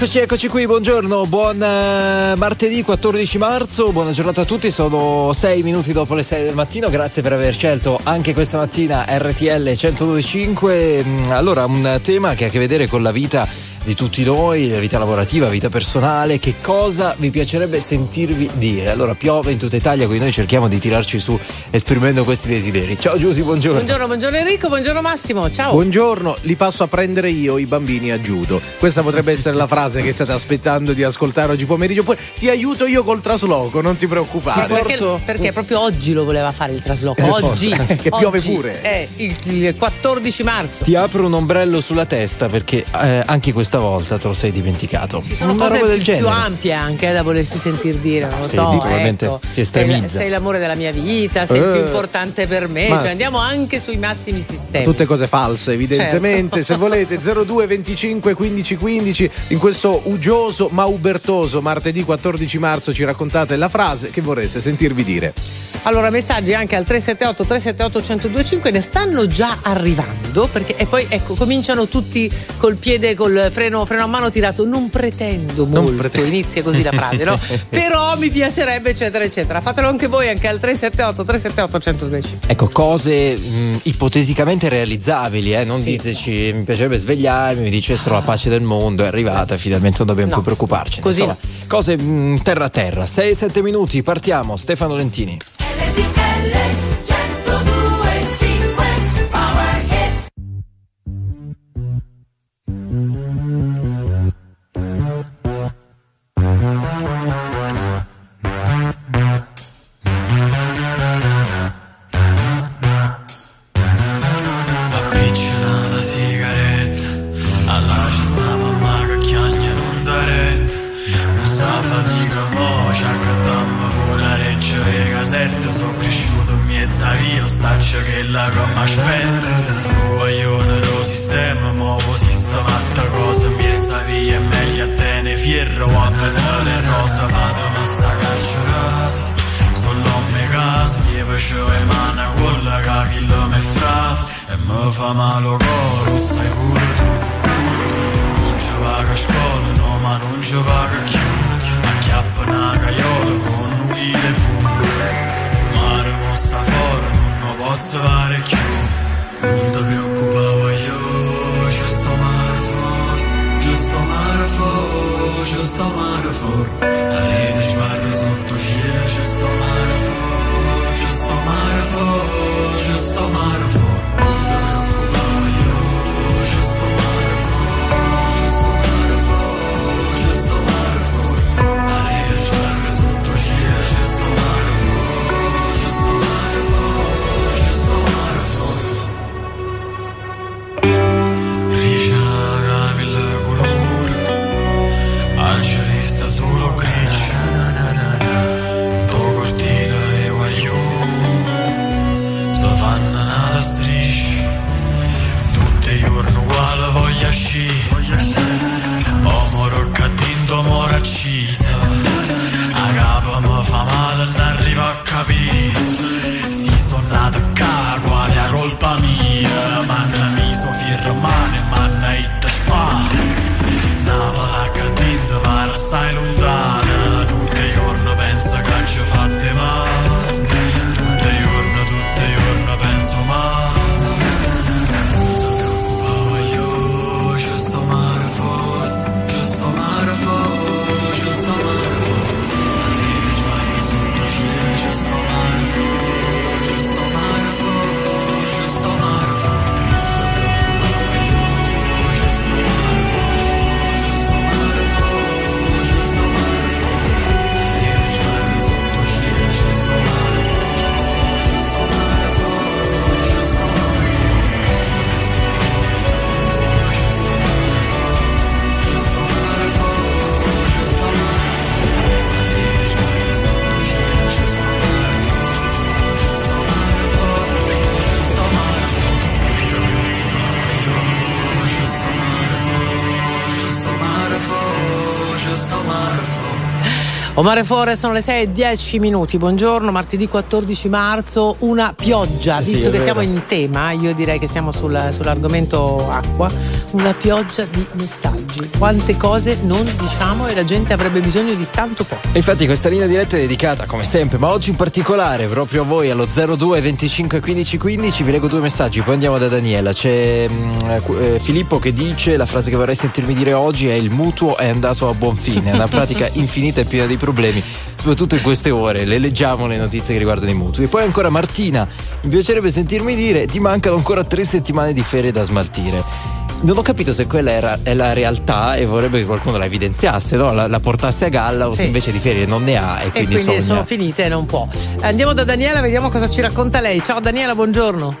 Eccoci, eccoci qui, buongiorno, buon eh, martedì 14 marzo, buona giornata a tutti, sono 6 minuti dopo le 6 del mattino, grazie per aver scelto anche questa mattina RTL 1025. Mm, allora, un tema che ha a che vedere con la vita di tutti noi, la vita lavorativa, la vita personale, che cosa vi piacerebbe sentirvi dire? Allora piove in tutta Italia, quindi noi cerchiamo di tirarci su esprimendo questi desideri. Ciao Giusy, buongiorno. Buongiorno, buongiorno Enrico, buongiorno Massimo, ciao. Buongiorno, li passo a prendere io i bambini a judo. Questa potrebbe essere la frase che state aspettando di ascoltare oggi pomeriggio. Poi ti aiuto io col trasloco, non ti preoccupare. Perché, perché proprio oggi lo voleva fare il trasloco. Eh, oggi. che piove pure. È il, il 14 marzo. Ti apro un ombrello sulla testa perché eh, anche questa volta te lo sei dimenticato. Ci sono Una cose del più, più ampie anche eh, da volersi sentir dire. Non lo sì, so, ecco. si estremizza. Sei, sei, l'amore della mia vita, sei il più eh. importante per me. Cioè, andiamo anche sui massimi sistemi. Tutte cose false, evidentemente. Certo. Se volete, 02 25 15 15 in questo uggioso ma ubertoso martedì 14 marzo ci raccontate la frase che vorreste sentirvi dire. Allora, messaggi anche al 378 378 1025 ne stanno già arrivando perché e poi ecco cominciano tutti col piede col freno, freno a mano tirato. Non pretendo molto, non pretendo. inizia così la frase, no? Però mi piacerebbe, eccetera, eccetera. Fatelo anche voi anche al 378 378 1025. Ecco, cose mh, ipoteticamente realizzabili, eh? Non sì. diteci mi piacerebbe svegliarmi, mi dicessero la pace del mondo, è arrivata, finalmente non dobbiamo no. più preoccuparci. Così Insomma, no. cose mh, terra a terra. 6-7 minuti, partiamo. Stefano Lentini. lascia che la gomma aspetta un lo sistema, muovo sistemata cosa Miezza via è meglio a te ne fierro a penale rosa Vado ma sta carcerata Sull'omme casa, gli facevo e emana quella che chi lo me fra E mi fa male o coro, sai pure tu, Non ci vaga a scuola, no ma non ci vaga a chiudere Acchiappa una caiola con un chile fu Mare mo sta fuori What's barbecue? Non ti preoccupavo io, giusto marfor, giusto marfor, giusto marfor. Arrivi sbarro sotto cielo, giusto marfor, giusto marfor, giusto marfor. cheese. Omare Fore sono le 6 e 10 minuti. Buongiorno, martedì 14 marzo, una pioggia, visto sì, che siamo in tema, io direi che siamo sul, sull'argomento acqua una pioggia di messaggi. Quante cose non diciamo e la gente avrebbe bisogno di tanto poco. E infatti questa linea diretta è dedicata come sempre, ma oggi in particolare proprio a voi allo 02 25 15 15 vi leggo due messaggi, poi andiamo da Daniela. C'è mh, eh, Filippo che dice la frase che vorrei sentirmi dire oggi è il mutuo è andato a buon fine, è una pratica infinita e piena di problemi, soprattutto in queste ore, le leggiamo le notizie che riguardano i mutui. E poi ancora Martina, mi piacerebbe sentirmi dire ti mancano ancora tre settimane di ferie da smaltire. Non ho capito se quella era, è la realtà e vorrebbe che qualcuno la evidenziasse, no? la, la, portasse a galla o Sì. se invece di ferie non ne ha e E quindi, quindi sogna. sono finite e non può. Andiamo da Daniela, vediamo cosa ci racconta lei. Ciao Daniela, buongiorno.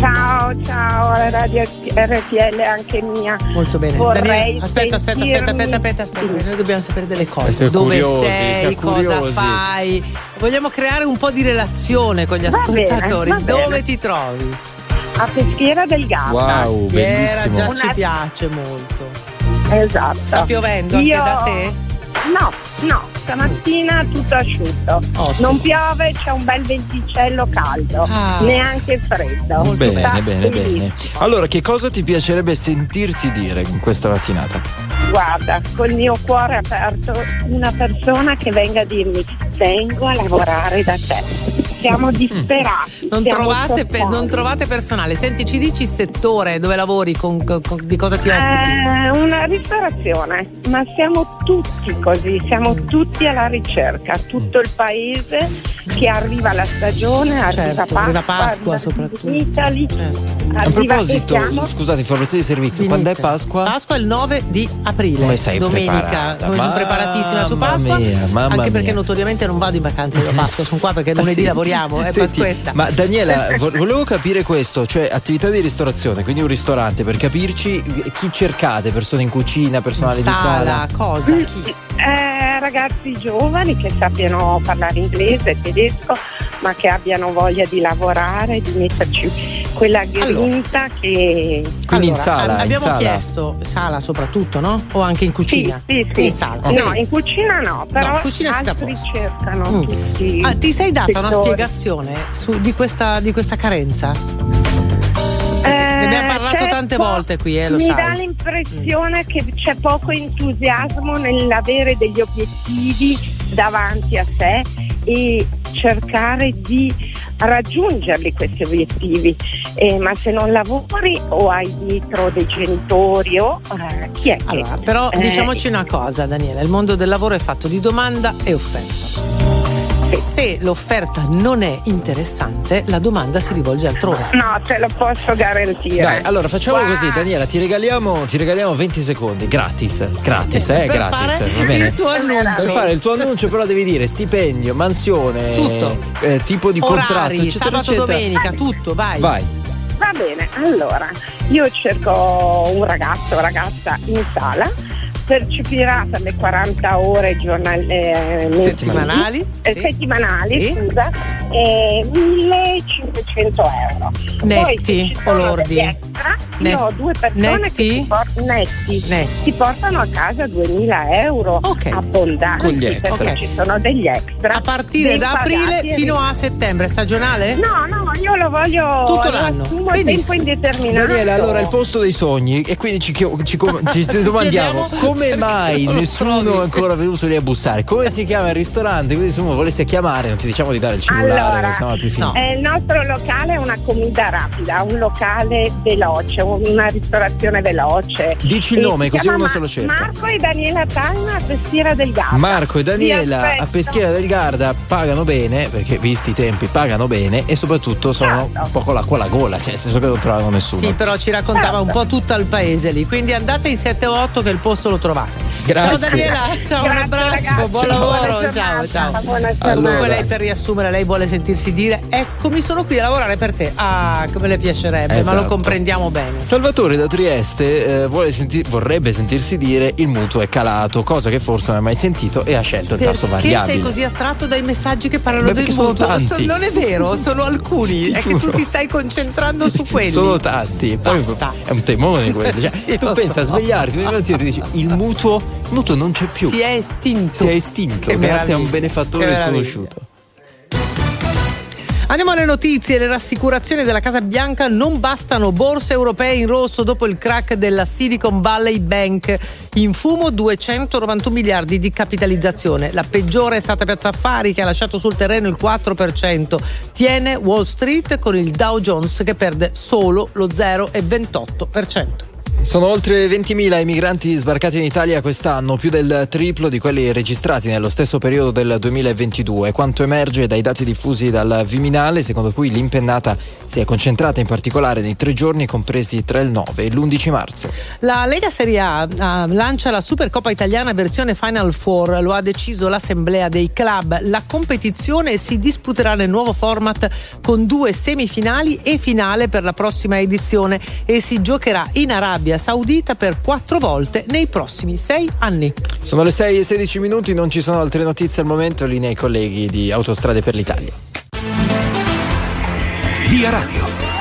Ciao, ciao, la radio RTL anche mia. Molto bene. Vorrei Daniela, aspetta, aspetta, aspetta, aspetta, aspetta, aspetta. Noi dobbiamo sapere delle cose. Essere Dove curiosi, sei, cosa curiosi. fai. Vogliamo creare un po' di relazione con gli ascoltatori. bene. Dove ti trovi? A Peschiera del Garda. Wow, bellissimo. già Una- ci piace molto. Esatto. Sta piovendo anche Io- da te? No, no, stamattina tutto asciutto. Ottimo. Non piove, c'è un bel venticello caldo, Ah. neanche freddo. Molto Bene, bene, bene. bellissimo. Allora, che cosa ti piacerebbe sentirti dire in questa mattinata? Guarda, col mio cuore aperto, una persona che venga a dirmi vengo a lavorare da te. Siamo disperati. Non siamo trovate, pe- soffocanti. non trovate personale. Senti, ci dici il settore dove lavori, con, con- con- di cosa ti occupi? Eh, una ristorazione, ma siamo tutti così, siamo tutti alla ricerca, tutto il paese che arriva la stagione, arriva Certo, Pasqua, Pasqua soprattutto. Italy, Certo. A proposito, scusate, informazione di servizio, Finite. quando è Pasqua? Pasqua è il 9 di aprile. Come sei Domenica. preparata? Come sono preparatissima su Mamma Pasqua. mia, mamma anche perché mia. notoriamente non vado in vacanza da Pasqua, sono qua perché Ah, lunedì sì? lavoriamo, è Senti, Pasquetta. Ma Daniela, vo- volevo capire questo, cioè attività di ristorazione, quindi un ristorante, per capirci chi cercate, persone in cucina, personale di sala, sala. cosa? Chi? Eh, ragazzi giovani che sappiano parlare inglese, tedesco, ma che abbiano voglia di lavorare, di metterci quella grinta che... Quindi in Allora, sala, ab- in abbiamo sala. chiesto sala soprattutto, no? O anche in Sì, cucina? sì, sì. In sala. No, ok. in cucina no, però in cucina altri cercano Mm. tutti. Ah, ti sei data una settori. spiegazione su- di, questa, di questa carenza? Ne abbiamo parlato c'è tante volte qui, eh, lo Mi sai. dà l'impressione che c'è poco entusiasmo nell'avere degli obiettivi davanti a sé e cercare di raggiungerli questi obiettivi. Eh, ma se non lavori o hai dietro dei genitori o eh, chi è che? Allora, però Eh, diciamoci una cosa, Daniela, il mondo del lavoro è fatto di domanda e offerta. Se l'offerta non è interessante, la domanda si rivolge altrove. No, te lo posso garantire. Dai, allora facciamo Guarda, così, Daniela, ti regaliamo, ti regaliamo 20 secondi, gratis, gratis, eh, per gratis, fare va bene? il tuo annuncio. Per fare il tuo annuncio però devi dire stipendio, mansione, Tutto. eh, tipo di contratto, Orari, eccetera, sabato, eccetera. domenica, tutto, vai. Vai. Va bene, allora io cerco un ragazzo o ragazza in sala, percepirà per le 40 ore giornali, eh, Settimanali? eh, Sì. settimanali, Sì. scusa, eh, 1500 euro. Poi, Netti ci o lordi? extra, Net- io ho due persone netti? che si por- netti, Netti. si portano a casa 2000 euro Ok. abbondanti Con gli extra. perché ci sono degli extra. A partire da aprile fino a settembre, stagionale? No, no, io lo voglio Tutto lo l'anno. Benissimo. tempo indeterminato. Daniela, allora il posto dei sogni e quindi ci, ci com- ci domandiamo chiediamo come mai nessuno trovi. è ancora venuto lì a bussare? Come si chiama il ristorante? Quindi se uno volesse chiamare non ti diciamo di dare il cellulare, Allora, che siamo più fini. no. Eh, il nostro locale è una comida rapida, un locale veloce, una ristorazione veloce. Dici il nome così uno Ma- se lo cerca. Marco e Daniela Tanna a Peschiera del Garda. Marco e Daniela a. Peschiera del Garda pagano bene, perché visti i tempi pagano bene e soprattutto sono Certo. un po' con l'acqua alla gola, cioè nel senso che non trovano nessuno. Sì, però ci raccontava un Certo. po' tutto il paese lì. Quindi andate in 7 o 8 che il posto lo trovate. Grazie. Ciao Daniela, ciao, un Grazie, abbraccio, ragazzi. buon Buona lavoro, giornata, ciao, ciao. buona giornata. Allora. Comunque lei per riassumere, lei vuole sentirsi dire eccomi sono qui a lavorare per te. Ah, come le piacerebbe, ma Esatto. lo comprendiamo bene. Salvatore da Trieste eh, vuole senti- vorrebbe sentirsi dire il mutuo è calato, cosa che forse non ha mai sentito e ha scelto il tasso Perché variabile. sei così attratto dai messaggi che parlano Beh, del perché mutuo? So- non è vero, sono alcuni. Ti è che tu ti stai concentrando su quelli. Sono tanti, poi Basta. è un temone quello. Cioè, Sì, tu pensa so. a svegliarti ogni mattina e ti dici il mutuo, il mutuo non c'è più. Si è estinto. Si è estinto Che grazie a un meraviglia. benefattore meraviglia. sconosciuto. Andiamo alle notizie, le rassicurazioni della Casa Bianca non bastano, borse europee in rosso dopo il crack della Silicon Valley Bank. In fumo 291 miliardi di capitalizzazione. La peggiore è stata Piazza Affari che ha lasciato sul terreno il 4%. Tiene Wall Street con il Dow Jones che perde solo lo 0,28%. Sono oltre 20.000 i migranti sbarcati in Italia quest'anno, più del triplo di quelli registrati nello stesso periodo del 2022. Quanto emerge dai dati diffusi dal Viminale, secondo cui l'impennata si è concentrata in particolare nei tre giorni compresi tra il 9 e l'11 marzo. La Lega Serie A uh, lancia la Supercoppa italiana versione Final Four, lo ha deciso l'Assemblea dei club. La competizione si disputerà nel nuovo format con due semifinali e finale per la prossima edizione e si giocherà in Arabia Saudita per quattro volte nei prossimi sei anni. Sono le 6 e 16 minuti, non ci sono altre notizie al momento, linea ai colleghi di Autostrade per l'Italia. Via Radio.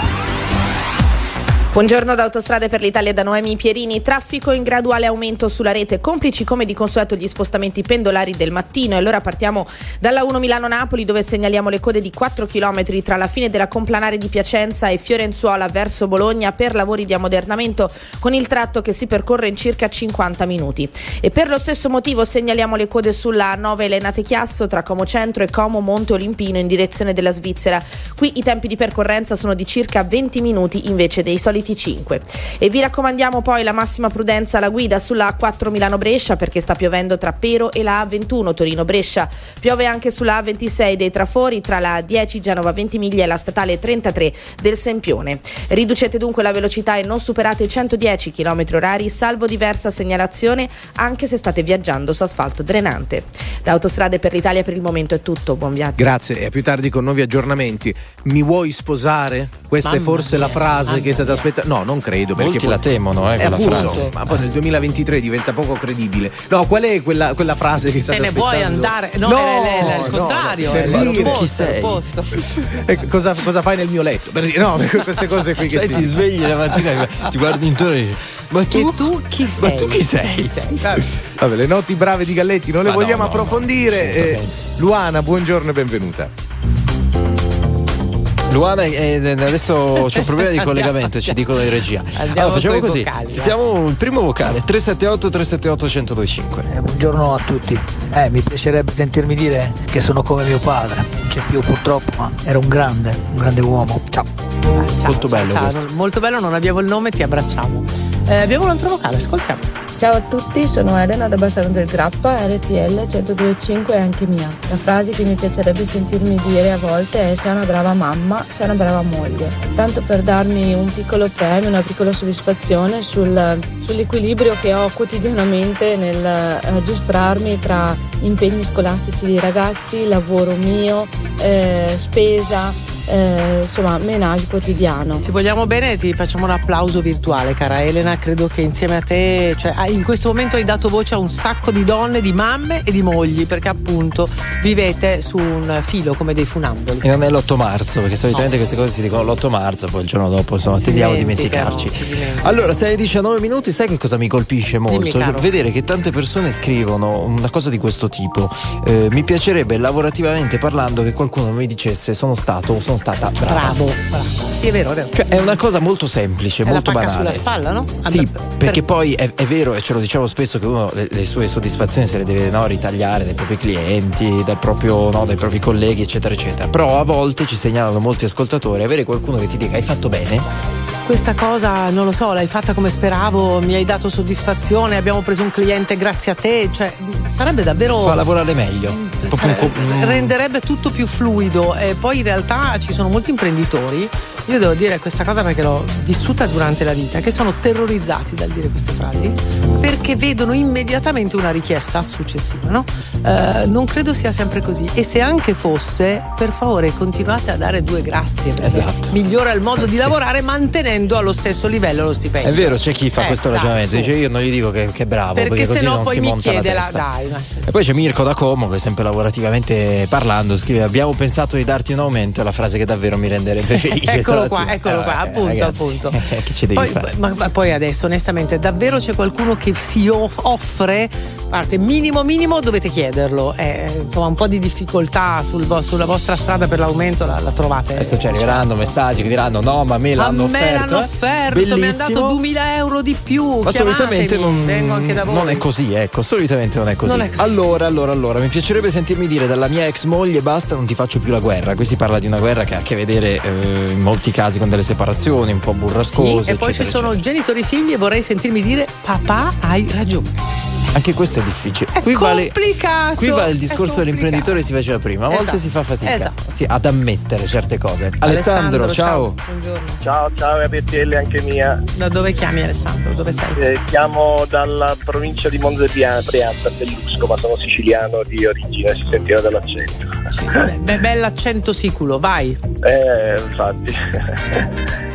Buongiorno da Autostrade per l'Italia da Noemi Pierini. Traffico in graduale aumento sulla rete, complici come di consueto gli spostamenti pendolari del mattino. E allora partiamo dalla 1 Milano-Napoli dove segnaliamo le code di 4 km tra la fine della complanare di Piacenza e Fiorenzuola verso Bologna per lavori di ammodernamento con il tratto che si percorre in circa 50 minuti. E per lo stesso motivo segnaliamo le code sulla 9 Elenate Chiasso tra Como Centro e Como Monte Olimpino in direzione della Svizzera. Qui i tempi di percorrenza sono di circa 20 minuti invece dei soliti 25. E vi raccomandiamo poi la massima prudenza alla guida sulla A4 Milano-Brescia perché sta piovendo tra Pero e la A21 Torino-Brescia. Piove anche sulla A26 dei Trafori tra la 10 Genova 20 miglia e la statale 33 del Sempione. Riducete dunque la velocità e non superate i 110 km orari salvo diversa segnalazione anche se state viaggiando su asfalto drenante. Da Autostrade per l'Italia per il momento è tutto, buon viaggio. Grazie e a più tardi con nuovi aggiornamenti. Mi vuoi sposare? Questa Mamma è forse la mia, frase mamma che state aspettando. No, non credo. Perché Molti poi- la temono, eh, quella appunto, frase. Ma poi nel 2023 diventa poco credibile. No, qual è quella, quella frase che state Te ne vuoi aspettando? andare? No, è- è- è il no, contrario, per è dire- l'opposto, chi sei? l'opposto. Eh, cosa, cosa fai nel mio letto? Per dire, no, queste cose qui che Sai, si ti svegli la mattina, ti guardi intorno e dici, ma tu, tu chi sei? Ma tu chi sei? Vabbè, le notti brave di Galletti non le Ma no, vogliamo no, no, approfondire. Eh. Luana, buongiorno e benvenuta. Luana, eh, adesso c'è un problema di collegamento, ci dicono in regia. Andiamo Allora, facciamo così. vocali. Sentiamo il primo vocale 378 378 1025. Eh, buongiorno a tutti. Eh, mi piacerebbe sentirmi dire che sono come mio padre. Non c'è più purtroppo, ma era un grande, un grande uomo. Ciao. Ciao, Molto ciao, bello ciao. questo. Molto bello, non abbiamo il nome, ti abbracciamo. Eh, abbiamo un altro vocale, ascoltiamo. Ciao a tutti, sono Elena da Bassano del Grappa, RTL 1025 è anche mia. La frase che mi piacerebbe sentirmi dire a volte è sei una brava mamma, sei una brava moglie. Tanto per darmi un piccolo premio, una piccola soddisfazione sul- sull'equilibrio che ho quotidianamente nel eh, aggiustarmi tra impegni scolastici dei ragazzi, lavoro mio, eh, spesa, eh, insomma menage quotidiano. Ti vogliamo bene e ti facciamo un applauso virtuale, cara Elena. Credo che insieme a te, cioè, ah, in questo momento hai dato voce a un sacco di donne, di mamme e di mogli, perché appunto vivete su un filo come dei funamboli. E non è l'8 marzo, perché solitamente queste cose si dicono l'8 marzo, poi il giorno dopo insomma tendiamo a dimenticarci. dimenticano. Allora, 6 19 minuti, sai che cosa mi colpisce molto? Dimmi. Vedere che tante persone scrivono una cosa di questo tipo. Eh, mi piacerebbe lavorativamente parlando che qualcuno mi dicesse sono stato o sono stata brava. Bravo, bravo. Sì, è vero, è vero. Cioè, è una cosa molto semplice, È la molto pacca banale. sulla spalla, no? Sì, Andra- perché per- poi è, è vero, e ce lo diciamo spesso, che uno le, le sue soddisfazioni se le deve no, ritagliare dai propri clienti, dal proprio, no, dai propri colleghi, eccetera, eccetera. Però a volte ci segnalano molti ascoltatori, avere qualcuno che ti dica hai fatto bene, Questa cosa, non lo so, l'hai fatta come speravo, mi hai dato soddisfazione, abbiamo preso un cliente grazie a te, cioè sarebbe davvero... fa lavorare meglio. Proprio un Sare- co- mm, renderebbe tutto più fluido e poi in realtà ci sono molti imprenditori io devo dire questa cosa perché l'ho vissuta durante la vita che sono terrorizzati dal dire queste frasi perché vedono immediatamente una richiesta successiva no? Eh, non credo sia sempre così e se anche fosse per favore continuate a dare due grazie Esatto. migliora il modo di lavorare mantenendo allo stesso livello lo stipendio È vero, c'è chi fa Eh, questo dai, ragionamento, su. dice io non gli dico che, che è bravo, perché, perché così non poi si mi monta la chiede la testa. dai ma- E poi c'è Mirko da Como che sempre lavorativamente parlando scrive abbiamo pensato di darti un aumento, è la frase che davvero mi renderebbe felice. eccolo qua, eccolo qua, Eh, appunto, ragazzi, appunto. eh, che ci devi Poi, fare? ma, ma poi adesso, onestamente, davvero c'è qualcuno che si offre parte minimo minimo dovete chiederlo eh, insomma un po' di difficoltà sul, sulla vostra strada per l'aumento la, la trovate adesso ci arriveranno certo. messaggi che diranno no ma me l'hanno a me offerto l'hanno offerto eh? mi hanno dato 2000 euro di più ma solitamente non, non, è così ecco solitamente non è così. non è così allora allora allora mi piacerebbe sentirmi dire dalla mia ex moglie basta non ti faccio più la guerra qui si parla di una guerra che ha a che vedere eh, in molti casi con delle separazioni un po' burrascose sì, e poi eccetera, ci sono eccetera. genitori figli e vorrei sentirmi dire papà hai ragione anche questo è difficile. È qui complicato. Vale, qui vale il discorso dell'imprenditore si faceva prima. A volte esatto. si fa fatica esatto. sì, ad ammettere certe cose. Alessandro, Alessandro ciao. Ciao, ciao, ciao RTL anche mia. Da dove chiami Alessandro? Dove sei? Eh, chiamo dalla provincia di Monza Brianza, Bellusco, ma sono siciliano di origine, si sentiva dall'accento. Sì, beh, bell'accento siculo, vai. Eh, infatti.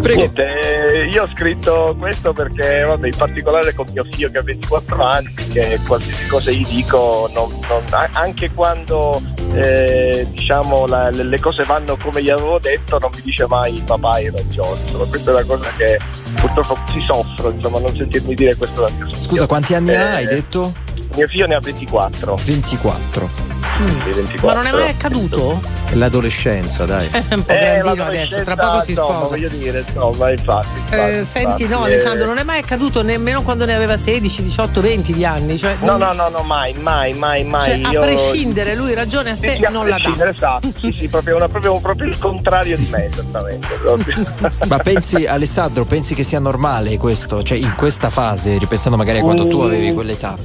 Prego. Niente, io ho scritto questo perché, vabbè, in particolare con mio figlio che ha 24 anni, che qualsiasi cosa gli dico, non, non, anche quando eh, diciamo la, le cose vanno come gli avevo detto, non mi dice mai papà hai ragione. Insomma, questa è una cosa che purtroppo si soffro, insomma, non sentirmi dire questo da mio figlio. Scusa, quanti anni eh, ha, hai detto? Mio figlio ne ha 24. 24. Mm. 24. Ma non è mai accaduto? L'adolescenza, dai. È un po' eh, grandino adesso, tra poco si sposa. No, voglio dire, insomma, infatti. infatti, eh, senti, no. Alessandro, non è mai accaduto nemmeno quando ne aveva 16, 18, 20 di anni. Cioè, no, no, no, no, mai, mai, mai, mai. Cioè, io... A prescindere, lui ragione a te sì, non la dà. Esatto, sì, sì, proprio, una, proprio, proprio, il contrario di me, esattamente. Ma pensi, Alessandro, pensi che sia normale questo? Cioè, in questa fase, ripensando magari a quando mm. tu avevi quell'età?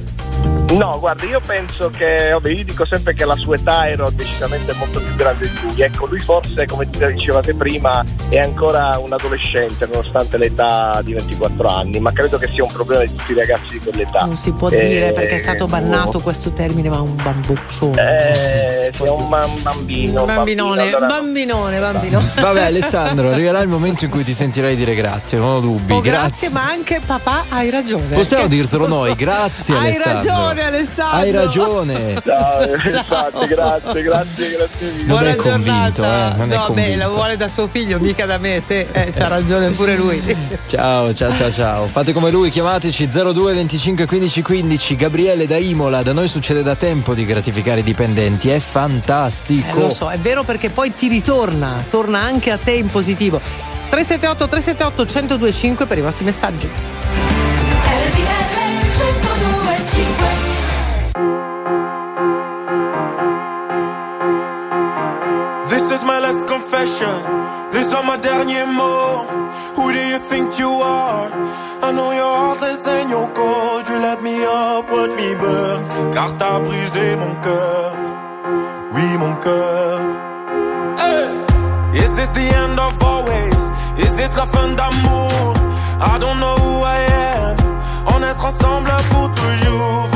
No, guarda, io penso che, vabbè, io dico sempre che la sua età ero decisamente molto più grande di lui. Ecco, lui forse, come dicevate prima, è ancora un adolescente nonostante l'età di 24 anni, ma credo che sia un problema di tutti i ragazzi di quell'età. Non si può eh, dire perché è stato bannato no. questo termine, ma un bambuccione. Eh, è un bambino. Un bambinone, bambino, allora... bambinone, bambino. Vabbè, Alessandro, arriverà il momento in cui ti sentirai dire grazie, non ho dubbi. Oh, grazie. grazie, ma anche papà hai ragione. Possiamo dirtelo noi, grazie hai Alessandro. Hai ragione Alessandro. Hai ragione. Ciao, Ciao. grazie, grazie, grazie mille. Non Buona è convinto, eh, non no, è convinto. beh, la vuole da suo figlio, mica da me, te. Eh, c'ha ragione pure lui. ciao, ciao, ciao, ciao. Fate come lui, chiamateci 02 25 15 15. Gabriele da Imola, da noi succede da tempo di gratificare i dipendenti, è fantastico. Eh, lo so, è vero perché poi ti ritorna, torna anche a te in positivo. 378 378 1025 per i vostri messaggi. I know you're heartless and you're cold. You let me up, watch me burn. Car t'as brisé mon cœur. Oui, mon cœur. Is this the end of always? Is this la fin d'amour? I don't know who I am. On est ensemble pour toujours.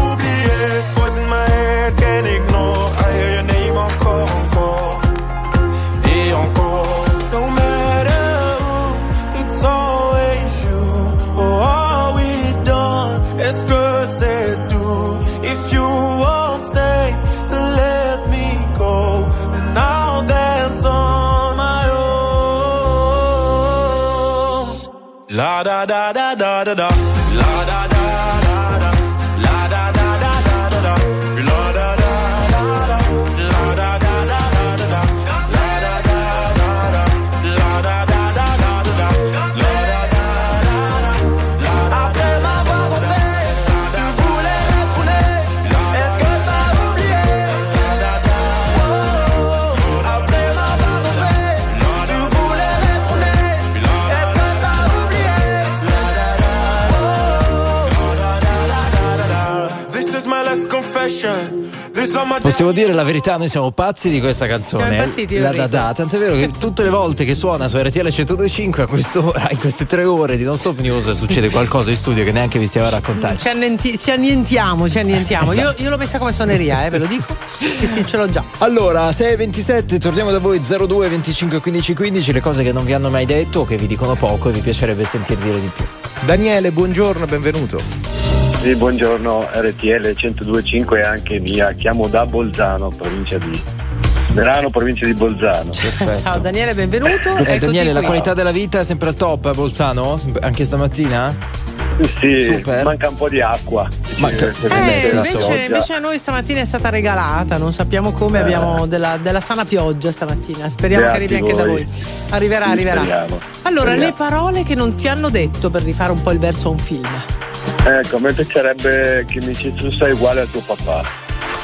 Possiamo dire la verità, noi siamo pazzi di questa canzone. Siamo impazziti, La Enrico. Dada, tant'è vero che tutte le volte che suona su RTL 1025 a quest'ora, in queste tre ore di non stop news, succede qualcosa in studio che neanche vi stiamo a raccontare. Ci, annenti- ci annientiamo, ci annientiamo. Io, io l'ho messa come suoneria, eh, ve lo dico. Sì, sì, ce l'ho già. Allora, 6.27, torniamo da voi 02 25 15 15, le cose che non vi hanno mai detto o che vi dicono poco e vi piacerebbe sentir dire di più. Daniele, buongiorno, benvenuto. Sì, buongiorno RTL 1025 è anche mia, chiamo da Bolzano, provincia di Verano, provincia di Bolzano. Ciao Daniele, benvenuto. Eh, Daniele, la qui. qualità della vita è sempre al top a Bolzano? Anche stamattina? Sì, Super. manca un po' di acqua. Manca- Eh, Eh, invece, invece a noi stamattina è stata regalata, non sappiamo come, Eh. abbiamo della, della sana pioggia stamattina. Speriamo Beati che arrivi anche da voi. voi. Arriverà, Sì, arriverà. speriamo. Allora, Speriamo. le parole che non ti hanno detto per rifare un po' il verso a un film. Ecco, a me piacerebbe che mi dicessi tu sei uguale a tuo papà,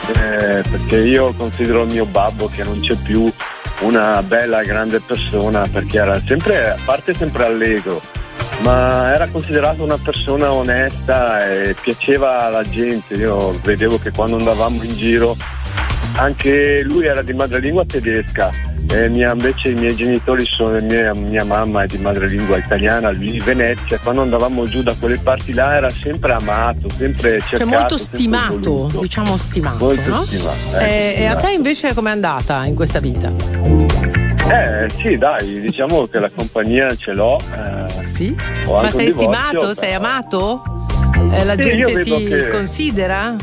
Eh, perché io considero il mio babbo che non c'è più una bella grande persona perché era sempre, a parte sempre allegro, ma era considerato una persona onesta e piaceva alla gente. Io vedevo che quando andavamo in giro anche lui era di madrelingua tedesca e mia- invece i miei genitori sono mia, mia mamma è di madrelingua italiana, lui di Venezia. Quando andavamo giù da quelle parti là era sempre amato, sempre cercato. Cioè molto stimato, diciamo stimato, Molto no? stimato, ecco, Eh, e a stimato. te invece com'è andata in questa vita? Eh sì, dai, diciamo che la compagnia ce l'ho. eh, Sì? Ma sei divorzio, stimato? Sei però amato? Eh, la Sì, gente ti che- considera?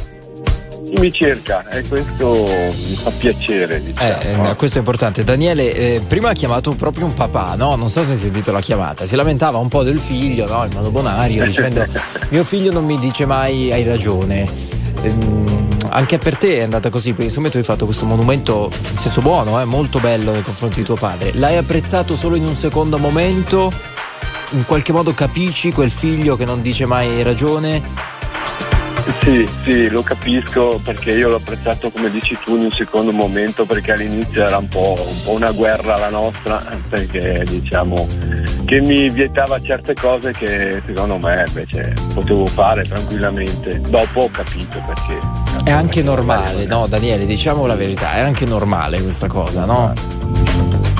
Mi cerca e questo mi fa piacere. Diciamo. Eh, eh, questo è importante. Daniele, eh, prima ha chiamato proprio un papà, no? Non so se hai sentito la chiamata. Si lamentava un po' del figlio, no? In modo bonario, dicendo: Mio figlio non mi dice mai hai ragione. Ehm, anche per te è andata così, perché secondo me tu hai fatto questo monumento in senso buono, eh, molto bello nei confronti di tuo padre. L'hai apprezzato solo in un secondo momento? In qualche modo capisci quel figlio che non dice mai hai ragione? Sì, sì, lo capisco perché io l'ho apprezzato come dici tu in un secondo momento perché all'inizio era un po', un po' una guerra la nostra perché diciamo che mi vietava certe cose che secondo me invece potevo fare tranquillamente. Dopo ho capito perché. È anche normale, no, Daniele, diciamo la verità, è anche normale questa cosa, no?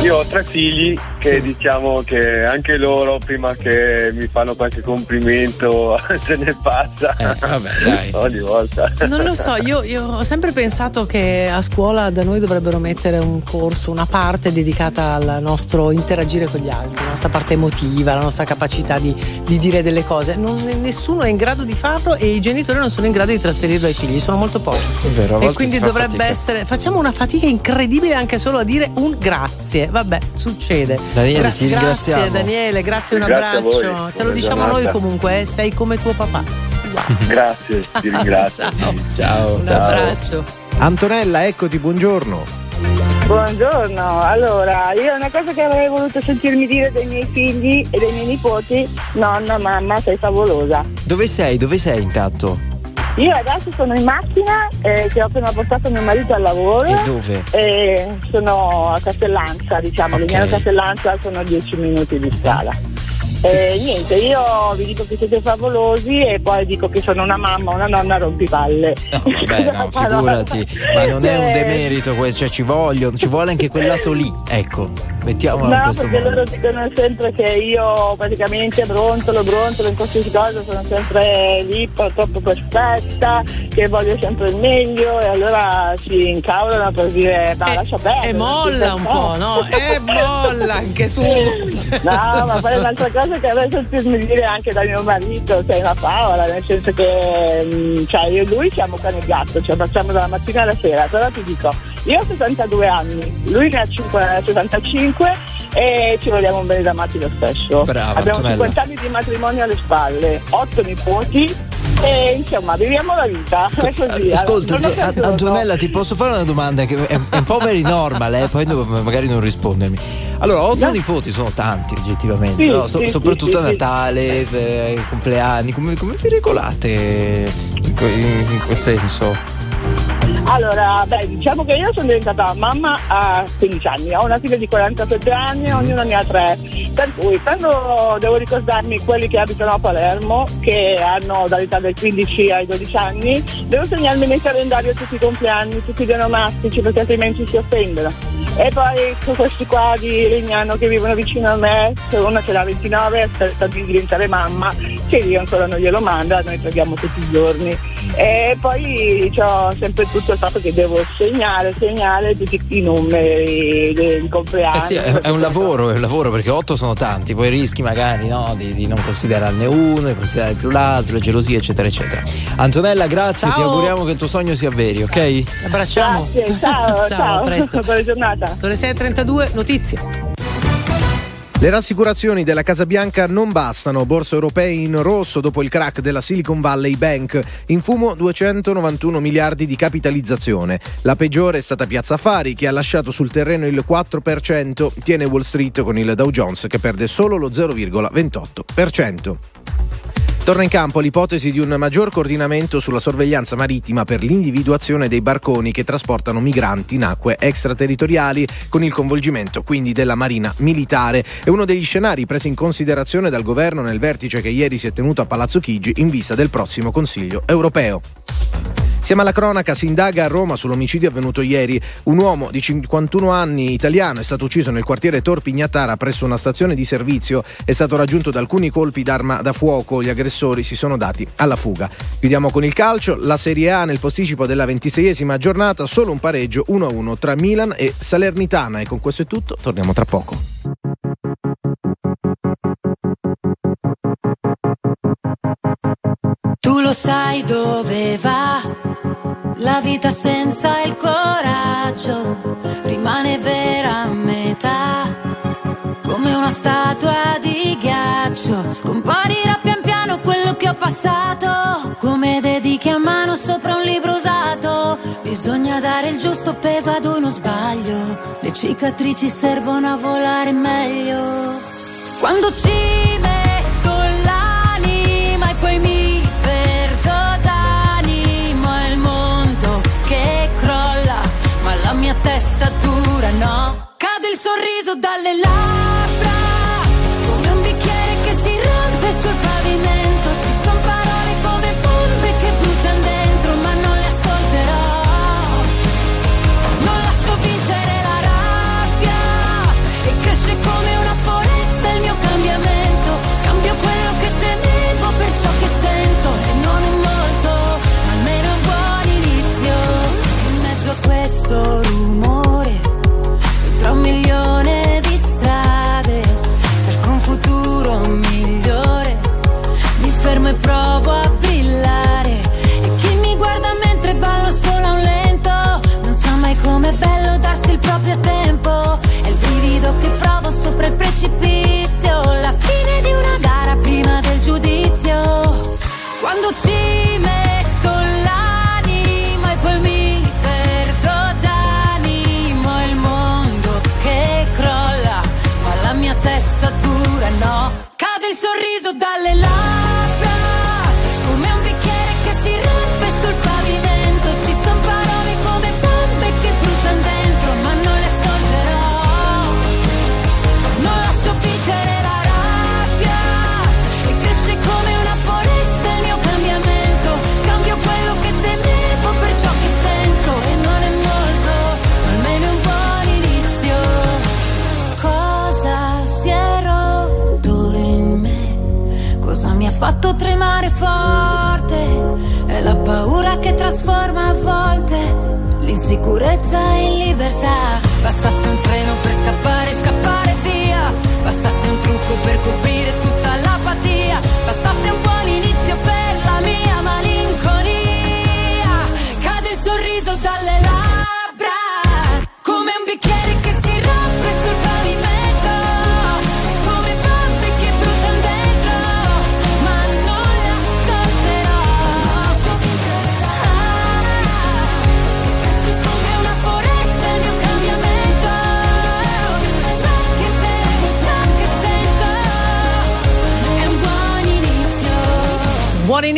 Io ho tre figli che diciamo che anche loro prima che mi fanno qualche complimento se ne passa. vabbè, dai. Ogni volta. Non lo so, io, io ho sempre pensato che a scuola da noi dovrebbero mettere un corso, una parte dedicata al nostro interagire con gli altri, la nostra parte emotiva, la nostra capacità di, di dire delle cose. Non- nessuno è in grado di farlo e i genitori non sono in grado di trasferirlo ai figli, sono molto pochi. È vero, a E quindi si fa dovrebbe fatica. essere. Facciamo una fatica incredibile anche solo a dire un grazie. Vabbè, succede. Daniele, ti ringraziamo. Grazie Daniele, grazie, un Grazie abbraccio. Te lo diciamo giornata. noi comunque, eh, sei come tuo papà. Grazie, ti ringrazio. Ciao. Ciao, Un ciao. abbraccio. Antonella, eccoti, buongiorno. Buongiorno, allora io una cosa che avrei voluto sentirmi dire dai miei figli e dai miei nipoti, nonna, mamma, sei favolosa. Dove sei? Dove sei intanto? Io adesso sono in macchina eh, che ho appena portato mio marito al lavoro. E dove? e sono a Castellanza, diciamo, Legnano Castellanza sono 10 minuti di strada. E niente, io vi dico che siete favolosi e poi dico che sono una mamma, una nonna rompipalle. No, vabbè, no, figurati. Ma non è un Eh, demerito questo, cioè ci vogliono, ci vuole anche quel lato lì. Ecco, mettiamolo in No, questo perché modo. loro dicono sempre che io praticamente brontolo, brontolo in qualsiasi cosa, sono sempre lì po- troppo perfetta, che voglio sempre il meglio e allora si incavolano per dire no, lascia perdere. E molla un perfetta." po', no? E molla anche tu. No, ma poi un'altra cosa che avrei sentirmi dire anche da mio marito, sei una favola, nel senso che mh, cioè, io e lui siamo cane e gatto, cioè facciamo dalla mattina alla sera, però ti dico, io ho 62 anni, lui ne ha 5, 75 e ci vogliamo bene da matti lo stesso. Brava, Abbiamo Antonella. 50 anni di matrimonio alle spalle, 8 nipoti e insomma viviamo la vita. È così. Ascolta, allora, An- giorno. Antonella, ti posso fare una domanda che è, è un po' very normal, eh, poi magari non rispondermi. Allora, otto nipoti sono tanti oggettivamente, Sì, no? So- sì, soprattutto sì, a Natale, eh, compleanni, come, come vi regolate in, in- in quel senso? Allora, beh, diciamo che io sono diventata mamma a 15 anni, ho una figlia di 47 anni, ognuno ne ha tre. Per cui quando devo ricordarmi quelli che abitano a Palermo, che hanno dall'età dai 15 ai 12 anni, devo segnarmi nel calendario tutti i compleanni, tutti gli onomastici, perché altrimenti si offendono. E poi con questi qua di Legnano che vivono vicino a me, una ce l'ha 29 aspetta di diventare mamma, che io ancora non glielo manda, noi preghiamo tutti i giorni. E poi ho sempre tutto il fatto che devo segnare, segnare tutti i numeri del compleanno. Eh sì, è, è un lavoro, è un lavoro perché otto sono tanti, poi rischi magari no, di, di non considerarne uno, di considerare più l'altro, le gelosie, eccetera, eccetera. Antonella, grazie, Ciao. ti auguriamo che il tuo sogno sia vero, ok? Abbracciamo. Grazie, ciao, ciao. a presto. Buona giornata. Sono le 6.32, notizie. Le rassicurazioni della Casa Bianca non bastano. Borse europee in rosso dopo il crack della Silicon Valley Bank. In fumo 291 miliardi di capitalizzazione. La peggiore è stata Piazza Affari che ha lasciato sul terreno il 4%. Tiene Wall Street con il Dow Jones che perde solo lo 0,28%. Torna in campo l'ipotesi di un maggior coordinamento sulla sorveglianza marittima per l'individuazione dei barconi che trasportano migranti in acque extraterritoriali, con il coinvolgimento quindi della Marina Militare. È uno degli scenari presi in considerazione dal governo nel vertice che ieri si è tenuto a Palazzo Chigi in vista del prossimo Consiglio europeo. Siamo alla cronaca, si indaga a Roma sull'omicidio avvenuto ieri. Un uomo di 51 anni italiano è stato ucciso nel quartiere Tor Pignatara presso una stazione di servizio. È stato raggiunto da alcuni colpi d'arma da fuoco. Gli aggressori si sono dati alla fuga. Chiudiamo con il calcio. La Serie A nel posticipo della 26esima giornata, solo un pareggio 1-1 tra Milan e Salernitana. E con questo è tutto, torniamo tra poco. Tu lo sai dove va la vita senza il coraggio, rimane vera a metà, come una statua di ghiaccio. Scomparirà passato, come dedichi a mano sopra un libro usato. Bisogna dare il giusto peso ad uno sbaglio, le cicatrici servono a volare meglio. Quando ci metto l'anima e poi mi perdo d'animo è il mondo che crolla, ma la mia testa dura no. Cade il sorriso dalle labbra, il sorriso libertà.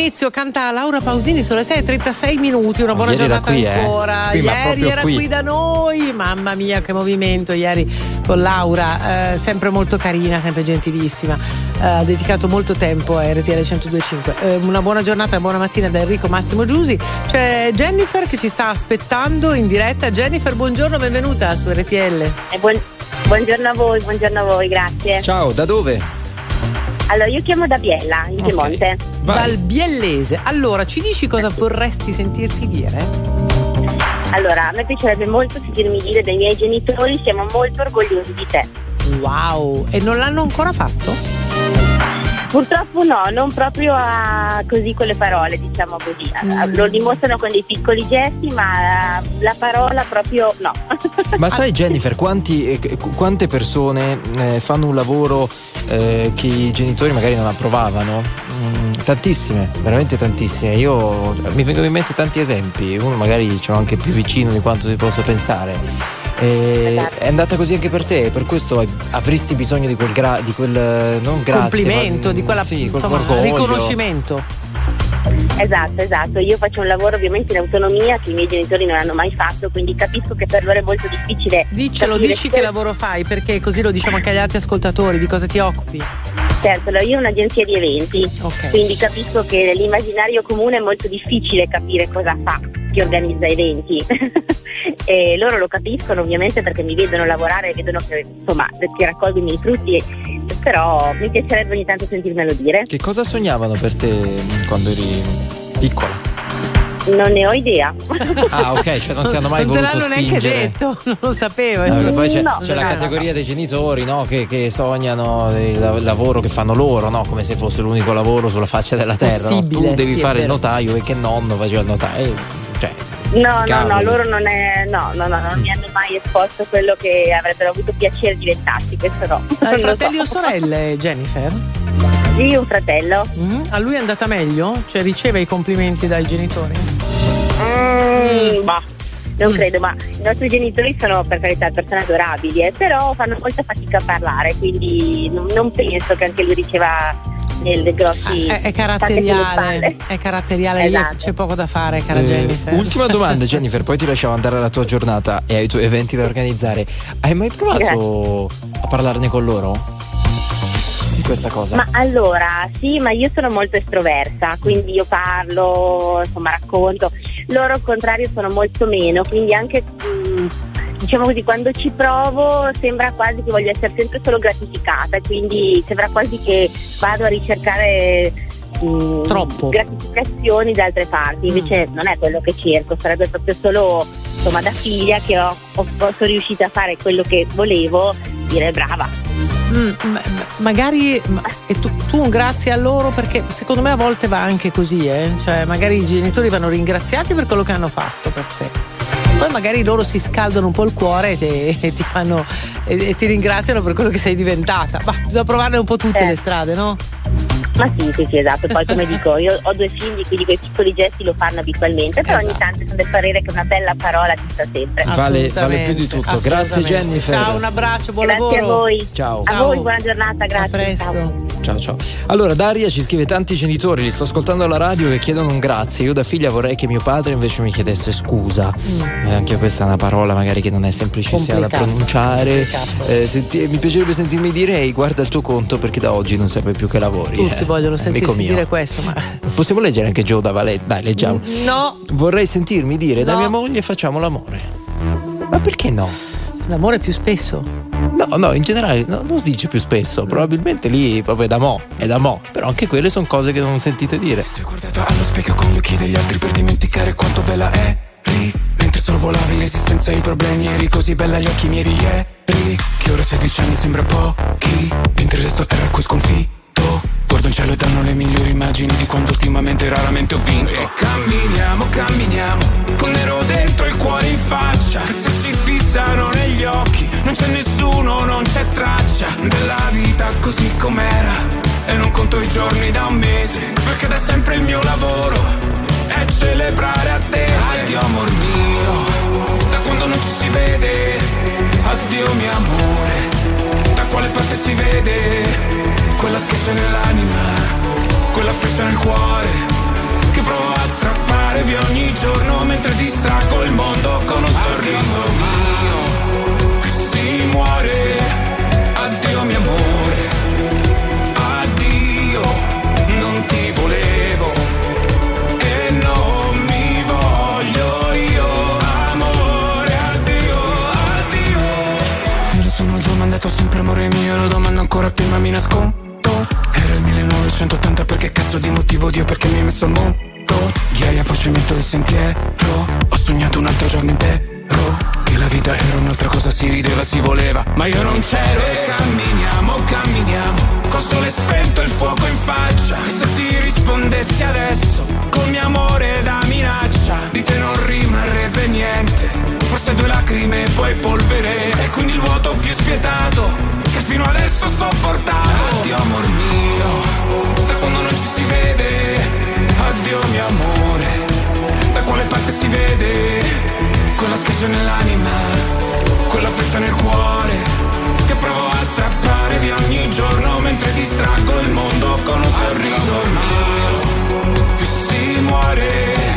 Buon inizio, canta Laura Pausini sulle 6:36 minuti. Una buona Ieri giornata qui, eh. ancora. Qui, ma ieri era qui. qui. da noi. Mamma mia, che movimento ieri con Laura. eh, sempre molto carina, sempre gentilissima. Eh, ha dedicato molto tempo a RTL 1025. Eh, una buona giornata e buona mattina da Enrico Massimo Giusi. C'è Jennifer che ci sta aspettando in diretta. Jennifer, buongiorno, benvenuta su RTL. buongiorno a voi, buongiorno a voi, grazie. Ciao, da dove? Allora, io chiamo da Biella, in Piemonte. Dal Biellese. Allora, ci dici cosa vorresti sentirti dire? Allora, a me piacerebbe molto sentirmi dire dai miei genitori siamo molto orgogliosi di te. Wow, e non l'hanno ancora fatto? Purtroppo no, non proprio a, così con le parole, diciamo così. Mm. Lo dimostrano con dei piccoli gesti, ma la parola proprio no. Ma sai Jennifer, quanti, eh, qu- quante persone eh, fanno un lavoro eh, che i genitori magari non approvavano? Mm, tantissime, veramente tantissime. Io mi vengono in mente tanti esempi, uno magari ce l'ho anche più vicino di quanto si possa pensare. E È andata così anche per te, per questo avresti bisogno di quel, gra- di quel non grazie, Complimento, ma- di quella sì, quel insomma, riconoscimento. Esatto, esatto. Io faccio un lavoro ovviamente in autonomia che i miei genitori non hanno mai fatto, quindi capisco che per loro è molto difficile. Dicelo, dici se- che lavoro fai, perché così lo diciamo anche agli altri ascoltatori, di cosa ti occupi. Certo, io ho un'agenzia di eventi, Ok. quindi capisco che nell'immaginario comune è molto difficile capire cosa fa chi organizza eventi. e loro lo capiscono ovviamente perché mi vedono lavorare e vedono che insomma che raccolgo i miei frutti, però mi piacerebbe ogni tanto sentirmelo dire. Che cosa sognavano per te quando eri piccola? Non ne ho idea. Ah, ok, cioè non ti hanno mai non te voluto l'hanno neanche spingere. detto, non lo sapevo. No, poi c'è, No. c'è la No, no, categoria dei genitori no, che, che sognano il la- lavoro che fanno loro, no? come se fosse l'unico lavoro sulla faccia della terra. Tu devi sì, fare il notaio e che nonno faceva il notaio. Eh, Cioè, No, no, no, loro non è. No, no, no, non mi hanno mai esposto quello che avrebbero avuto piacere diventarsi, questo no. Hai Non fratelli so. o sorelle, Jennifer? Sì, un fratello. Mm, A lui è andata meglio? Cioè riceve i complimenti dai genitori? Mm, bah, non credo, ma i nostri genitori sono per carità persone adorabili, eh, però fanno molta fatica a parlare, quindi non, non penso che anche lui riceva delle grossi. È, è sulle caratteriale, è caratteriale, lì Esatto. c'è poco da fare, cara eh, Jennifer. ultima domanda, Jennifer, poi ti lasciamo andare alla tua giornata e ai tuoi eventi da organizzare. Hai mai provato a parlarne con loro? Questa cosa? Ma allora, sì, ma io sono molto estroversa, quindi io parlo, insomma, racconto. Loro al contrario sono molto meno, quindi anche mm, diciamo così, quando ci provo sembra quasi che voglio essere sempre solo gratificata, quindi sembra quasi che vado a ricercare mm, Troppo. gratificazioni da altre parti, invece non è quello che cerco, sarebbe proprio solo insomma da figlia che ho, ho- sono riuscita a fare quello che volevo, dire brava. Mm, ma- ma- magari ma- e tu, tu un grazie a loro perché secondo me a volte va anche così, eh? cioè magari i genitori vanno ringraziati per quello che hanno fatto per te. Poi magari loro si scaldano un po' il cuore e, te- e ti fanno e, e ti ringraziano per quello che sei diventata. Ma bisogna provarne un po' tutte Eh. le strade, no? Ma sì, sì, sì, esatto. Poi come dico, io ho due figli, quindi quei piccoli gesti lo fanno abitualmente, però ogni tanto sono del parere che una bella parola ci sta sempre. Vale, vale più di tutto. Grazie. Jennifer. Ciao, un abbraccio, buon Grazie lavoro. a voi. Ciao. A voi, buona giornata, grazie. A presto. ciao. Ciao ciao. Allora Daria ci scrive tanti genitori, li sto ascoltando alla radio che chiedono un grazie. Io da figlia vorrei che mio padre invece mi chiedesse scusa. Eh, anche questa è una parola magari che non è semplicissima da pronunciare. Eh, senti- mi piacerebbe sentirmi dire ehi guarda il tuo conto perché da oggi non serve più che lavori. Tutti vogliono sentirsi dire questo, ma Possiamo leggere anche Joe da Valet? Dai, leggiamo. no, Vorrei sentirmi dire da No. mia moglie facciamo l'amore. Ma perché no? l'amore più spesso. No, no, in generale no, non si dice più spesso. Probabilmente lì proprio è da mo, è da mo. Però anche quelle sono cose che non sentite dire. Allo specchio con gli occhi degli altri per dimenticare quanto bella è lì Mentre sorvolavi l'esistenza e i problemi eri così bella agli occhi miei di ieri Che ora 16 anni sembra pochi Mentre resto a terra qui sconfitto Guardo in cielo e danno le migliori immagini di quando ultimamente raramente ho vinto. E camminiamo, camminiamo Con nero dentro il cuore in faccia Che se ci fissano negli occhi Non c'è nessuno, non c'è traccia Della vita così com'era. E non conto i giorni da un mese Perché da sempre il mio lavoro È celebrare attese. Addio amor mio Da quando non ci si vede. Addio mio amore Da quale parte si vede Quella schiaccia nell'anima quella freccia nel cuore che provo a strappare via ogni giorno mentre distraggo il mondo con un sorriso mio. Qui si muore, addio mio amore, addio, non ti volevo e non mi voglio io, amore, addio, addio. Io lo sono domandato sempre amore mio, lo domando ancora a te ma mi nascondo. Era il 1980 perché cazzo di motivo? Dio perché mi hai messo al mondo Ghiaia poi cemento il sentiero. Ho sognato un altro giorno intero Che la vita era un'altra cosa, si rideva, si voleva Ma io non c'ero. E camminiamo, camminiamo Con sole spento il fuoco in faccia. E se ti rispondessi adesso Col mio amore da minaccia Di te non rimarrebbe niente. Forse due lacrime e poi polvere. E quindi il vuoto più spietato fino adesso ho sopportato. Addio amor mio. Da quando non ci si vede. Addio mio amore. Da quale parte si vede? Quella schiaccia nell'anima Quella freccia nel cuore Che provo a strappare via ogni giorno Mentre distraggo il mondo con un sorriso. Mio. Qui si muore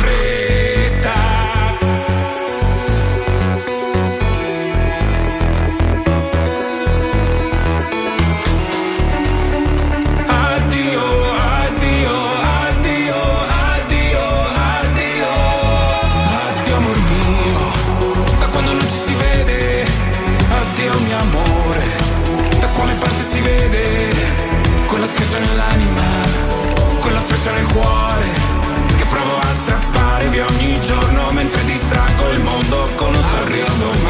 cuore Che provo a strappare via ogni giorno Mentre distraggo il mondo con un sorriso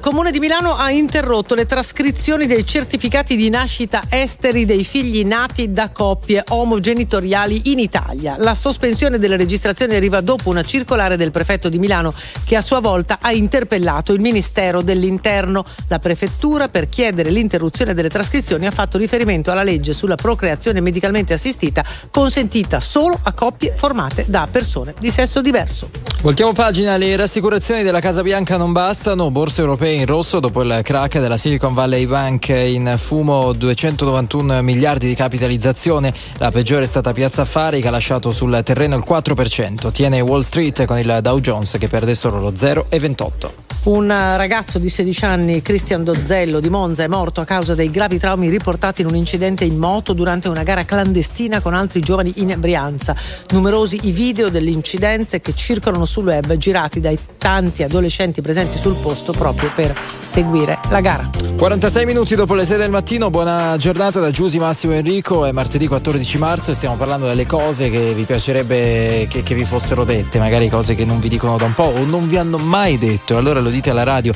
Comune di Milano ha interrotto le trascrizioni dei certificati di nascita esteri dei figli nati da coppie omogenitoriali in Italia. La sospensione delle registrazioni arriva dopo una circolare del prefetto di Milano che a sua volta ha interpellato il Ministero dell'Interno. La prefettura per chiedere l'interruzione delle trascrizioni ha fatto riferimento alla legge sulla procreazione medicalmente assistita consentita solo a coppie formate da persone di sesso diverso. Voltiamo pagina, le rassicurazioni della Casa Bianca non bastano, borse europee in rosso dopo il crack della Silicon Valley Bank in fumo 291 miliardi di capitalizzazione, la peggiore è stata Piazza Affari che ha lasciato sul terreno il 4%, tiene Wall Street con il Dow Jones che perde solo lo 0,28. Un ragazzo di 16 anni, Cristian Dozzello di Monza, è morto a causa dei gravi traumi riportati in un incidente in moto durante una gara clandestina con altri giovani in Brianza. Numerosi i video dell'incidente che circolano sul web girati dai tanti adolescenti presenti sul posto proprio per seguire la gara. 46 minuti dopo le 6 del mattino, buona giornata da Giusy Massimo Enrico, è martedì 14 marzo e stiamo parlando delle cose che vi piacerebbe che, che vi fossero dette, magari cose che non vi dicono da un po' o non vi hanno mai detto, allora lo dite alla radio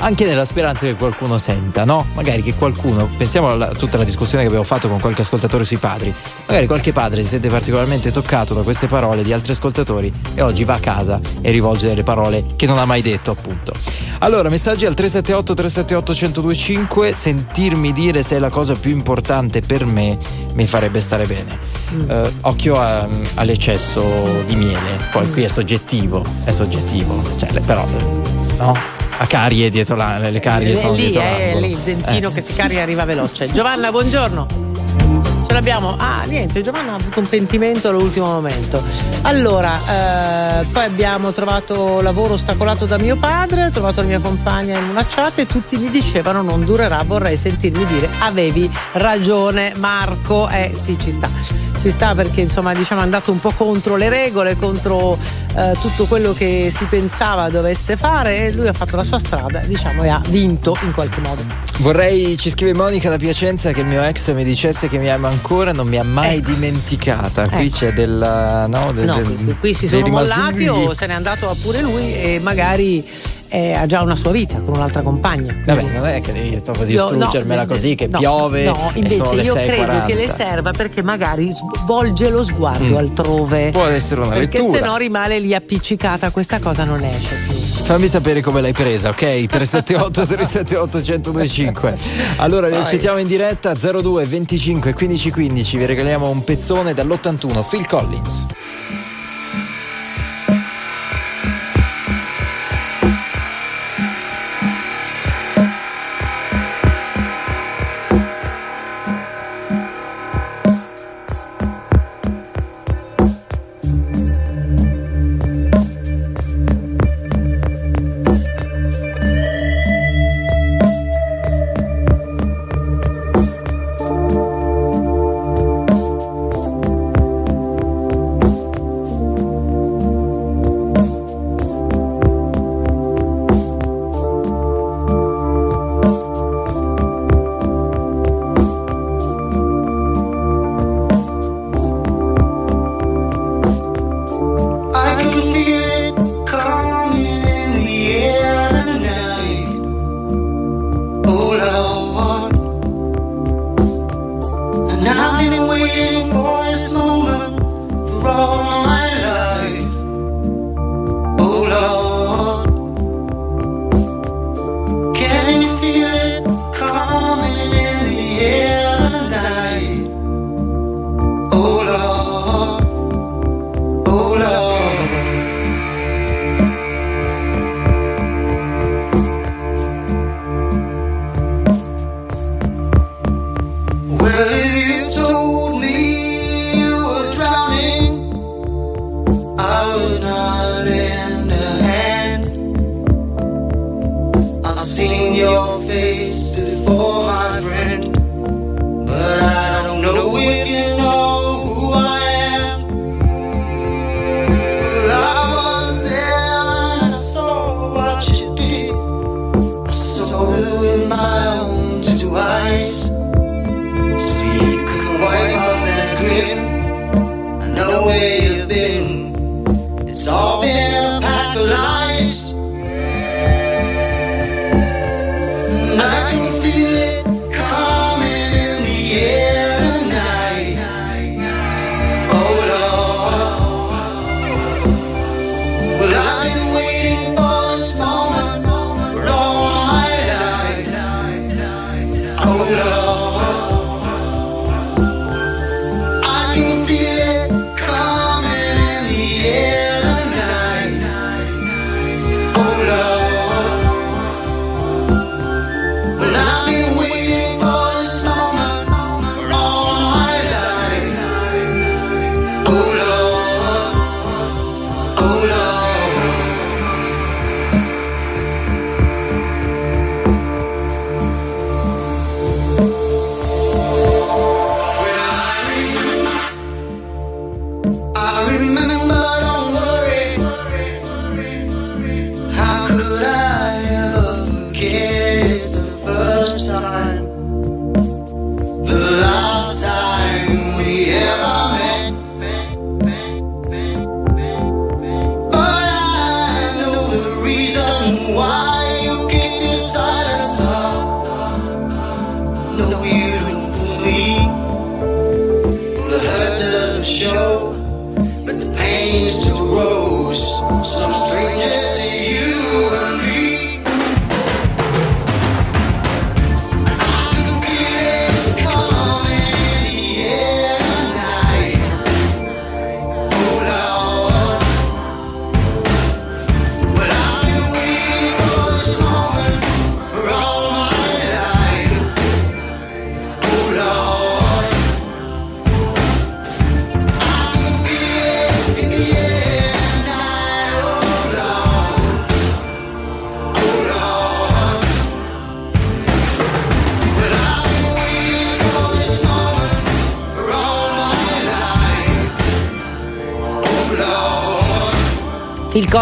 anche nella speranza che qualcuno senta, no? Magari che qualcuno, pensiamo a tutta la discussione che abbiamo fatto con qualche ascoltatore sui padri, magari qualche padre si sente particolarmente toccato da queste parole di altri ascoltatori e oggi va a casa e rivolge delle parole che non ha mai detto appunto. Allora, messaggi al 378 378 1025, sentirmi dire se è la cosa più importante per me mi farebbe stare bene. Eh, occhio a- all'eccesso di miele, poi qui è soggettivo, è soggettivo, cioè, però eh, no? A carie dietro la, le carie sono lì, dietro l'angolo. lì il dentino Eh. che si carica arriva veloce. Giovanna, buongiorno. Ce abbiamo. Ah, niente, Giovanna ha avuto un pentimento all'ultimo momento. Allora, eh, poi abbiamo trovato lavoro ostacolato da mio padre, ho trovato la mia compagna in una chat e tutti mi dicevano non durerà, vorrei sentirmi dire avevi ragione Marco. Eh sì, ci sta. Ci sta perché insomma diciamo è andato un po' contro le regole, contro eh, tutto quello che si pensava dovesse fare e lui ha fatto la sua strada, diciamo, e ha vinto in qualche modo. Vorrei, ci scrive Monica da Piacenza che il mio ex mi dicesse che mi ama ancora, non mi ha mai dimenticata. Qui Ecco. c'è del. No, del- No, del- qui, qui si sono mollati o se n'è andato pure lui e magari eh, ha già una sua vita con un'altra compagna. Vabbè, non è che devi proprio Io- distruggermela no, così che no, piove No, e invece sono le io 6.40. credo che le serva perché magari s- volge lo sguardo Mm. altrove. Può essere una perché lettura. se no rimane lì appiccicata, questa cosa non esce più. Fammi sapere come l'hai presa, ok? 378 378 1025. Allora vi aspettiamo in diretta 02 25 15 15. Vi regaliamo un pezzone dall'81 Phil Collins. love.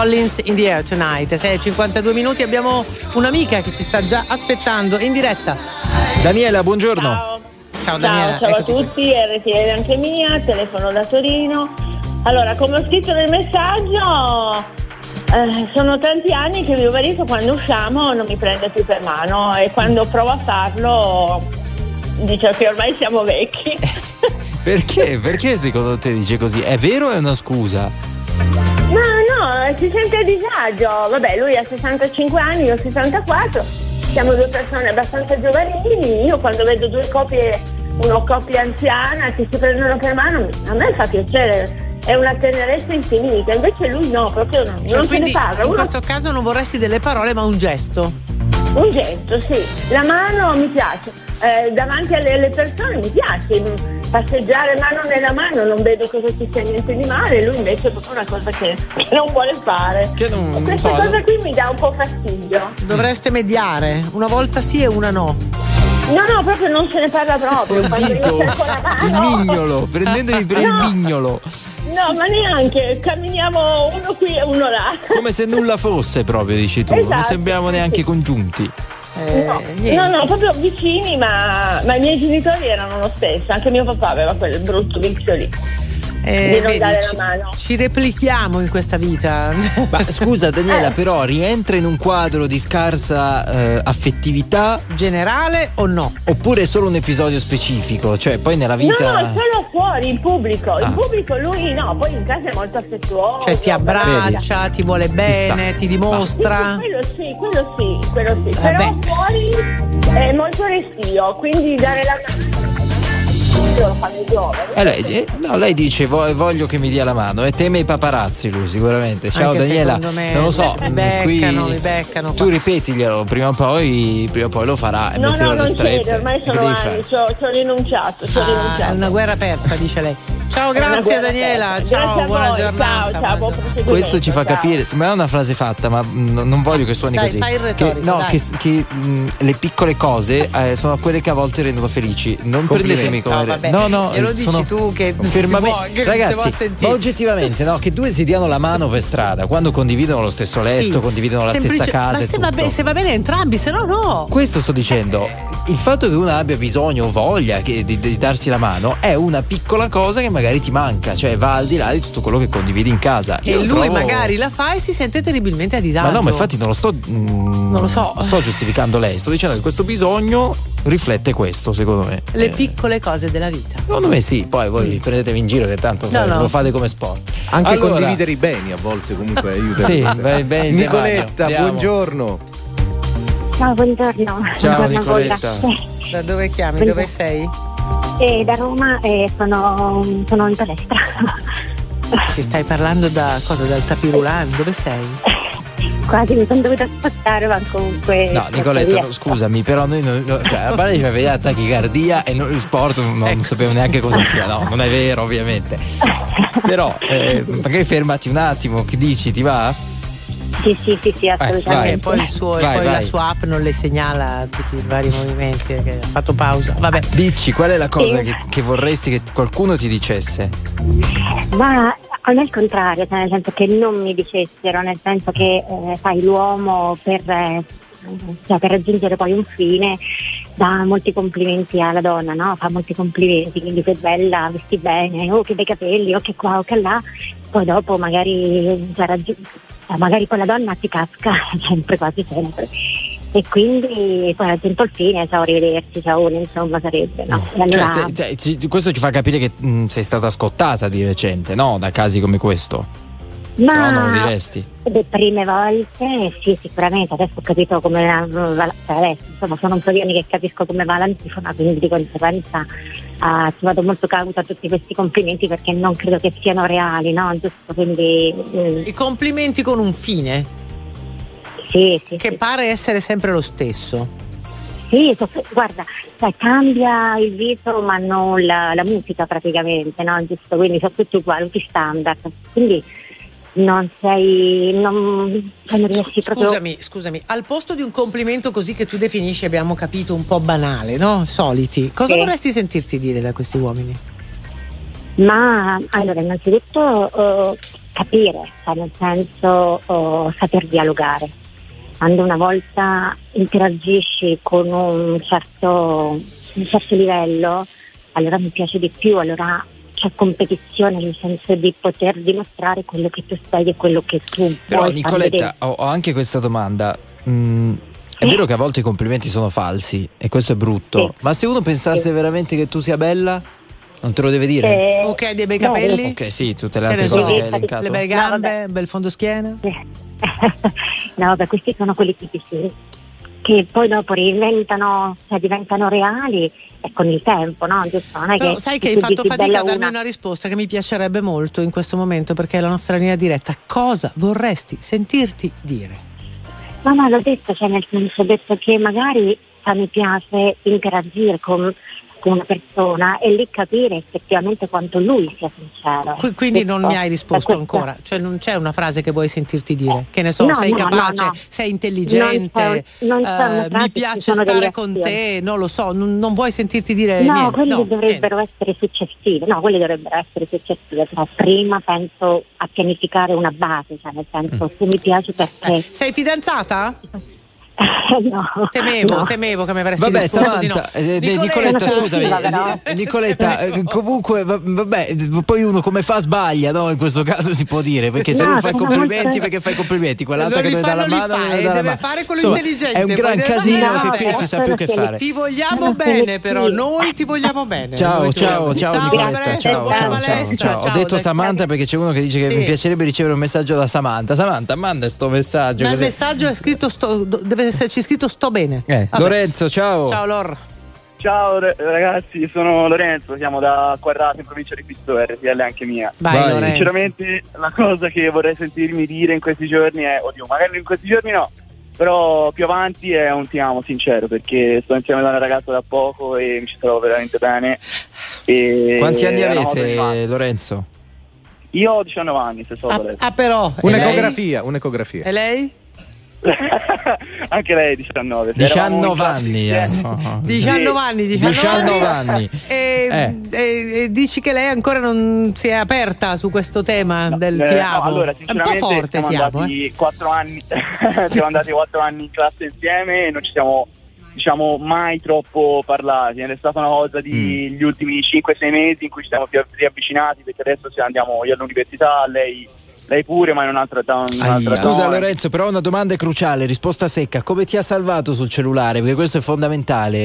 Collins in the air tonight. 6.52 minuti, abbiamo un'amica che ci sta già aspettando in diretta. Daniela, buongiorno. Ciao. Ciao Daniela. Ciao, ciao a tutti, RTL anche mia, telefono da Torino. Allora, come ho scritto nel messaggio, eh, sono tanti anni che mio marito quando usciamo non mi prende più per mano e quando provo a farlo dice che ormai siamo vecchi. Perché? Perché secondo te dice così? È vero o è una scusa? No, si sente a disagio. Vabbè, lui ha 65 anni, io ho 64. Siamo due persone abbastanza giovanili. Io quando vedo due coppie, una coppia anziana che si prendono per mano, a me fa piacere. È una tenerezza infinita. Invece lui no, proprio no. Cioè, non se ne parla. in Uno- questo caso non vorresti delle parole ma un gesto. Un gesto, sì. La mano mi piace. Eh, davanti alle, alle persone mi piace. Passeggiare mano nella mano non vedo cosa ci sia niente di male. Lui invece è proprio una cosa che, che non vuole fare. Che non- E Questa so, cosa qui mi dà un po' fastidio. Dovreste mediare, una volta sì e una no. No, no, proprio non se ne parla proprio. Io dito, il mignolo, prendendomi per il mignolo. No, ma neanche. Camminiamo uno qui e uno là. Come se nulla fosse proprio, dici tu. Non Esatto, sembriamo sì, neanche sì. congiunti. No, no, no, proprio vicini, ma, ma i miei genitori erano lo stesso. Anche mio papà aveva quel brutto vizio lì. Eh, di non vedi, dare ci, la mano. ci replichiamo in questa vita. Ma scusa Eh. Daniela, però rientra in un quadro di scarsa eh, affettività generale o no? Oppure è solo un episodio specifico? Cioè, poi nella No, vita. no, solo fuori, in pubblico. Ah. In pubblico lui no, poi in casa è molto affettuoso. Cioè ti abbraccia, ti vuole bene, ti dimostra. Sì, quello sì, quello sì, quello sì. Vabbè. Però fuori è molto restio, quindi dare la mano lo fanno i giovani. Eh, lei, eh, no, lei dice "Vo- voglio che mi dia la mano e teme i paparazzi lui sicuramente. Ciao Anche Daniela, me non lo so, mi mm, beccano, qui mi beccano. tu ripetiglielo, prima o poi, prima o poi lo farà e No, mettilo no, strette. c'è, ormai sono anni, ho rinunciato, ci ho Ah, rinunciato. è una guerra persa, dice lei. Ciao, grazie Daniela. Ciao, Grazie buona voi, giornata. Ciao, ciao, buon proseguimento. Questo ci fa ciao. capire, sembra una frase fatta, ma mm, non voglio che suoni Dai, così. fai il che, retorico, no, dai. che, che, mm, le piccole cose eh, sono quelle che a volte rendono felici. Non prendetemi come No, vabbè, No, no, glielo dici tu che non si fermame- può- che non si può Ragazzi, ma oggettivamente, no, che due si diano la mano per strada quando condividono lo stesso letto, Sì. condividono la Semplice- stessa casa. Ma se va, bene, se va bene entrambi, se no no. Questo sto dicendo. Il fatto che uno abbia bisogno o voglia che- di, di darsi la mano è una piccola cosa che magari ti manca, cioè va al di là di tutto quello che condividi in casa. E Io lui trovo- magari la fa e si sente terribilmente a disagio. Ma no, ma infatti non lo sto. mm, Non lo so. Sto giustificando lei, sto dicendo che questo bisogno riflette questo, secondo me. Le Eh, piccole cose della vita. Secondo me sì, poi voi prendetevi in giro che tanto No, no. lo fate come sport. Anche Allora- condividere i beni a volte comunque aiuta. Sì, vai bene, Nicoletta, Andiamo. buongiorno. Ciao, buongiorno. Ciao, Buongiorno. Nicoletta. Da dove chiami? Dove sei? Eh, da Roma e sono, sono in palestra. Ci stai parlando da cosa? Dal tapirulan? Dove sei? Quasi mi sono dovuta spostare, ma comunque. No, Nicoletta, no, scusami, però noi non, no, cioè, a parte ci fa vedere la tachicardia e noi, il sport non, non sapevo neanche cosa sia. No, non è vero, ovviamente. Però, eh, magari fermati un attimo, che dici, ti va? Sì, sì, sì, sì, assolutamente. vai. E poi, il suo- e Vai, poi la vai. sua app non le segnala tutti i vari movimenti perché ha fatto pausa. Vabbè. Dici, qual è la cosa Sì. che, che vorresti che qualcuno ti dicesse? Ma a me il contrario, cioè nel senso che non mi dicessero, nel senso che eh, fai l'uomo per, eh, cioè, per raggiungere poi un fine dà molti complimenti alla donna, no? Fa molti complimenti, quindi sei bella, vesti bene, oh che bei capelli, oh che qua, oh che là, poi dopo magari, cioè, raggi- eh, magari poi la donna ti casca, sempre, quasi sempre. E quindi poi raggiunto il fine, ciao, arrivederci, ciao, insomma sarebbe, no? Allora, Cioè, se- cioè, ci- questo ci fa capire che mh, sei stata scottata di recente, no? Da casi come questo. Ma no, non diresti. Le prime volte sì, sicuramente, adesso ho capito come va, cioè adesso, insomma sono un po' di anni che capisco come va l'antifona, quindi di conseguenza ah, ci vado molto cauta a tutti questi complimenti perché non credo che siano reali, no? Giusto, quindi mm, I complimenti con un fine. Sì, sì. Che pare essere sempre lo stesso. sì, guarda, cioè, cambia il viso ma non la, la musica praticamente, no? Giusto, quindi sono tutti uguali, tutti standard. Quindi non sei, non, non riesci proprio... Scusami, scusami, al posto di un complimento così che tu definisci, abbiamo capito, un po' banale, no? Soliti, cosa Sì. vorresti sentirti dire da questi uomini? Ma allora, innanzitutto eh, capire, cioè nel senso oh, saper dialogare. Quando una volta interagisci con un certo, un certo livello, allora mi piace di più, allora c'è competizione nel senso di poter dimostrare quello che tu sei e quello che tu Però Nicoletta, ho, ho anche questa domanda. Mm, è vero che a volte i complimenti sono falsi e questo è brutto, ma se uno pensasse veramente che tu sia bella, non te lo deve dire? Eh, Ok, dei bei capelli. Ok, sì, tutte le altre so, cose che hai elencato. le belle gambe, bel fondo schiena. No, vabbè, questi sono quelli tipici che poi dopo reinventano, cioè diventano reali e con il tempo, no? Giusto? Non è Però che sai che hai fatto fatica a darmi una. una risposta che mi piacerebbe molto in questo momento perché è la nostra linea diretta. Cosa vorresti sentirti dire? No, no, l'ho detto, cioè nel senso ho detto che magari cioè, mi piace interagire con, con una persona e lì capire effettivamente quanto lui sia sincero. Qui- Quindi non Ecco, mi hai risposto questo- ancora, cioè non c'è una frase che vuoi sentirti dire, che ne so, No, sei no, capace, no. sei intelligente, Non c'è non c'è eh, mi piace stare con te, non lo so, non, non vuoi sentirti dire No, niente. quelli no, dovrebbero essere successive, no, quelli dovrebbero essere successive, però prima penso a pianificare una base, cioè nel senso tu mi piaci perché... Sei fidanzata? no. Temevo, no. temevo che mi avresti Vabbè, risposto di no. Samantha, eh, Nicoletta, Sono scusami, creativa, eh, Nicoletta, eh, comunque, va- vabbè, poi uno come fa sbaglia, no? In questo caso si può dire, perché se No, uno fa i complimenti, perché fai i complimenti, quell'altra Non che deve fa, dare la non mano, fa, deve dare la deve mano. fare quello Insomma, intelligente, È un gran casino che No, qui non si sa più che fare. Ti vogliamo bene, però noi ti vogliamo bene. Ciao, ciao, vogliamo- ciao, Nicoletta, ciao, ciao, ciao. Ho detto. Samantha perché c'è uno che dice che mi piacerebbe ricevere un messaggio da Samantha. Samantha, manda sto messaggio. Ma il messaggio è scritto, deve esserci scritto sto bene. Eh. Lorenzo, ciao. Ciao Lor. Ciao ragazzi, sono Lorenzo, siamo da Quadrato in provincia di Pistoia, RTL anche mia. Vai, Vai. Sinceramente la cosa che vorrei sentirmi dire in questi giorni è, oddio, magari in questi giorni no, però più avanti è un ti amo sincero perché sto insieme da una ragazza da poco e mi ci trovo veramente bene. E Quanti anni avete. Lorenzo? Io ho 19 anni, se so adesso. Ah, però. lei? Un'ecografia, un'ecografia. E lei? Anche lei 19. Eravamo in 19 classe anni. eh. Oh. 19 anni, 19, 19 anni. E, Eh. e- e dici che lei ancora non si è aperta su questo tema del Eh, ti no, amo. allora, è un po' forte siamo ti amo. eh. andati quattro anni, siamo andati quattro anni in classe insieme e non ci siamo diciamo mai troppo parlati. Ed è stata una cosa Mm. di gli ultimi 5-6 mesi in cui ci siamo più riavvicinati perché adesso se andiamo io all'università, lei, lei pure, ma in un'altra, da un'altra Scusa zona. Lorenzo, però una domanda cruciale, risposta secca. Come ti ha salvato sul cellulare? Perché questo è fondamentale.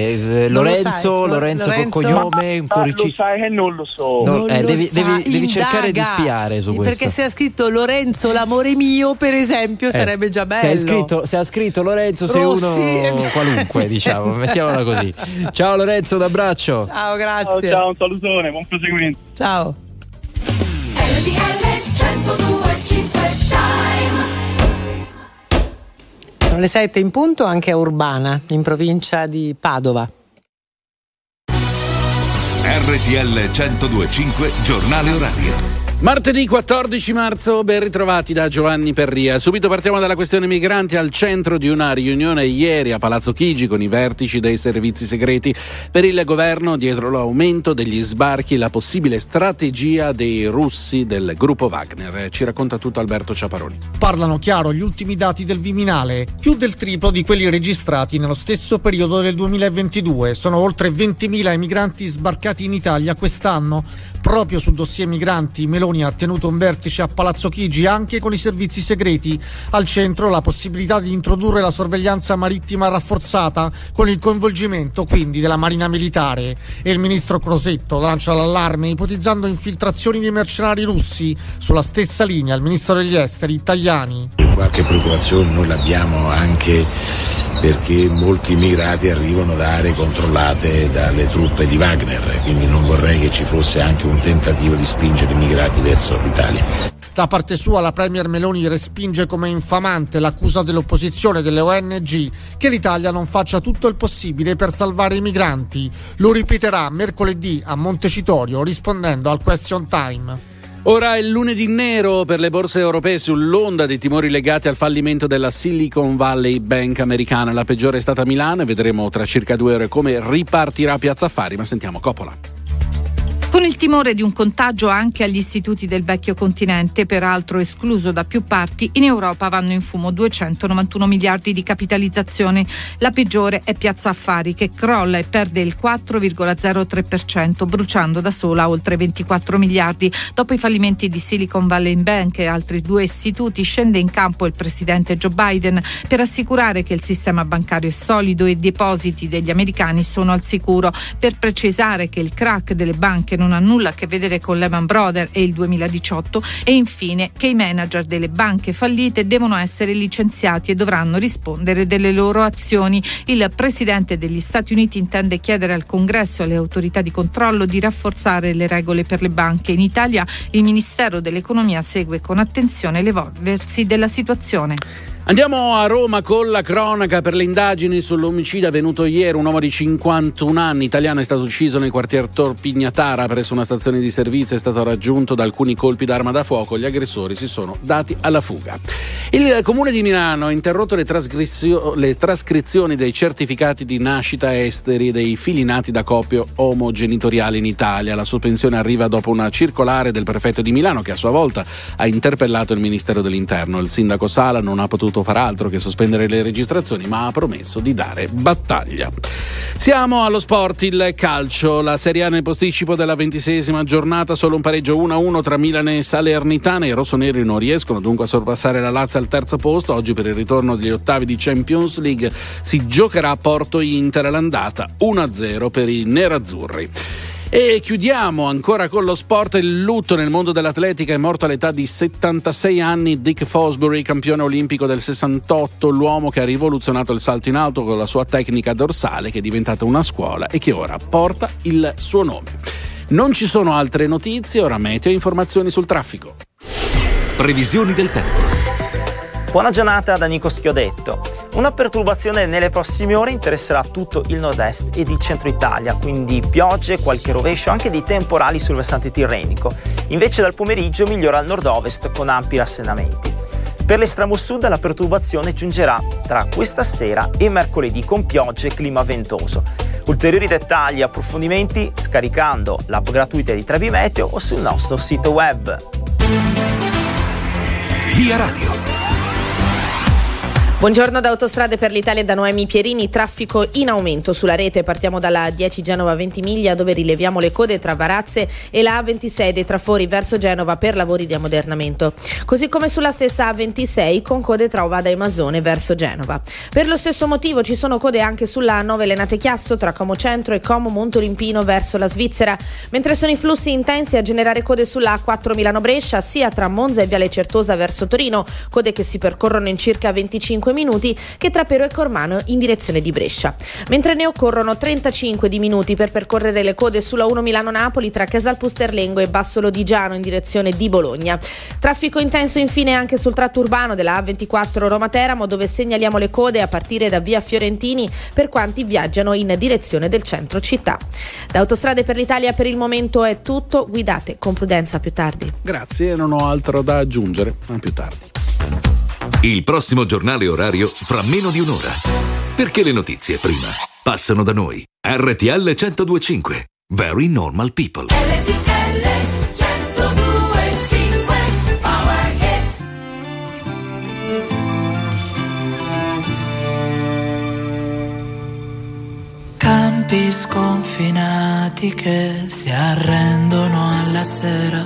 Eh, Lorenzo, sai, Lo- Lorenzo, Lorenzo? col cognome, un Ah, cuoricino. Lo sai che non lo so. No, Non eh, lo devi, devi- devi cercare di spiare su questo. Perché se ha scritto Lorenzo l'amore mio, per esempio, Eh, sarebbe già bello. Se, scritto, se ha scritto Lorenzo, sei Rossi, uno qualunque, diciamo, mettiamola così. Ciao Lorenzo, un abbraccio. Ciao, grazie. Ciao, ciao, un salutone, buon proseguimento. Ciao. Sono le 7 in punto anche a Urbana, in provincia di Padova. RTL 1025 Giornale Orario. Martedì 14 marzo, ben ritrovati da Giovanni Perria. Subito partiamo dalla questione migranti al centro di una riunione ieri a Palazzo Chigi con i vertici dei servizi segreti per il governo dietro l'aumento degli sbarchi, la possibile strategia dei russi del gruppo Wagner. Ci racconta tutto Alberto Ciaparoni. Parlano chiaro gli ultimi dati del Viminale, più del triplo di quelli registrati nello stesso periodo del 2022. Sono oltre 20.000 i migranti sbarcati in Italia quest'anno. Proprio sul dossier migranti, Meloni ha tenuto un vertice a Palazzo Chigi anche con i servizi segreti. Al centro la possibilità di introdurre la sorveglianza marittima rafforzata con il coinvolgimento quindi della Marina Militare. E il ministro Crosetto lancia l'allarme ipotizzando infiltrazioni di mercenari russi. Sulla stessa linea il ministro degli esteri Tajani. Qualche preoccupazione noi l'abbiamo anche perché molti immigrati arrivano da aree controllate dalle truppe di Wagner, quindi non vorrei che ci fosse anche un tentativo di spingere i migranti verso l'Italia. Da parte sua la Premier Meloni respinge come infamante l'accusa dell'opposizione delle ONG che l'Italia non faccia tutto il possibile per salvare i migranti. Lo ripeterà mercoledì a Montecitorio rispondendo al question time. Ora è lunedì nero per le borse europee sull'onda dei timori legati al fallimento della Silicon Valley Bank americana. La peggiore è stata Milano e vedremo tra circa due ore come ripartirà Piazza Affari, ma sentiamo Coppola. Con il timore di un contagio anche agli istituti del vecchio continente, peraltro escluso da più parti, in Europa vanno in fumo 291 miliardi di capitalizzazione. La peggiore è Piazza Affari che crolla e perde il 4,03%, bruciando da sola oltre 24 miliardi. Dopo i fallimenti di Silicon Valley Bank e altri due istituti scende in campo il presidente Joe Biden per assicurare che il sistema bancario è solido e i depositi degli americani sono al sicuro, per precisare che il crack delle banche non ha nulla a che vedere con Lehman Brothers e il 2018 e infine che i manager delle banche fallite devono essere licenziati e dovranno rispondere delle loro azioni. Il presidente degli Stati Uniti intende chiedere al Congresso e alle autorità di controllo di rafforzare le regole per le banche. In Italia il Ministero dell'Economia segue con attenzione l'evolversi della situazione. Andiamo a Roma con la cronaca per le indagini sull'omicidio avvenuto ieri. Un uomo di 51 anni italiano è stato ucciso nel quartier Torpignatara presso una stazione di servizio. È stato raggiunto da alcuni colpi d'arma da fuoco. Gli aggressori si sono dati alla fuga. Il comune di Milano ha interrotto le, trasgressio- le trascrizioni dei certificati di nascita esteri dei figli nati da coppie omogenitoriali in Italia. La sospensione arriva dopo una circolare del prefetto di Milano che a sua volta ha interpellato il Ministero dell'Interno. Il sindaco Sala non ha potuto far altro che sospendere le registrazioni, ma ha promesso di dare battaglia. Siamo allo sport, il calcio. La Serie A nel posticipo della ventisesima giornata, solo un pareggio 1-1 tra Milan e Salernitana. I rossoneri non riescono dunque a sorpassare la Lazio al terzo posto. Oggi per il ritorno degli ottavi di Champions League si giocherà a Porto Inter all'andata 1-0 per i nerazzurri. E chiudiamo ancora con lo sport. Il lutto nel mondo dell'atletica è morto all'età di 76 anni Dick Fosbury, campione olimpico del 68, l'uomo che ha rivoluzionato il salto in alto con la sua tecnica dorsale che è diventata una scuola e che ora porta il suo nome. Non ci sono altre notizie, ora meteo informazioni sul traffico. Previsioni del tempo. Buona giornata da Nico Schiodetto. Una perturbazione nelle prossime ore interesserà tutto il nord-est ed il centro Italia, quindi piogge, qualche rovescio, anche dei temporali sul versante tirrenico. Invece dal pomeriggio migliora al nord-ovest con ampi rassenamenti. Per l'estremo sud la perturbazione giungerà tra questa sera e mercoledì con piogge e clima ventoso. Ulteriori dettagli e approfondimenti scaricando l'app gratuita di Trebi Meteo o sul nostro sito web. Via Radio. Buongiorno da Autostrade per l'Italia da Noemi Pierini, traffico in aumento sulla rete. Partiamo dalla 10 Genova 20 miglia dove rileviamo le code tra Varazze e la A26 dei trafori verso Genova per lavori di ammodernamento. Così come sulla stessa A26 con code tra Ovada e Masone verso Genova. Per lo stesso motivo ci sono code anche sulla A9 Lenate Chiasso tra Como Centro e Como Montolimpino verso la Svizzera, mentre sono i flussi intensi a generare code sulla A4 Milano Brescia sia tra Monza e Viale Certosa verso Torino, code che si percorrono in circa 25 minuti che tra Pero e Cormano in direzione di Brescia. Mentre ne occorrono 35 di minuti per percorrere le code sulla 1 Milano-Napoli tra Casal Pusterlengo e Bassolo di Giano in direzione di Bologna. Traffico intenso infine anche sul tratto urbano della A24 Roma-Teramo dove segnaliamo le code a partire da via Fiorentini per quanti viaggiano in direzione del centro città. Da Autostrade per l'Italia per il momento è tutto, guidate con prudenza più tardi. Grazie, non ho altro da aggiungere. A più tardi. Il prossimo giornale orario fra meno di un'ora. Perché le notizie prima passano da noi. RTL 1025. Very normal people. Campi sconfinati che si arrendono alla sera,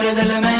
rumore delle metro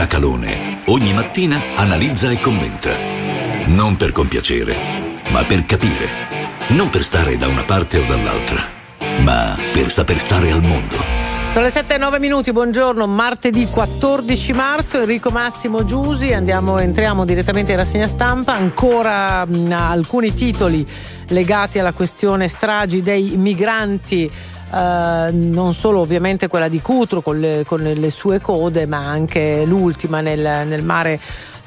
Giacalone ogni mattina analizza e commenta. Non per compiacere, ma per capire. Non per stare da una parte o dall'altra, ma per saper stare al mondo. Sono le 7 e 9 minuti, buongiorno, martedì 14 marzo, Enrico Massimo Giusi, andiamo, entriamo direttamente in rassegna stampa, ancora mh, alcuni titoli legati alla questione stragi dei migranti. Eh, non solo ovviamente quella di Cutro con le, con le sue code, ma anche l'ultima nel, nel mare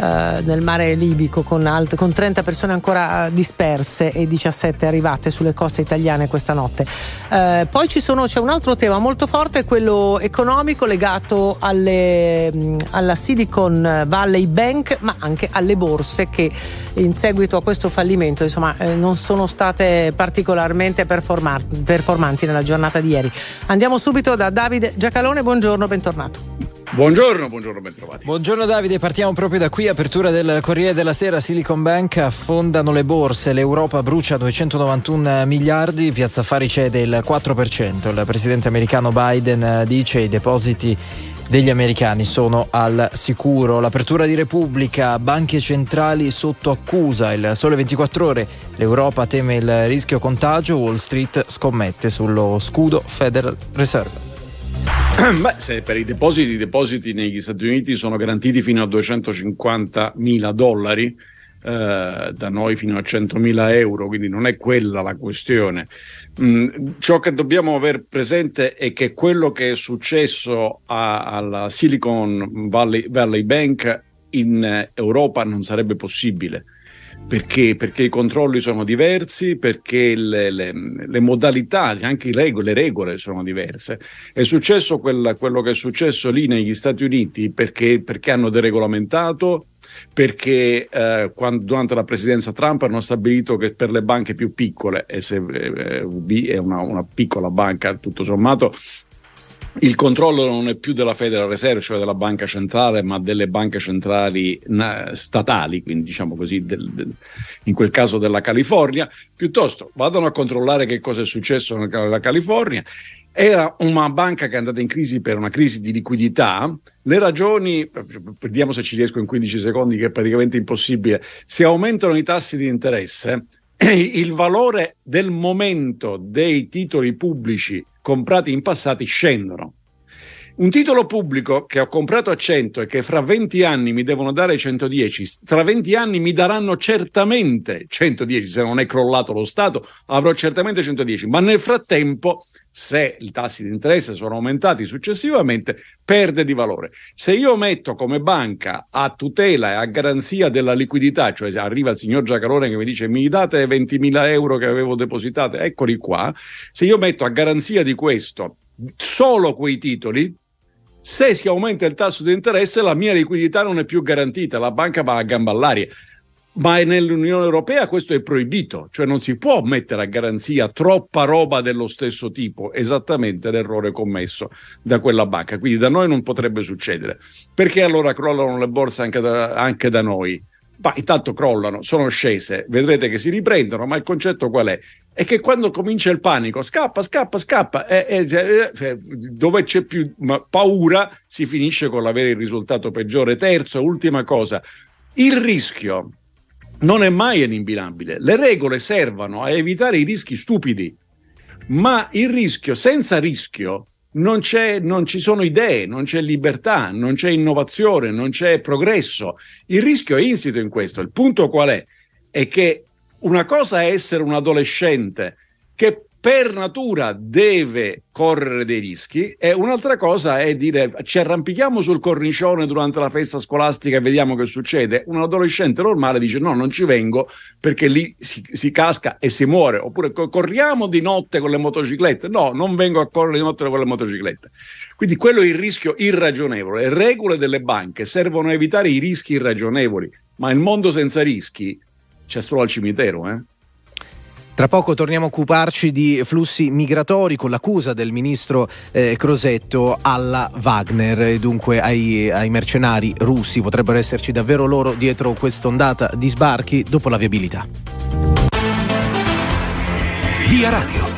eh, nel mare libico con, alt- con 30 persone ancora eh, disperse e 17 arrivate sulle coste italiane questa notte. Eh, poi sono- c'è un altro tema molto forte, quello economico legato alle, alla Silicon Valley Bank, ma anche alle borse che in seguito a questo fallimento insomma, eh, non sono state particolarmente performanti nella giornata di ieri. Andiamo subito da Davide Giacalone, buongiorno, bentornato. Buongiorno, buongiorno, bentrovati. Buongiorno Davide, partiamo proprio da qui, apertura del Corriere della Sera, Silicon Bank affondano le borse, l'Europa brucia 291 miliardi, Piazza Affari cede il 4%, il presidente americano Biden eh, dice i depositi degli americani sono al sicuro. L'apertura di Repubblica, banche centrali sotto accusa, il sole 24 ore, l'Europa teme il rischio contagio, Wall Street scommette sullo scudo Federal Reserve. Beh, se per i depositi, i depositi negli Stati Uniti sono garantiti fino a 250 mila dollari, eh, da noi fino a 100 mila euro, quindi non è quella la questione. Mm, ciò che dobbiamo aver presente è che quello che è successo a- alla Silicon Valley, Valley Bank in Europa non sarebbe possibile. Perché? Perché i controlli sono diversi, perché le, le- le modalità, anche i rego- le regole sono diverse. È successo quel- quello che è successo lì negli Stati Uniti perché, perché hanno deregolamentato, perché eh, quando- durante la presidenza Trump hanno stabilito che per le banche più piccole, e se eh, UB è una, una piccola banca tutto sommato, il controllo non è più della Federal Reserve, cioè della banca centrale, ma delle banche centrali statali, quindi diciamo così, del- del- in quel caso della California, piuttosto vadano a controllare che cosa è successo nella California. Era una banca che è andata in crisi per una crisi di liquidità. Le ragioni, vediamo se ci riesco in 15 secondi, che è praticamente impossibile. Se aumentano i tassi di interesse, il valore del momento dei titoli pubblici comprati in passati scendono. Un titolo pubblico che ho comprato a 100 e che fra 20 anni mi devono dare 110, tra 20 anni mi daranno certamente 110, se non è crollato lo Stato avrò certamente 110, ma nel frattempo se i tassi di interesse sono aumentati successivamente perde di valore. Se io metto come banca a tutela e a garanzia della liquidità, cioè se arriva il signor Giacalone che mi dice mi date 20.000 euro che avevo depositate, eccoli qua, se io metto a garanzia di questo solo quei titoli, se si aumenta il tasso di interesse la mia liquidità non è più garantita, la banca va a gamba all'aria. Ma nell'Unione Europea questo è proibito, cioè non si può mettere a garanzia troppa roba dello stesso tipo, esattamente l'errore commesso da quella banca. Quindi da noi non potrebbe succedere. Perché allora crollano le borse anche da, anche da noi? Ma intanto crollano, sono scese, vedrete che si riprendono, ma il concetto qual è? È che quando comincia il panico, scappa, scappa, scappa, e, e- e- dove c'è più paura si finisce con l'avere il risultato peggiore. Terzo, ultima cosa, il rischio non è mai eliminabile. Le regole servono a evitare i rischi stupidi, ma il rischio, senza rischio, non, c'è, non ci sono idee, non c'è libertà, non c'è innovazione, non c'è progresso. Il rischio è insito in questo. Il punto qual è? È che una cosa è essere un adolescente che per natura deve correre dei rischi e un'altra cosa è dire ci arrampichiamo sul cornicione durante la festa scolastica e vediamo che succede. Un adolescente normale dice no, non ci vengo perché lì si, si casca e si muore. Oppure co- corriamo di notte con le motociclette. No, non vengo a correre di notte con le motociclette. Quindi quello è il rischio irragionevole. Le regole delle banche servono a evitare i rischi irragionevoli, ma il mondo senza rischi c'è solo al cimitero, eh? Tra poco torniamo a occuparci di flussi migratori con l'accusa del ministro eh, Crosetto alla Wagner e dunque ai, ai mercenari russi. Potrebbero esserci davvero loro dietro quest'ondata di sbarchi dopo la viabilità. Via Radio.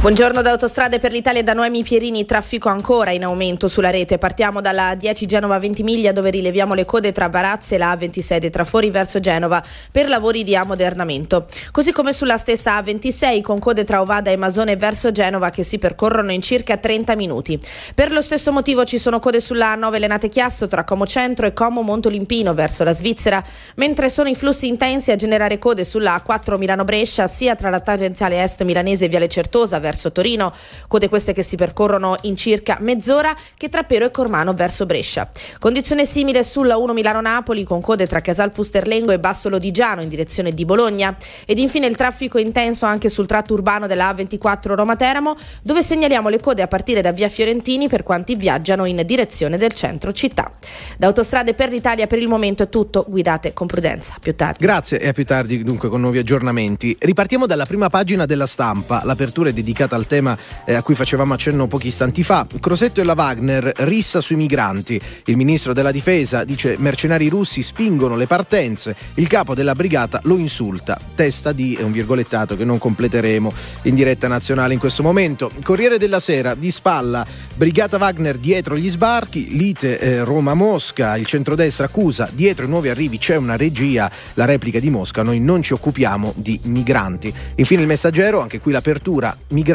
Buongiorno da Autostrade per l'Italia da Noemi Pierini, traffico ancora in aumento sulla rete. Partiamo dalla 10 Genova Ventimiglia dove rileviamo le code tra Varazze e la A26 tra fuori verso Genova per lavori di ammodernamento. Così come sulla stessa A26 con code tra Ovada e Masone verso Genova che si percorrono in circa 30 minuti. Per lo stesso motivo ci sono code sulla A9 Lenate Chiasso tra Como Centro e Como Montolimpino verso la Svizzera, mentre sono i flussi intensi a generare code sulla A4 Milano Brescia sia tra la tangenziale est milanese e Viale Certosa verso Torino, code queste che si percorrono in circa mezz'ora, che tra Pero e Cormano verso Brescia. Condizione simile sulla 1 Milano-Napoli con code tra Casal Pusterlengo e Basso Lodigiano in direzione di Bologna ed infine il traffico intenso anche sul tratto urbano della A24 Roma-Teramo dove segnaliamo le code a partire da via Fiorentini per quanti viaggiano in direzione del centro città. Da Autostrade per l'Italia per il momento è tutto, guidate con prudenza. Più tardi. Grazie e a più tardi dunque con nuovi aggiornamenti. Ripartiamo dalla prima pagina della stampa. L'apertura è dedicata al tema eh, a cui facevamo accenno pochi istanti fa. Crosetto e la Wagner, rissa sui migranti. Il ministro della difesa dice mercenari russi spingono le partenze. Il capo della brigata lo insulta. Testa di un virgolettato che non completeremo in diretta nazionale in questo momento. Corriere della Sera di spalla. Brigata Wagner dietro gli sbarchi. Lite eh, Roma-Mosca. Il centrodestra accusa dietro i nuovi arrivi c'è una regia. La replica di Mosca. Noi non ci occupiamo di migranti. Infine il messaggero, anche qui l'apertura. Migranti,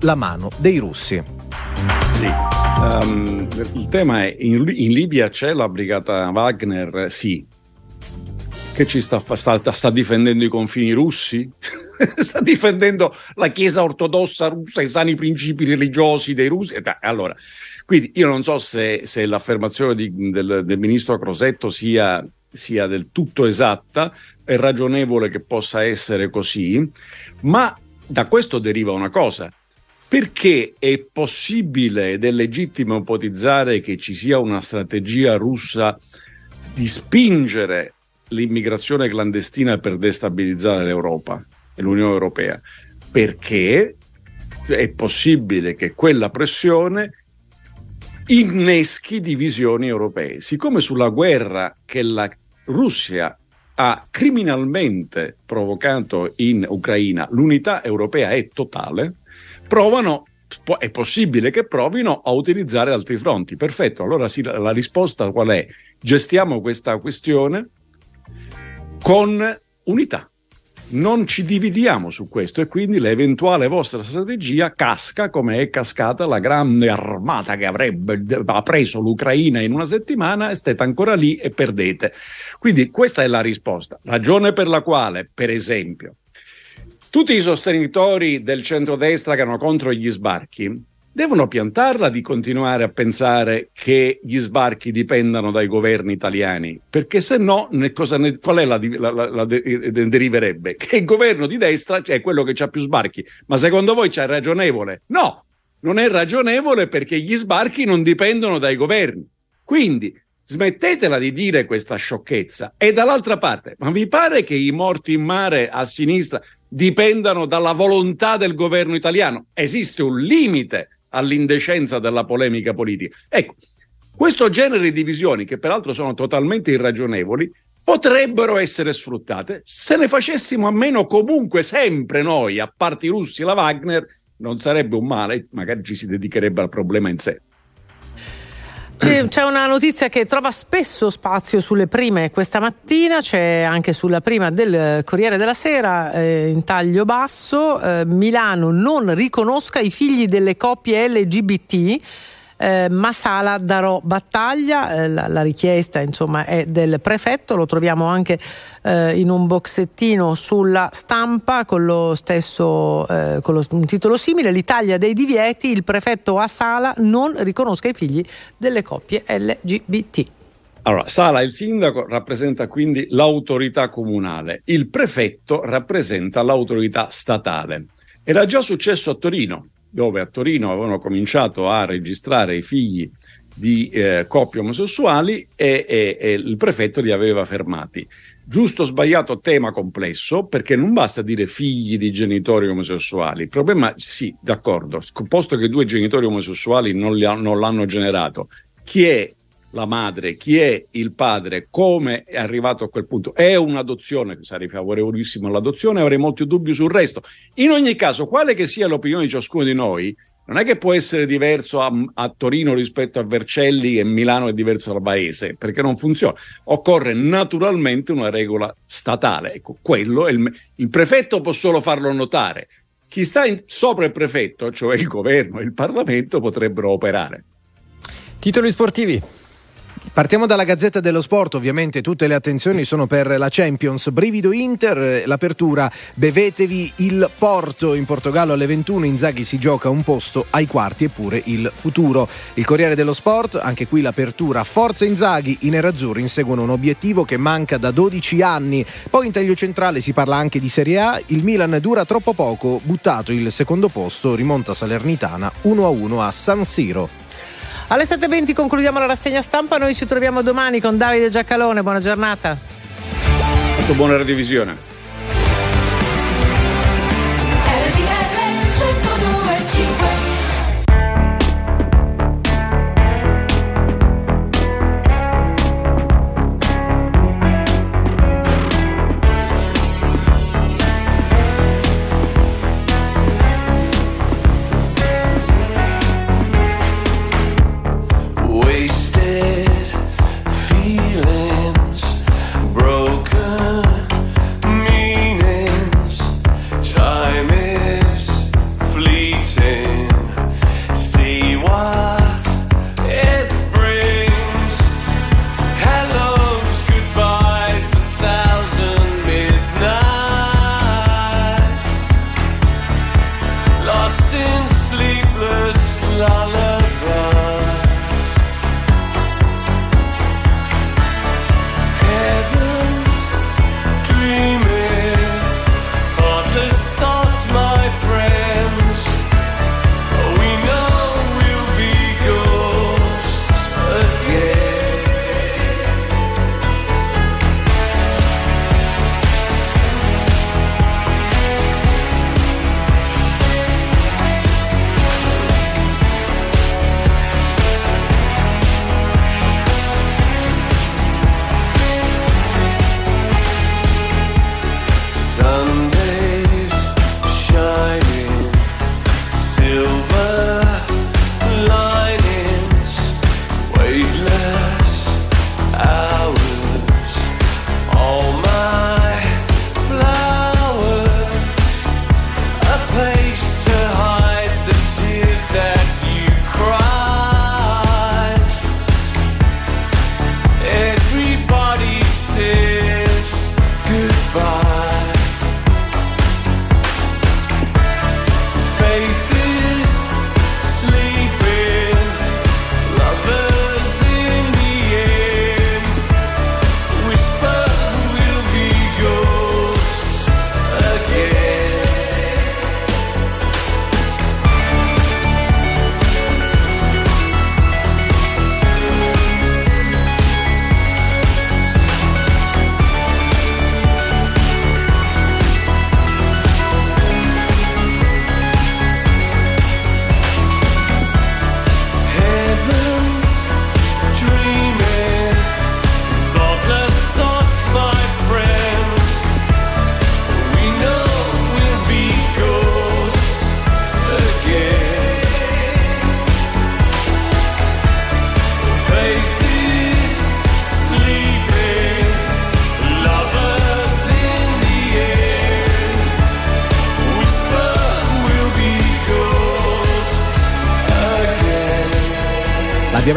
la mano dei russi. Sì. Ehm, il tema è in, in Libia c'è la brigata Wagner? Sì. Che ci sta, sta, sta difendendo i confini russi? sta difendendo la Chiesa ortodossa russa, i sani principi religiosi dei russi? Eh, allora, quindi io non so se, se l'affermazione di, del, del ministro Crosetto sia sia del tutto esatta, è ragionevole che possa essere così, ma da questo deriva una cosa. Perché è possibile ed è legittimo ipotizzare che ci sia una strategia russa di spingere l'immigrazione clandestina per destabilizzare l'Europa e l'Unione Europea? Perché è possibile che quella pressione inneschi divisioni europee. Siccome sulla guerra che la Russia ha criminalmente provocato in Ucraina l'unità europea è totale, provano è possibile che provino a utilizzare altri fronti. Perfetto, allora sì, la risposta qual è? Gestiamo questa questione con unità. Non ci dividiamo su questo e quindi l'eventuale vostra strategia casca come è cascata la grande armata che avrebbe ha preso l'Ucraina in una settimana e state ancora lì e perdete. Quindi questa è la risposta. Ragione per la quale, per esempio, tutti i sostenitori del centrodestra che erano contro gli sbarchi devono piantarla di continuare a pensare che gli sbarchi dipendano dai governi italiani, perché se no ne, ne, qual è la, la, la, la de, deriverebbe? Che il governo di destra è quello che ha più sbarchi, ma secondo voi c'è ragionevole? No, non è ragionevole perché gli sbarchi non dipendono dai governi. Quindi smettetela di dire questa sciocchezza. E dall'altra parte, ma vi pare che i morti in mare a sinistra dipendano dalla volontà del governo italiano? Esiste un limite all'indecenza della polemica politica. Ecco, questo genere di divisioni, che peraltro sono totalmente irragionevoli, potrebbero essere sfruttate se ne facessimo a meno comunque sempre noi, a parte i russi la Wagner, non sarebbe un male, magari ci si dedicherebbe al problema in sé. C'è, una notizia che trova spesso spazio sulle prime. Questa mattina, c'è anche sulla prima del Corriere della Sera, eh, in taglio basso, eh, Milano non riconosca i figli delle coppie LGBT eh, Masala darò battaglia, eh, la, la, richiesta insomma è del prefetto, lo troviamo anche eh, in un boxettino sulla stampa con lo stesso eh, con lo, un titolo simile, l'Italia dei divieti, il prefetto a Sala non riconosca i figli delle coppie LGBT. Allora, Sala, il sindaco, rappresenta quindi l'autorità comunale, il prefetto rappresenta l'autorità statale. Era già successo a Torino, dove a Torino avevano cominciato a registrare i figli di eh, coppie omosessuali e, e, e, il prefetto li aveva fermati. Giusto o sbagliato tema complesso perché non basta dire figli di genitori omosessuali. Il problema, sì, d'accordo, posto che due genitori omosessuali non, ha, non l'hanno generato, chi è la madre, chi è il padre, come è arrivato a quel punto. È un'adozione, sarei favorevolissimo all'adozione, avrei molti dubbi sul resto. In ogni caso, quale che sia l'opinione di ciascuno di noi, non è che può essere diverso a, a Torino rispetto a Vercelli e Milano è diverso da Paese, perché non funziona. Occorre naturalmente una regola statale. Ecco, quello il, il prefetto può solo farlo notare. Chi sta in- sopra il prefetto, cioè il governo e il Parlamento, potrebbero operare. Titoli sportivi. Partiamo dalla Gazzetta dello Sport, ovviamente tutte le attenzioni sono per la Champions. Brivido Inter, eh, l'apertura, bevetevi il Porto in Portogallo alle 21, Inzaghi si gioca un posto ai quarti eppure il futuro. Il Corriere dello Sport, anche qui l'apertura, Forza Inzaghi, i nerazzurri inseguono un obiettivo che manca da 12 anni. Poi in taglio centrale si parla anche di Serie A, il Milan dura troppo poco, buttato il secondo posto, rimonta Salernitana 1-1 a San Siro. Alle 7.20 concludiamo la rassegna stampa, noi ci troviamo domani con Davide Giacalone, buona giornata. Molto buona radiovisione.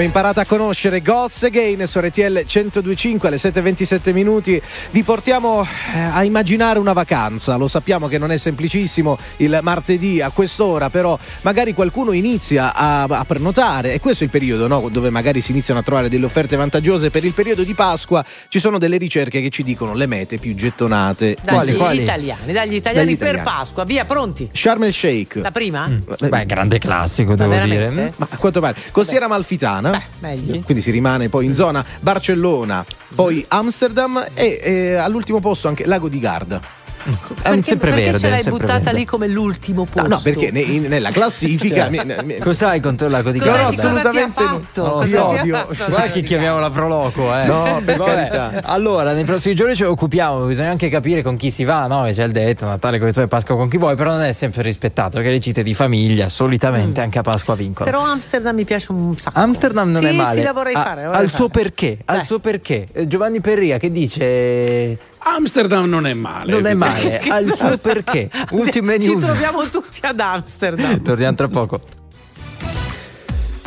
Imparata a conoscere Gods Again su RTL 1025 alle 7.27 minuti. Vi portiamo eh, a immaginare una vacanza. Lo sappiamo che non è semplicissimo il martedì a quest'ora, però magari qualcuno inizia a, a prenotare. E questo è il periodo no? dove magari si iniziano a trovare delle offerte vantaggiose. Per il periodo di Pasqua ci sono delle ricerche che ci dicono le mete più gettonate. Dagli italiani, dagli italiani Dagli per italiani. Pasqua, via, pronti. Sharm el Sheikh. La prima? Beh, grande classico, devo veramente? dire. Ma a quanto pare, Costiera Amalfitana, meglio. Quindi si rimane poi in zona Barcellona, poi Amsterdam e eh, all'ultimo posto anche Lago di Garda. È un Perché, sempre perché verde, ce l'hai buttata verde. lì come l'ultimo posto? No, perché ne- in- nella classifica. Cioè, mi- mi- Cos'hai contro la codica? No, no, assolutamente no. ha odio. Guarda che chiamiamo la Proloco, eh. No, per Vabbè. carità. Allora, nei prossimi giorni ci occupiamo, bisogna anche capire con chi si va, no? C'è il detto, Natale con i tuoi Pasqua con chi vuoi, però non è sempre rispettato, perché le gite di famiglia solitamente anche a Pasqua vincono. Però Amsterdam mi piace un sacco. Amsterdam non sì, è male. Sì, la vorrei Ha- fare. vorrei suo fare. perché, ha il Dai. suo perché. Giovanni Perria che dice Amsterdam non è male. non è male, ha il suo perché. Ultime Ci news. troviamo tutti ad Amsterdam. Torniamo tra poco.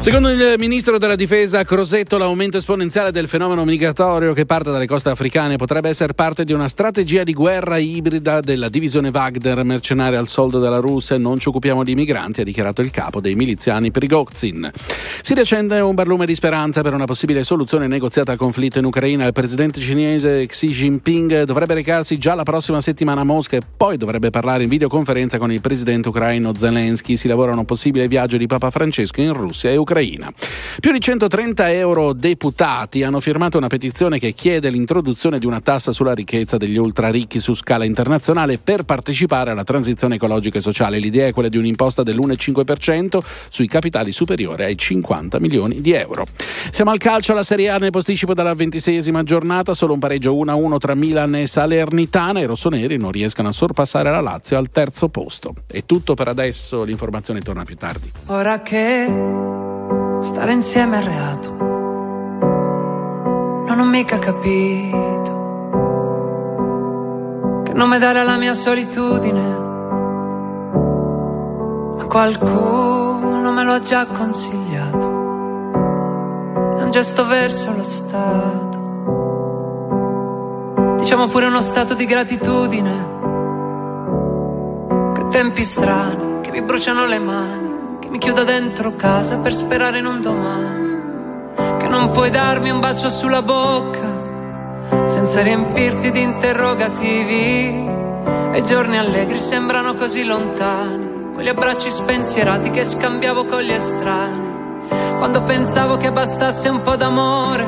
Secondo il ministro della difesa Crosetto, l'aumento esponenziale del fenomeno migratorio che parte dalle coste africane potrebbe essere parte di una strategia di guerra ibrida della divisione Wagner, mercenaria al soldo della Russia. Non ci occupiamo di migranti, ha dichiarato il capo dei miliziani Prigozhin. Si riaccende un barlume di speranza per una possibile soluzione negoziata al conflitto in Ucraina. Il presidente cinese Xi Jinping dovrebbe recarsi già la prossima settimana a Mosca e poi dovrebbe parlare in videoconferenza con il presidente ucraino Zelensky. Si lavora a un possibile viaggio di Papa Francesco in Russia e Ucraina. Più di 130 eurodeputati hanno firmato una petizione che chiede l'introduzione di una tassa sulla ricchezza degli ultraricchi su scala internazionale per partecipare alla transizione ecologica e sociale. L'idea è quella di un'imposta dell'1,5% sui capitali superiori ai 50 milioni di euro. Siamo al calcio, la Serie A nel posticipo dalla ventiseiesima giornata, solo un pareggio 1-1 tra Milan e Salernitana. I rossoneri non riescono a sorpassare la Lazio al terzo posto. È tutto per adesso, l'informazione torna più tardi. Ora che stare insieme è reato, non ho mica capito che nome dare alla mia solitudine, ma qualcuno me lo ha già consigliato. È un gesto verso lo Stato, diciamo pure uno stato di gratitudine, che tempi strani che mi bruciano le mani mi chiudo dentro casa per sperare in un domani, che non puoi darmi un bacio sulla bocca senza riempirti di interrogativi e i giorni allegri sembrano così lontani, quegli abbracci spensierati che scambiavo con gli estranei, quando pensavo che bastasse un po' d'amore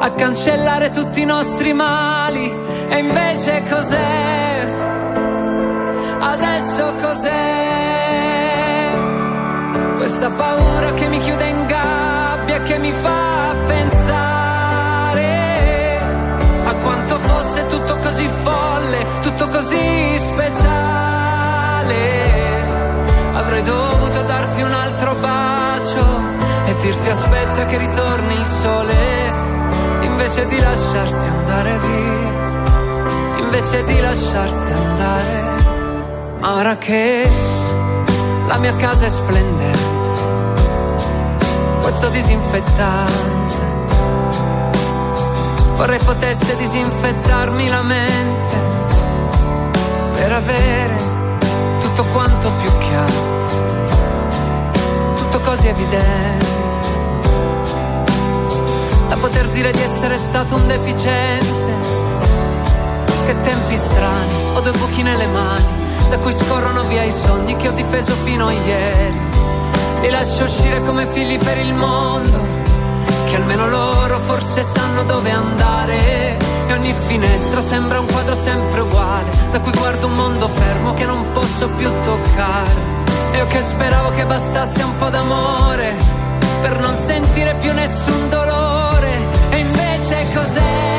a cancellare tutti i nostri mali e invece cos'è? Adesso cos'è? Questa paura che mi chiude in gabbia, che mi fa pensare a quanto fosse tutto così folle, tutto così speciale. Avrei dovuto darti un altro bacio e dirti aspetta che ritorni il sole, invece di lasciarti andare via, invece di lasciarti andare. Ma ora che la mia casa è splendente, questo disinfettante. Vorrei potesse disinfettarmi la mente per avere tutto quanto più chiaro, tutto così evidente, da poter dire di essere stato un deficiente. Che tempi strani, ho due buchi nelle mani, da cui scorrono via i sogni che ho difeso fino a ieri. Li lascio uscire come figli per il mondo, che almeno loro forse sanno dove andare. E ogni finestra sembra un quadro sempre uguale, da cui guardo un mondo fermo che non posso più toccare. E io che speravo che bastasse un po' d'amore, per non sentire più nessun dolore. E invece cos'è?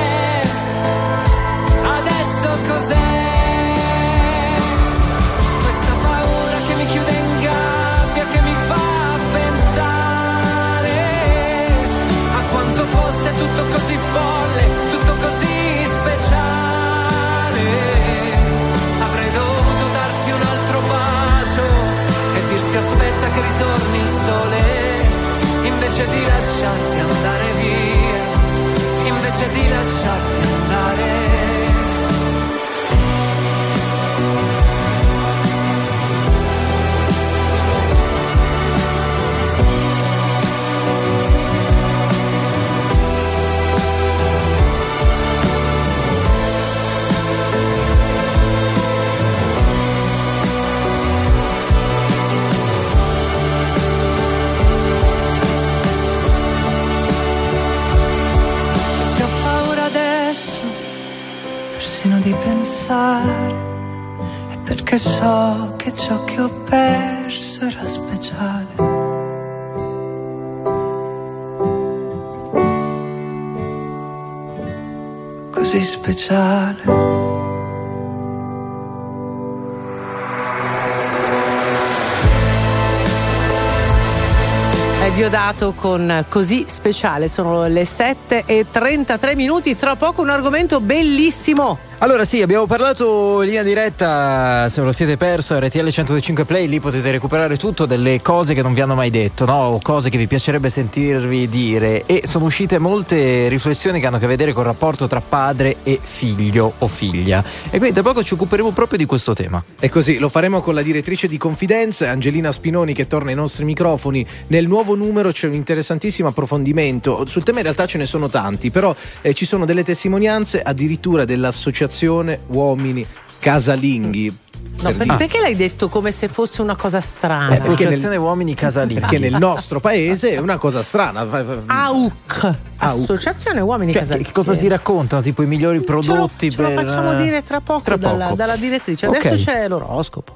Ritorni il sole, invece di lasciarti andare via, invece di lasciarti andare. Perché so che ciò che ho perso era speciale. Così speciale. È Diodato con Così Speciale, sono le 7 e 33 minuti, tra poco un argomento bellissimo. Allora sì, abbiamo parlato in linea diretta, se ve lo siete perso, RTL 105 Play, lì potete recuperare tutto delle cose che non vi hanno mai detto, no? O cose che vi piacerebbe sentirvi dire e sono uscite molte riflessioni che hanno a che vedere col rapporto tra padre e figlio o figlia. E quindi tra poco ci occuperemo proprio di questo tema. E così lo faremo con la direttrice di Confidenza, Angelina Spinoni, che torna ai nostri microfoni. Nel nuovo numero c'è un interessantissimo approfondimento. Sul tema in realtà ce ne sono tanti, però eh, ci sono delle testimonianze addirittura dell'associazione Uomini Casalinghi. No, per- dire- perché l'hai detto come se fosse una cosa strana? Eh, Associazione Uomini Casalinghi. Perché nel nostro paese è una cosa strana. AUC, Associazione Uomini Cioè, Casalinghi. che cosa si raccontano? Tipo i migliori prodotti Ce lo per. facciamo dire tra poco, Tra dalla, poco. dalla direttrice. Adesso c'è l'oroscopo.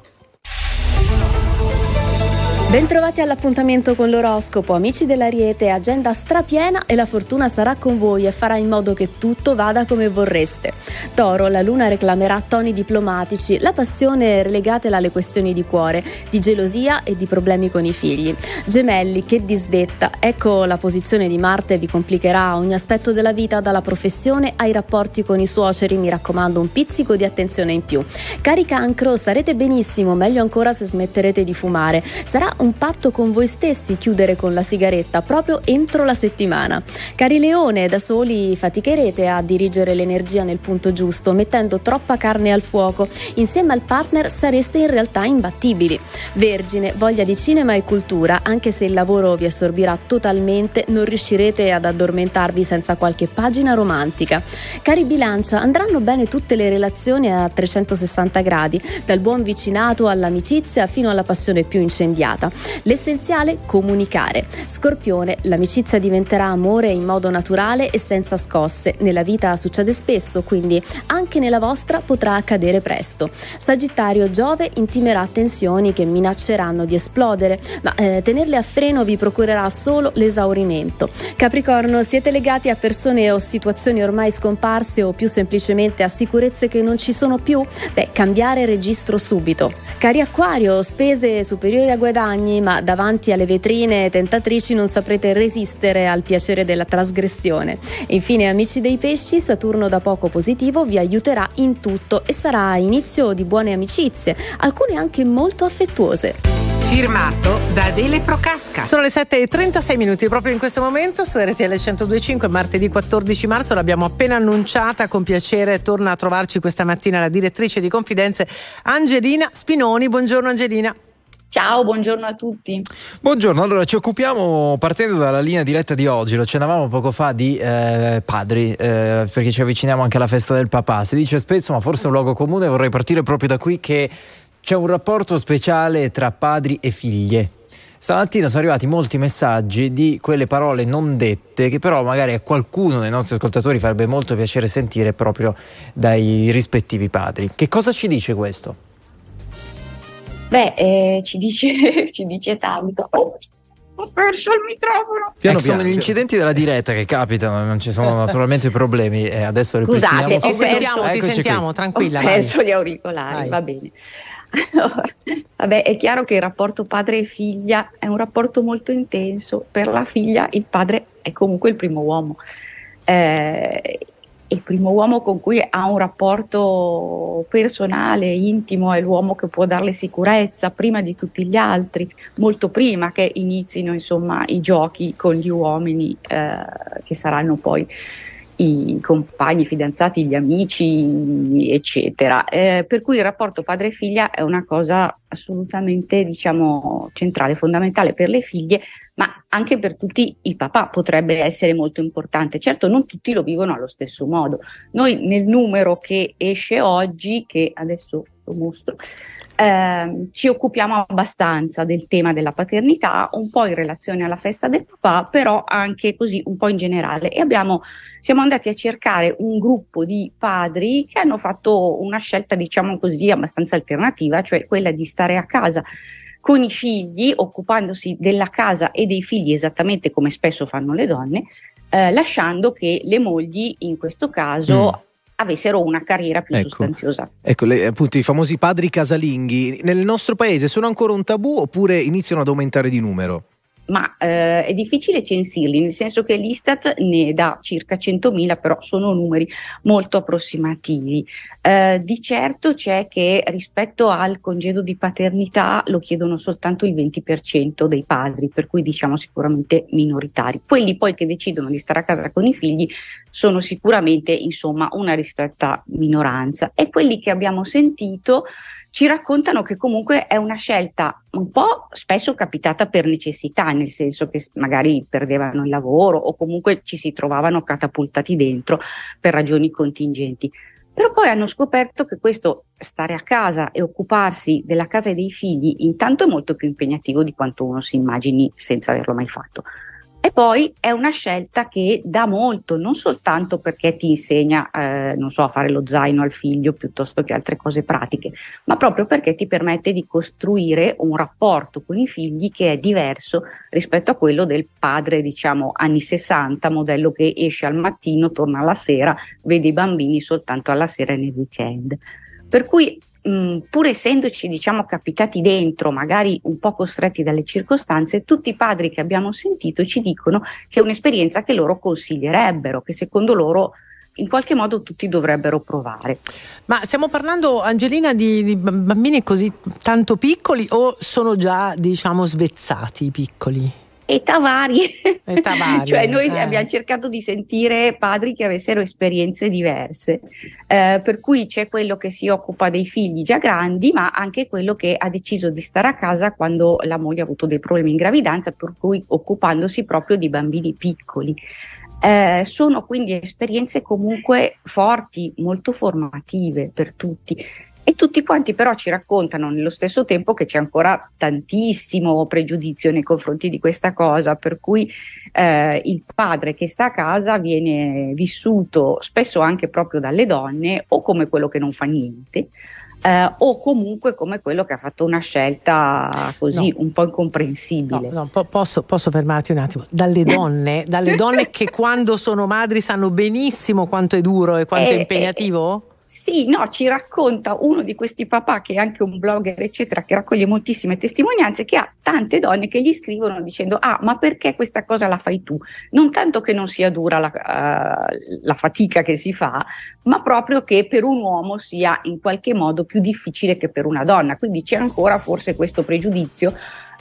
Bentrovati all'appuntamento con l'oroscopo, amici dell'Ariete, agenda strapiena e la fortuna sarà con voi e farà in modo che tutto vada come vorreste. Toro, la luna reclamerà toni diplomatici, la passione relegatela alle questioni di cuore, di gelosia e di problemi con i figli. Gemelli, che disdetta, ecco la posizione di Marte vi complicherà ogni aspetto della vita, dalla professione ai rapporti con i suoceri, mi raccomando un pizzico di attenzione in più. Cari cancro, starete benissimo, meglio ancora se smetterete di fumare. Sarà un patto con voi stessi chiudere con la sigaretta proprio entro la settimana. Cari leone, da soli faticherete a dirigere l'energia nel punto giusto, mettendo troppa carne al fuoco. Insieme al partner sareste in realtà imbattibili. Vergine, voglia di cinema e cultura, anche se il lavoro vi assorbirà totalmente, non riuscirete ad addormentarvi senza qualche pagina romantica. Cari bilancia, andranno bene tutte le relazioni a 360 gradi, dal buon vicinato all'amicizia fino alla passione più incendiata. L'essenziale comunicare. Scorpione, l'amicizia diventerà amore in modo naturale e senza scosse. Nella vita succede spesso, quindi anche nella vostra potrà accadere presto. Sagittario, Giove intimerà tensioni che minacceranno di esplodere, ma eh, tenerle a freno vi procurerà solo l'esaurimento. Capricorno, siete legati a persone o situazioni ormai scomparse o più semplicemente a sicurezze che non ci sono più? Beh, cambiare registro subito. Cari Acquario, spese superiori a guadagni, ma davanti alle vetrine tentatrici non saprete resistere al piacere della trasgressione. E infine, amici dei pesci, Saturno da poco positivo vi aiuterà in tutto e sarà inizio di buone amicizie, alcune anche molto affettuose. Firmato da Adele Procasca. Sono le 7 e 36 minuti proprio in questo momento su RTL 1025, martedì 14 marzo. L'abbiamo appena annunciata con piacere. Torna a trovarci questa mattina la direttrice di confidenze Angelina Spinoni. Buongiorno Angelina. Ciao, buongiorno a tutti. Buongiorno, allora ci occupiamo partendo dalla linea diretta di oggi, lo accennavamo poco fa di eh, padri, eh, perché ci avviciniamo anche alla festa del papà. Si dice spesso, ma forse è un luogo comune, vorrei partire proprio da qui, che c'è un rapporto speciale tra padri e figlie. Stamattina sono arrivati molti messaggi di quelle parole non dette che però magari a qualcuno dei nostri ascoltatori farebbe molto piacere sentire proprio dai rispettivi padri. Che cosa ci dice questo? Beh, eh, ci, dice, ci dice tanto. Oh, ho perso il microfono. Ecco, sono gli incidenti della diretta che capitano, non ci sono naturalmente problemi e adesso Scusate, ripristiniamo ho subito. perso, ti sentiamo, qui. tranquilla. Ho vai. perso gli auricolari, Vai. va bene. Allora, vabbè, è chiaro che il rapporto padre e figlia è un rapporto molto intenso. Per la figlia il padre è comunque il primo uomo. Eh, il primo uomo con cui ha un rapporto personale, intimo, è l'uomo che può darle sicurezza prima di tutti gli altri, molto prima che inizino insomma i giochi con gli uomini eh, che saranno poi i compagni, i fidanzati, gli amici, eccetera. Eh, per cui il rapporto padre-figlia è una cosa assolutamente, diciamo, centrale, fondamentale per le figlie, ma anche per tutti i papà potrebbe essere molto importante. Certo, non tutti lo vivono allo stesso modo. Noi nel numero che esce oggi, che adesso questo mostro. Ehm, ci occupiamo abbastanza del tema della paternità, un po' in relazione alla festa del papà, però anche così un po' in generale. E abbiamo, siamo andati a cercare un gruppo di padri che hanno fatto una scelta, diciamo così, abbastanza alternativa, cioè quella di stare a casa con i figli, occupandosi della casa e dei figli esattamente come spesso fanno le donne, eh, lasciando che le mogli in questo caso avessero una carriera più Ecco. sostanziosa. Ecco, le- appunto i famosi padri casalinghi nel nostro paese sono ancora un tabù oppure iniziano ad aumentare di numero? Ma eh, è difficile censirli, nel senso che l'Istat ne dà circa 100.000, però sono numeri molto approssimativi. Eh, di certo c'è che rispetto al congedo di paternità lo chiedono soltanto il 20% dei padri, per cui diciamo sicuramente minoritari. Quelli poi che decidono di stare a casa con i figli sono sicuramente insomma una ristretta minoranza e quelli che abbiamo sentito ci raccontano che comunque è una scelta un po' spesso capitata per necessità, nel senso che magari perdevano il lavoro o comunque ci si trovavano catapultati dentro per ragioni contingenti. Però poi hanno scoperto che questo stare a casa e occuparsi della casa e dei figli intanto è molto più impegnativo di quanto uno si immagini senza averlo mai fatto. E poi è una scelta che dà molto, non soltanto perché ti insegna, eh, non so, a fare lo zaino al figlio piuttosto che altre cose pratiche, ma proprio perché ti permette di costruire un rapporto con i figli che è diverso rispetto a quello del padre, diciamo, anni 60, modello che esce al mattino, torna alla sera, vede i bambini soltanto alla sera e nel weekend. Per cui, mh, pur essendoci, diciamo, capitati dentro, magari un po' costretti dalle circostanze, tutti i padri che abbiamo sentito ci dicono che è un'esperienza che loro consiglierebbero, che secondo loro in qualche modo tutti dovrebbero provare. Ma stiamo parlando, Angelina, di, di bambini così tanto piccoli o sono già, diciamo, svezzati i piccoli? Età varie. Età varie, cioè noi eh. abbiamo cercato di sentire padri che avessero esperienze diverse, Eh, per cui c'è quello che si occupa dei figli già grandi, ma anche quello che ha deciso di stare a casa quando la moglie ha avuto dei problemi in gravidanza, per cui occupandosi proprio di bambini piccoli. Eh, sono quindi esperienze comunque forti, molto formative per tutti. E tutti quanti però ci raccontano nello stesso tempo che c'è ancora tantissimo pregiudizio nei confronti di questa cosa, per cui eh, il padre che sta a casa viene vissuto spesso anche proprio dalle donne o come quello che non fa niente. eh, o comunque come quello che ha fatto una scelta così un po' incomprensibile. No, po- posso, posso fermarti un attimo? Dalle donne, dalle donne che quando sono madri sanno benissimo quanto è duro e quanto Eh, è impegnativo? Sì, no, ci racconta uno di questi papà che è anche un blogger, eccetera, che raccoglie moltissime testimonianze, che ha tante donne che gli scrivono dicendo: Ah, ma perché questa cosa la fai tu? Non tanto che non sia dura la, eh, la fatica che si fa, ma proprio che per un uomo sia in qualche modo più difficile che per una donna. Quindi c'è ancora forse questo pregiudizio.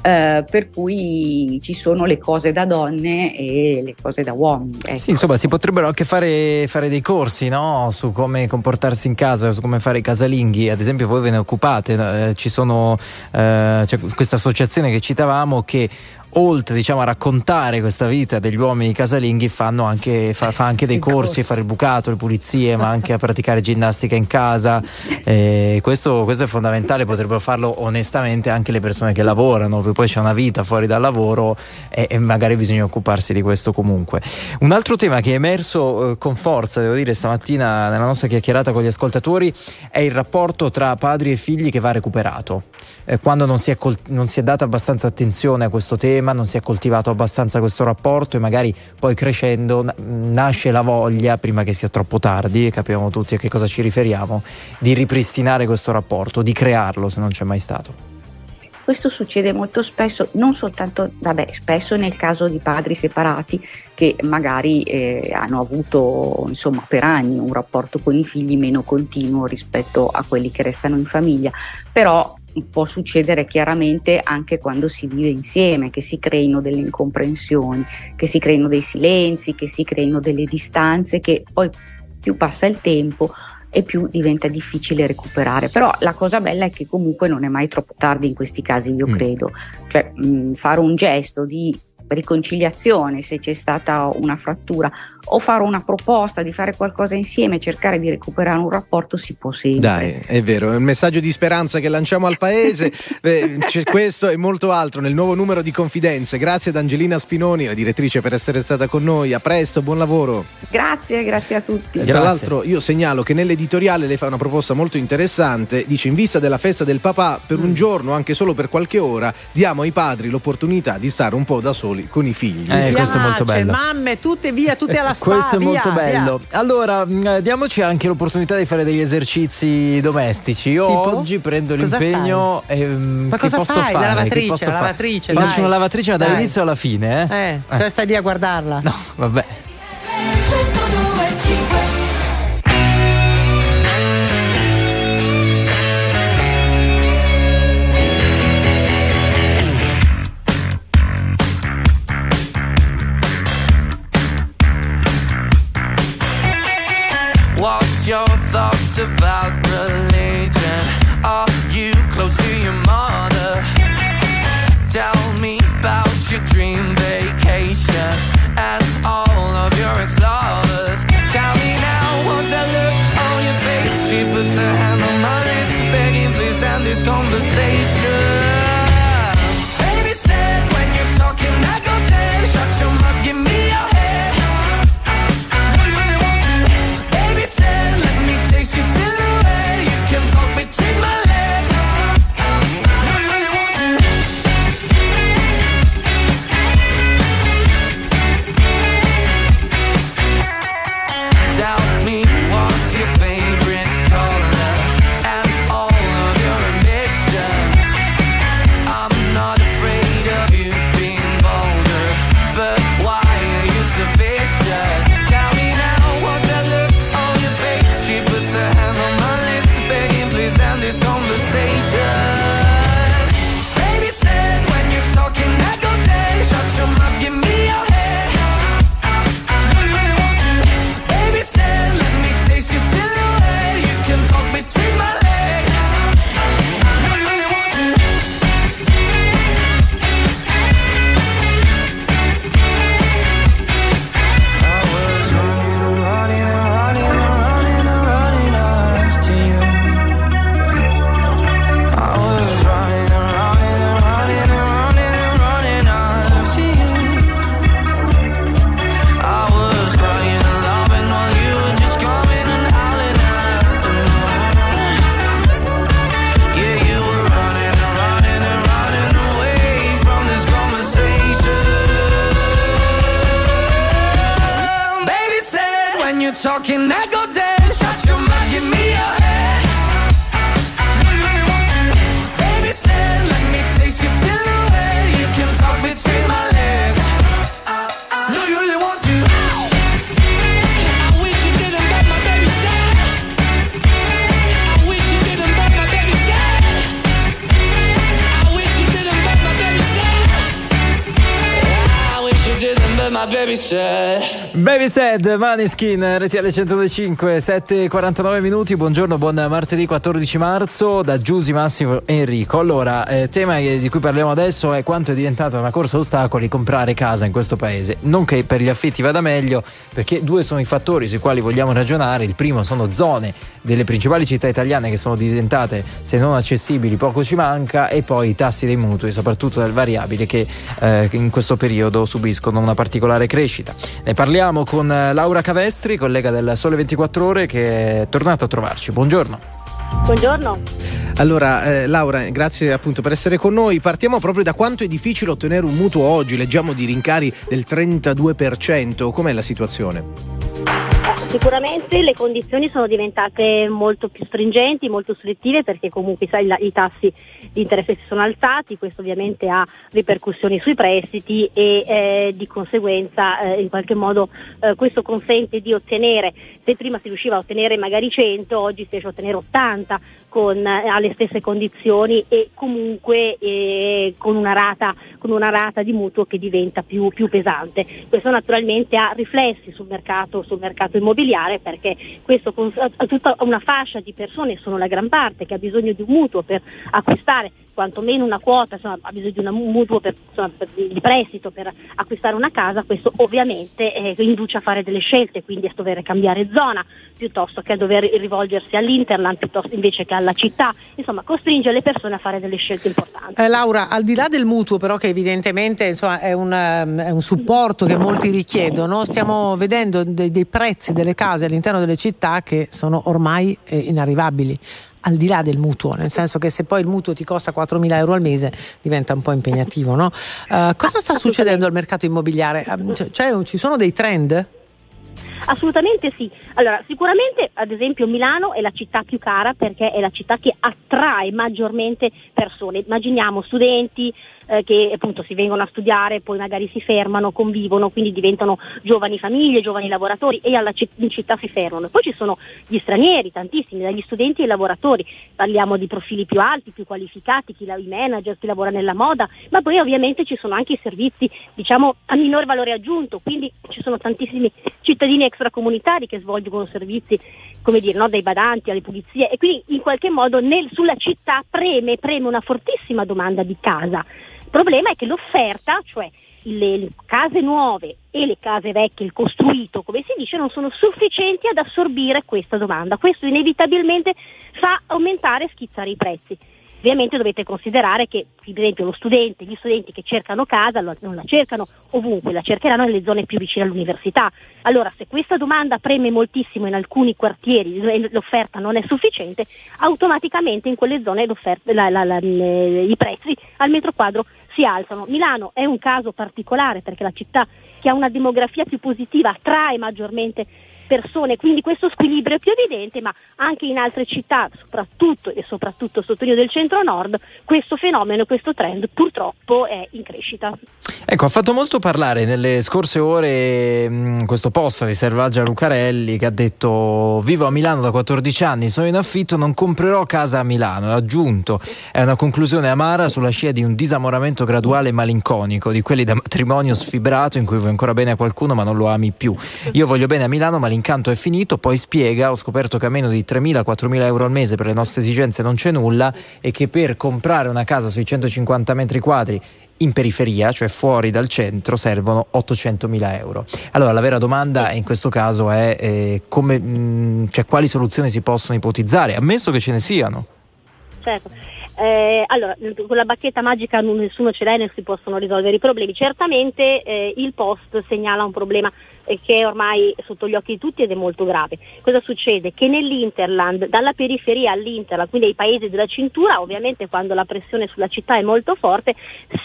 Eh, per cui ci sono le cose da donne e le cose da uomini. ecco. Sì, insomma, si potrebbero anche fare, fare dei corsi no? su come comportarsi in casa, su come fare i casalinghi. Ad esempio, voi ve ne occupate? Eh, ci sono eh, questa associazione che citavamo che. Oltre diciamo, a raccontare questa vita degli uomini casalinghi, fanno anche, fa, fa anche dei corsi a fare il bucato, le pulizie, ma anche a praticare ginnastica in casa. Eh, questo, questo è fondamentale, potrebbero farlo onestamente anche le persone che lavorano, perché poi c'è una vita fuori dal lavoro e, e magari bisogna occuparsi di questo comunque. Un altro tema che è emerso eh, con forza, devo dire, stamattina nella nostra chiacchierata con gli ascoltatori è il rapporto tra padri e figli che va recuperato. Eh, quando non si, è col- non si è data abbastanza attenzione a questo tema, non si è coltivato abbastanza questo rapporto e magari poi crescendo na- nasce la voglia, prima che sia troppo tardi, e capiamo tutti a che cosa ci riferiamo, di ripristinare questo rapporto, di crearlo se non c'è mai stato. Questo succede molto spesso, non soltanto, vabbè, spesso nel caso di padri separati che magari eh, hanno avuto insomma per anni un rapporto con i figli meno continuo rispetto a quelli che restano in famiglia, però può succedere chiaramente anche quando si vive insieme, che si creino delle incomprensioni, che si creino dei silenzi, che si creino delle distanze che poi più passa il tempo e più diventa difficile recuperare. Però la cosa bella è che comunque non è mai troppo tardi in questi casi, io Mm. credo. Cioè mh, fare un gesto di riconciliazione se c'è stata una frattura o fare una proposta di fare qualcosa insieme, cercare di recuperare un rapporto si può sempre. Dai, è vero, è un messaggio di speranza che lanciamo al paese. Eh, C'è questo e molto altro nel nuovo numero di Confidenze. Grazie ad Angelina Spinoni, la direttrice, per essere stata con noi. A presto, buon lavoro. Grazie, grazie a tutti. Eh, Tra l'altro io segnalo che nell'editoriale lei fa una proposta molto interessante, dice in vista della festa del papà per Mm. un giorno, anche solo per qualche ora, diamo ai padri l'opportunità di stare un po' da soli con i figli. Eh, questo è molto bello. mamme, tutte via, tutte alla spa. Questo è via, molto via. bello. Allora, mh, diamoci anche l'opportunità di fare degli esercizi domestici. Io Tipo? oggi prendo Cosa l'impegno. ehm, Ma che cosa posso fai? La fare? Che lavatrice, la lavatrice, Faccio una lavatrice, ma dall'inizio alla fine, eh? Eh, cioè stai lì a guardarla. No, vabbè. Thoughts about baby said. Baby Sad, Maneskin, RTL 125, 7.49 minuti, buongiorno, buon martedì 14 marzo da Giusy Massimo e Enrico. Allora, eh, tema di cui parliamo adesso è quanto è diventata una corsa ostacoli comprare casa in questo paese. Non che per gli affitti vada meglio, perché due sono i fattori sui quali vogliamo ragionare. Il primo sono zone delle principali città italiane che sono diventate, se non accessibili, poco ci manca, e poi i tassi dei mutui, soprattutto del variabile, che eh, in questo periodo subiscono una particolare crescita. Ne parliamo con eh, Laura Cavestri, collega del Sole 24 Ore, che è tornata a trovarci. Buongiorno. Buongiorno. Allora, eh, Laura, grazie appunto per essere con noi. Partiamo proprio da quanto è difficile ottenere un mutuo oggi. Leggiamo di rincari del 32%. Com'è la situazione? Sicuramente le condizioni sono diventate molto più stringenti, molto selettive perché comunque sai, la- i tassi di interesse si sono alzati, questo ovviamente ha ripercussioni sui prestiti e eh, di conseguenza eh, in qualche modo eh, questo consente di ottenere, se prima si riusciva a ottenere magari 100, oggi si riesce a ottenere 80 con, eh, alle stesse condizioni e comunque eh, con, una rata, con una rata di mutuo che diventa più, più pesante. Questo naturalmente ha riflessi sul mercato, sul mercato immobiliare perché questo tutta una fascia di persone, sono la gran parte, che ha bisogno di un mutuo per acquistare quantomeno una quota, insomma, ha bisogno di un mutuo per, insomma, per- di prestito per acquistare una casa, questo ovviamente eh, induce a fare delle scelte, quindi a dover cambiare zona piuttosto che a dover rivolgersi all'interland piuttosto invece che alla città, insomma costringe le persone a fare delle scelte importanti. Eh, Laura, al di là del mutuo, però, che evidentemente insomma, è, un, è un supporto che molti richiedono, stiamo vedendo dei, dei prezzi delle case all'interno delle città che sono ormai eh, inarrivabili. Al di là del mutuo, nel senso che se poi il mutuo ti costa 4.000 euro al mese diventa un po' impegnativo, no? Eh, cosa sta succedendo al mercato immobiliare? Eh, cioè, cioè, ci sono dei trend? Assolutamente sì. Allora, sicuramente ad esempio Milano è la città più cara perché è la città che attrae maggiormente persone. Immaginiamo studenti eh, che appunto si vengono a studiare, poi magari si fermano, convivono, quindi diventano giovani famiglie, giovani lavoratori e alla ci- in città si fermano. Poi ci sono gli stranieri, tantissimi, dagli studenti ai lavoratori. Parliamo di profili più alti, più qualificati, chi la- i manager, chi lavora nella moda, ma poi ovviamente ci sono anche i servizi, diciamo, a minor valore aggiunto, quindi ci sono tantissimi cittadini extracomunitari che svolgono servizi, come dire, no, dai badanti alle pulizie e quindi in qualche modo nel- sulla città preme, preme una fortissima domanda di casa. Il problema è che l'offerta, cioè le, le case nuove e le case vecchie, il costruito, come si dice, non sono sufficienti ad assorbire questa domanda. Questo inevitabilmente fa aumentare e schizzare i prezzi. Ovviamente dovete considerare che, per esempio, lo studente, gli studenti che cercano casa non la cercano ovunque, la cercheranno nelle zone più vicine all'università. Allora, se questa domanda preme moltissimo in alcuni quartieri e l'offerta non è sufficiente, automaticamente in quelle zone la- la- la- i prezzi al metro quadro si alzano. Milano è un caso particolare perché la città che ha una demografia più positiva attrae maggiormente persone, quindi questo squilibrio è più evidente, ma anche in altre città, soprattutto e soprattutto sottolineo del centro-nord, questo fenomeno, questo trend purtroppo è in crescita. Ecco, ha fatto molto parlare nelle scorse ore mh, questo post di Selvaggia Lucarelli che ha detto vivo a Milano da 14 anni, sono in affitto, non comprerò casa a Milano. Ha aggiunto, è una conclusione amara sulla scia di un disamoramento graduale e malinconico, di quelli da matrimonio sfibrato in cui vuoi ancora bene a qualcuno ma non lo ami più. Io voglio bene a Milano ma l'incanto è finito, poi spiega, ho scoperto che a meno di 3.000-4.000 euro al mese per le nostre esigenze non c'è nulla e che per comprare una casa sui 150 metri quadri in periferia, cioè fuori dal centro, servono 800.000 euro. Allora la vera domanda in questo caso è eh, come, mh, cioè, quali soluzioni si possono ipotizzare, ammesso che ce ne siano. Certo. Eh, allora, con la bacchetta magica nessuno ce l'ha e non si possono risolvere i problemi. Certamente eh, il post segnala un problema che è ormai sotto gli occhi di tutti ed è molto grave. Cosa succede? Che nell'Interland, dalla periferia all'Interland, quindi ai paesi della cintura, ovviamente quando la pressione sulla città è molto forte,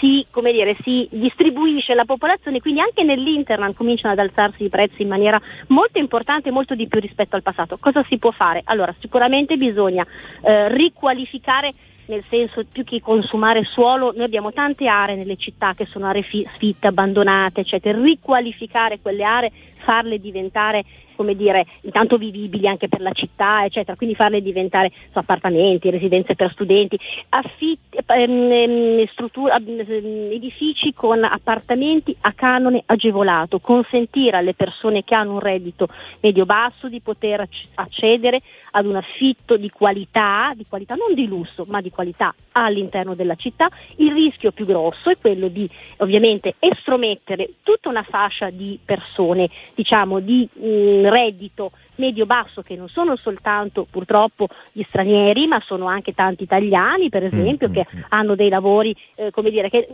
si, dire, si distribuisce la popolazione, quindi anche nell'Interland cominciano ad alzarsi i prezzi in maniera molto importante, molto di più rispetto al passato. Cosa si può fare? Allora, sicuramente bisogna eh, riqualificare nel senso più che consumare suolo, noi abbiamo tante aree nelle città che sono aree fi- sfitte, abbandonate, eccetera, riqualificare quelle aree, farle diventare come dire, intanto vivibili anche per la città, eccetera, quindi farle diventare so, appartamenti, residenze per studenti, affitti, ehm, ehm, ehm, edifici con appartamenti a canone agevolato, consentire alle persone che hanno un reddito medio-basso di poter acc- accedere ad un affitto di qualità, di qualità non di lusso, ma di qualità all'interno della città. Il rischio più grosso è quello di ovviamente estromettere tutta una fascia di persone, diciamo di mh, reddito medio-basso che non sono soltanto purtroppo gli stranieri, ma sono anche tanti italiani, per esempio, che hanno dei lavori, eh, come dire, che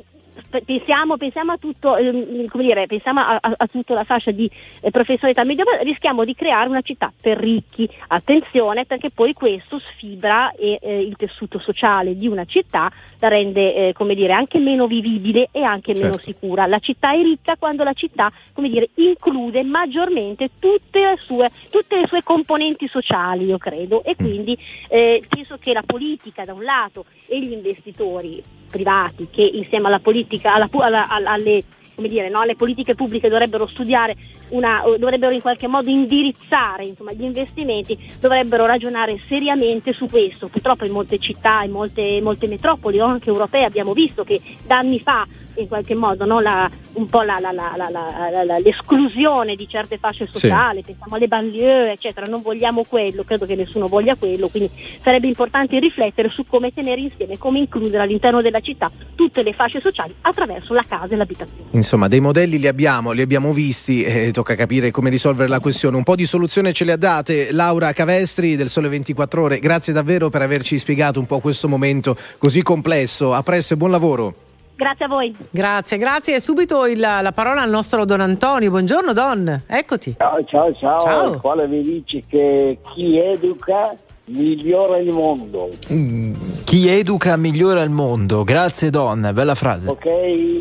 pensiamo, pensiamo a tutto, ehm, come dire, pensiamo a, a- a tutta la fascia di eh, professionalità medio rischiamo di creare una città per ricchi. Attenzione perché poi questo sfibra e, eh, il tessuto sociale di una città, la rende eh, come dire, anche meno vivibile e anche meno Certo. sicura. La città è ricca quando la città come dire, include maggiormente tutte le, sue, tutte le sue componenti sociali, io credo, e quindi eh, penso che la politica da un lato e gli investitori privati che insieme alla politica, alla- alla- alle come dire, no? le politiche pubbliche dovrebbero studiare, una, dovrebbero in qualche modo indirizzare insomma, gli investimenti, dovrebbero ragionare seriamente su questo. Purtroppo in molte città, in molte, molte metropoli, o anche europee, abbiamo visto che da anni fa in qualche modo no? la, un po' la, la, l'esclusione di certe fasce sociali, sì. pensiamo alle banlieue, eccetera, non vogliamo quello, credo che nessuno voglia quello, quindi sarebbe importante riflettere su come tenere insieme, come includere all'interno della città tutte le fasce sociali attraverso la casa e l'abitazione. Insomma, dei modelli li abbiamo, li abbiamo visti e tocca capire come risolvere la questione. Un po' di soluzione ce le ha date Laura Cavestri del Sole 24 Ore. Grazie davvero per averci spiegato un po' questo momento così complesso. A presto e buon lavoro. Grazie a voi. Grazie, grazie. E subito il, la parola al nostro Don Antonio. Buongiorno Don, eccoti. Ciao, ciao, ciao. Ciao. Il quale mi dice che chi educa migliora il mondo. Mm, chi educa migliora il mondo. Grazie Don, bella frase. Ok?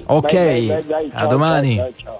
Ok, Dai, dai, dai, a ciao, domani. ciao,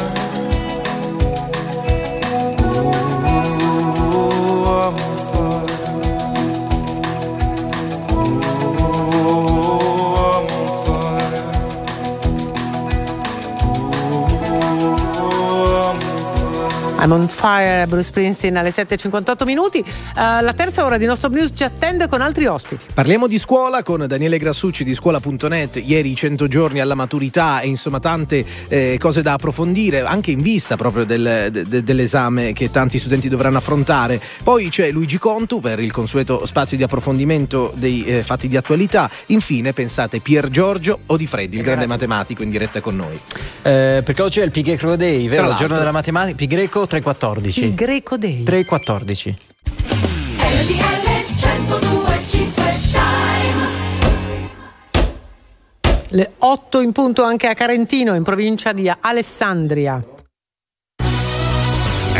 I'm on fire, Bruce Springsteen alle 7.58 minuti. Eh, la terza ora di nostro news ci attende con altri ospiti. Parliamo di scuola con Daniele Grassucci di scuola.net, ieri 100 giorni alla maturità e insomma tante eh, cose da approfondire anche in vista proprio del- de- dell'esame che tanti studenti dovranno affrontare. Poi c'è Luigi Contu per il consueto spazio di approfondimento dei eh, fatti di attualità. Infine pensate Pier Giorgio o Di Freddi, il grande matematico in diretta con noi. Eh, perché oggi è il Pi Greco Day, vero? Il giorno della matematica. Pi Greco 314. Il Greco Day. 314. Le 8 in punto anche a Carentino, in provincia di Alessandria.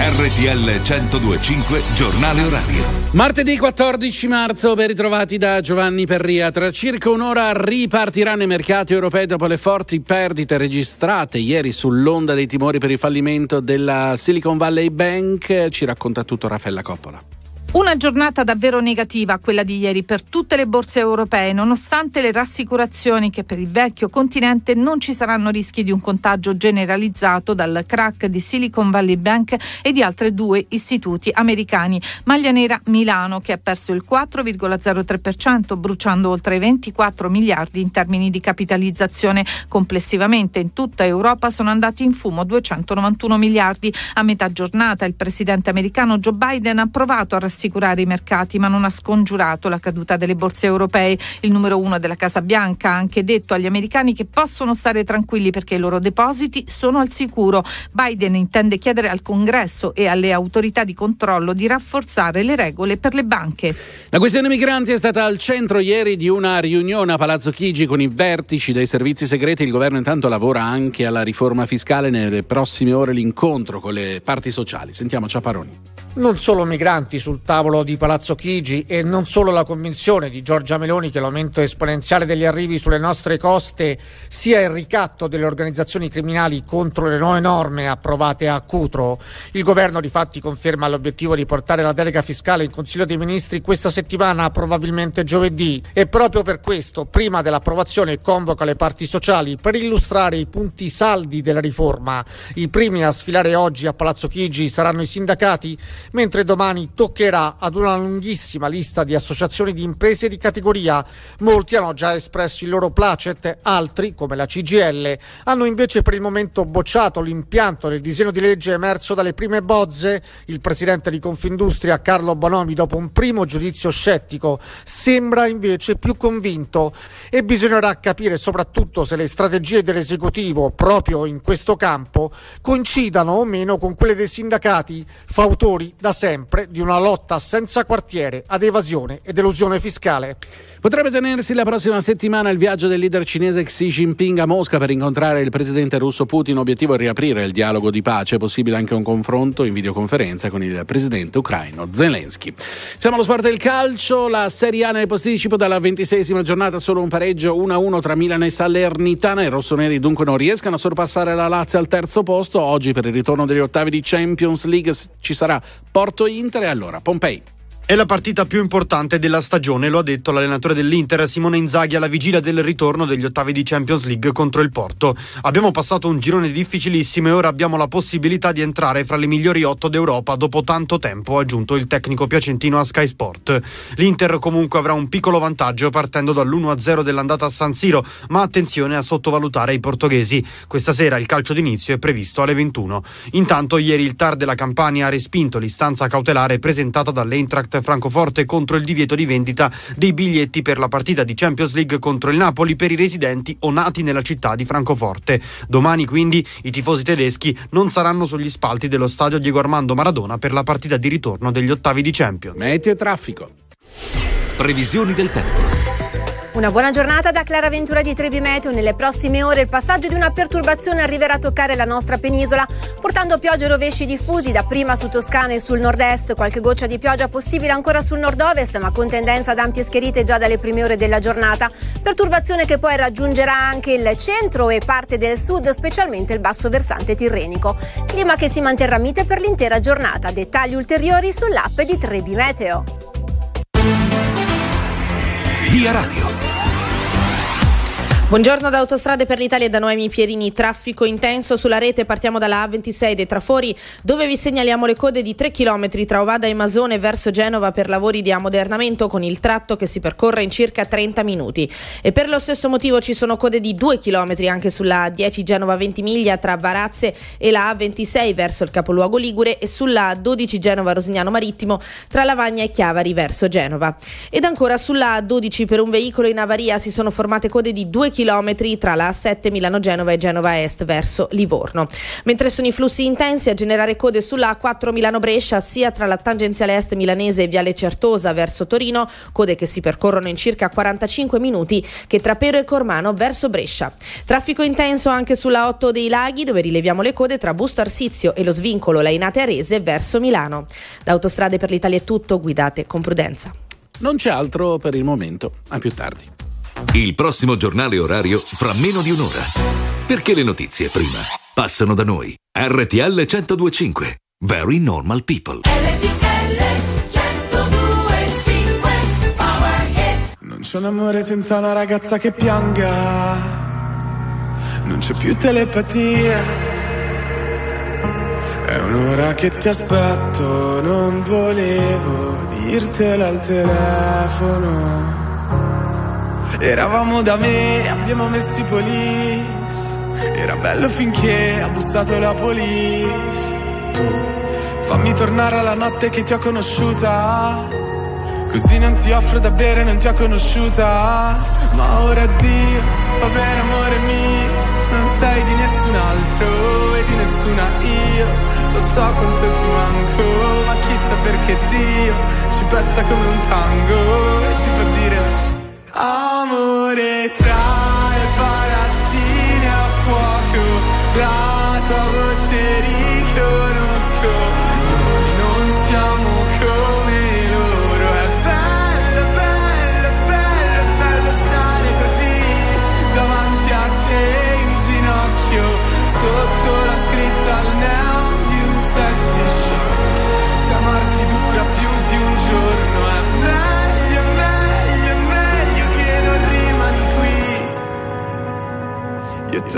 RTL 1025 Giornale Orario. Martedì 14 marzo, ben ritrovati da Giovanni Perria. Tra circa un'ora ripartiranno i mercati europei dopo le forti perdite registrate ieri sull'onda dei timori per il fallimento della Silicon Valley Bank. Ci racconta tutto Raffaella Coppola. Una giornata davvero negativa quella di ieri per tutte le borse europee, nonostante le rassicurazioni che per il vecchio continente non ci saranno rischi di un contagio generalizzato dal crack di Silicon Valley Bank e di altri due istituti americani. Maglia nera Milano che ha perso il 4,03%, bruciando oltre 24 miliardi in termini di capitalizzazione. Complessivamente in tutta Europa sono andati in fumo 291 miliardi. A metà giornata il presidente americano Joe Biden ha provato a rassicurare i mercati, ma non ha scongiurato la caduta delle borse europee. Il numero uno della Casa Bianca ha anche detto agli americani che possono stare tranquilli perché i loro depositi sono al sicuro. Biden intende chiedere al Congresso e alle autorità di controllo di rafforzare le regole per le banche. La questione migranti è stata al centro ieri di una riunione a Palazzo Chigi con i vertici dei servizi segreti. Il governo intanto lavora anche alla riforma fiscale. Nelle prossime ore l'incontro con le parti sociali. Sentiamo Ciaparoni. Non solo migranti sul tavolo di Palazzo Chigi e non solo la convinzione di Giorgia Meloni che l'aumento esponenziale degli arrivi sulle nostre coste sia il ricatto delle organizzazioni criminali contro le nuove norme approvate a Cutro. Il governo di fatti conferma l'obiettivo di portare la delega fiscale in Consiglio dei Ministri questa settimana, probabilmente giovedì. E proprio per questo, prima dell'approvazione, convoca le parti sociali per illustrare i punti saldi della riforma. I primi a sfilare oggi a Palazzo Chigi saranno i sindacati mentre domani toccherà ad una lunghissima lista di associazioni di imprese di categoria. Molti hanno già espresso il loro placet, altri, come la CGL, hanno invece per il momento bocciato l'impianto del disegno di legge emerso dalle prime bozze. Il presidente di Confindustria, Carlo Bonomi, dopo un primo giudizio scettico, sembra invece più convinto e bisognerà capire soprattutto se le strategie dell'esecutivo proprio in questo campo coincidano o meno con quelle dei sindacati, fautori da sempre di una lotta senza quartiere ad evasione ed elusione fiscale. Potrebbe tenersi la prossima settimana il viaggio del leader cinese Xi Jinping a Mosca per incontrare il presidente russo Putin. Obiettivo è riaprire il dialogo di pace, possibile anche un confronto in videoconferenza con il presidente ucraino Zelensky. Siamo allo sport del calcio, la Serie A nel posticipo dalla ventiseiesima giornata solo un pareggio 1-1 tra Milan e Salernitana. I rossoneri dunque non riescano a sorpassare la Lazio al terzo posto. Oggi per il ritorno degli ottavi di Champions League ci sarà Porto Inter e allora Pompei. È la partita più importante della stagione, lo ha detto l'allenatore dell'Inter Simone Inzaghi alla vigilia del ritorno degli ottavi di Champions League contro il Porto. Abbiamo passato un girone difficilissimo e ora abbiamo la possibilità di entrare fra le migliori otto d'Europa dopo tanto tempo, ha aggiunto il tecnico piacentino a Sky Sport. L'Inter comunque avrà un piccolo vantaggio partendo dall'1-0 dell'andata a San Siro, ma attenzione a sottovalutare i portoghesi. Questa sera il calcio d'inizio è previsto alle 21. Intanto ieri il TAR della Campania ha respinto l'istanza cautelare presentata dall'Eintracht Francoforte contro il divieto di vendita dei biglietti per la partita di Champions League contro il Napoli per i residenti o nati nella città di Francoforte. Domani quindi i tifosi tedeschi non saranno sugli spalti dello stadio Diego Armando Maradona per la partita di ritorno degli ottavi di Champions. Meteo e traffico. Previsioni del tempo. Una buona giornata da Clara Ventura di Trebi Meteo. Nelle prossime ore il passaggio di una perturbazione arriverà a toccare la nostra penisola, portando piogge e rovesci diffusi dapprima su Toscana e sul nord-est, qualche goccia di pioggia possibile ancora sul nord-ovest, ma con tendenza ad ampie scherite già dalle prime ore della giornata. Perturbazione che poi raggiungerà anche il centro e parte del sud, specialmente il basso versante tirrenico. Clima che si manterrà mite per l'intera giornata. Dettagli ulteriori sull'app di Trebi Meteo. Via Radio. Buongiorno da Autostrade per l'Italia e da Noemi Pierini. Traffico intenso sulla rete. Partiamo dalla A26 dei Trafori, dove vi segnaliamo le code di 3 km tra Ovada e Masone verso Genova per lavori di ammodernamento con il tratto che si percorre in circa 30 minuti. E per lo stesso motivo ci sono code di 2 km anche sulla A10 Genova 20 miglia tra Varazze e la A26 verso il capoluogo Ligure e sulla A12 Genova Rosignano Marittimo tra Lavagna e Chiavari verso Genova. Ed ancora sulla A12 per un veicolo in avaria si sono formate code di 2 km chilometri tra la A7 Milano-Genova e Genova Est verso Livorno. Mentre sono i flussi intensi a generare code sulla A4 Milano-Brescia sia tra la tangenziale est milanese e Viale Certosa verso Torino, code che si percorrono in circa 45 minuti, che tra Pero e Cormano verso Brescia. Traffico intenso anche sulla 8 dei Laghi dove rileviamo le code tra Busto Arsizio e lo svincolo Lainate Arese verso Milano. Da Autostrade per l'Italia è tutto, guidate con prudenza. Non c'è altro per il momento, a più tardi. Il prossimo giornale orario fra meno di un'ora. Perché le notizie prima passano da noi. RTL 1025. Very normal people. Non c'è un amore senza una ragazza che pianga. Non c'è più telepatia. È un'ora che ti aspetto, non volevo dirtelo al telefono. Eravamo da me, abbiamo messo i police. Era bello finché ha bussato la police. Tu fammi tornare alla notte che ti ho conosciuta. Così non ti offro da bere, non ti ho conosciuta. Ma ora addio, va bene amore mio. Non sei di nessun altro e di nessuna io. Lo so quanto ti manco, ma chissà perché Dio ci pesta come un tango e ci fa dire Amore tra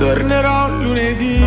Tornerò lunedì,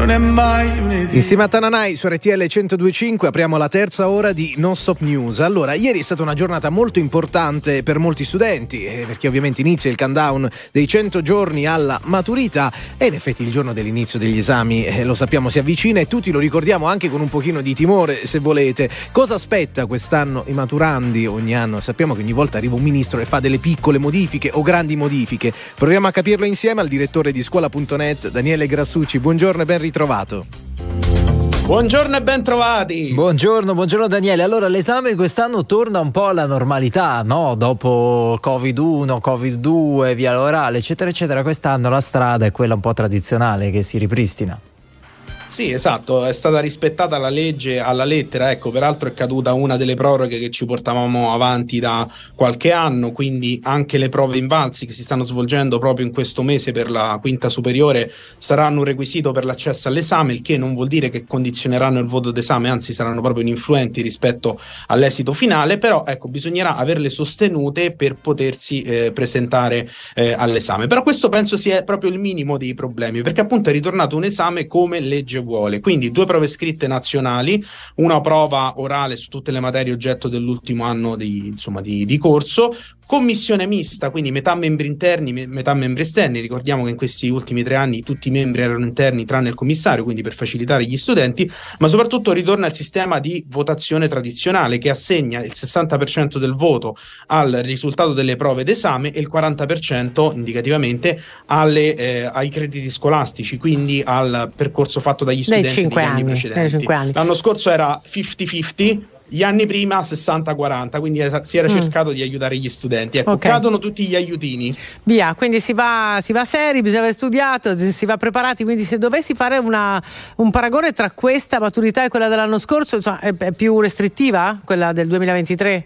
non è mai lunedì. Insieme a Tananai su RTL 1025 apriamo la terza ora di Non Stop News. Allora, ieri è stata una giornata molto importante per molti studenti, eh, perché ovviamente inizia il countdown dei 100 giorni alla maturità e in effetti il giorno dell'inizio degli esami, eh, lo sappiamo, si avvicina e tutti lo ricordiamo anche con un pochino di timore, se volete. Cosa aspetta quest'anno i maturandi ogni anno? Sappiamo che ogni volta arriva un ministro e fa delle piccole modifiche o grandi modifiche. Proviamo a capirlo insieme al direttore di scuola.net, Daniele Grassucci. Buongiorno e ben ritrovato. Buongiorno e ben trovati. Buongiorno, buongiorno Daniele. Allora, l'esame quest'anno torna un po' alla normalità, no? Dopo Covid-1, Covid-2, via orale, eccetera, eccetera. Quest'anno la strada è quella un po' tradizionale che si ripristina. Sì, esatto, è stata rispettata la legge alla lettera, ecco, peraltro è caduta una delle proroghe che ci portavamo avanti da qualche anno, quindi anche le prove invalsi che si stanno svolgendo proprio in questo mese per la quinta superiore saranno un requisito per l'accesso all'esame, il che non vuol dire che condizioneranno il voto d'esame, anzi saranno proprio ininfluenti rispetto all'esito finale, però ecco, bisognerà averle sostenute per potersi eh, presentare eh, all'esame. Però questo penso sia proprio il minimo dei problemi, perché appunto è ritornato un esame come legge vuole. Quindi due prove scritte nazionali, una prova orale su tutte le materie oggetto dell'ultimo anno di, insomma, di, di corso, commissione mista, quindi metà membri interni, me- metà membri esterni. Ricordiamo che in questi ultimi tre anni tutti i membri erano interni tranne il commissario, quindi per facilitare gli studenti, ma soprattutto ritorna il sistema di votazione tradizionale che assegna il 60% del voto al risultato delle prove d'esame e il 40% indicativamente alle, eh, ai crediti scolastici, quindi al percorso fatto dagli studenti negli anni anni, precedenti. anni. L'anno scorso era 50-50. Gli anni prima 60-40, quindi si era Mm. cercato di aiutare gli studenti. Ecco, Ok. cadono tutti gli aiutini. Via, quindi si va, si va seri, bisogna aver studiato, si va preparati, quindi se dovessi fare una- un paragone tra questa maturità e quella dell'anno scorso, insomma, è, è più restrittiva quella del 2023?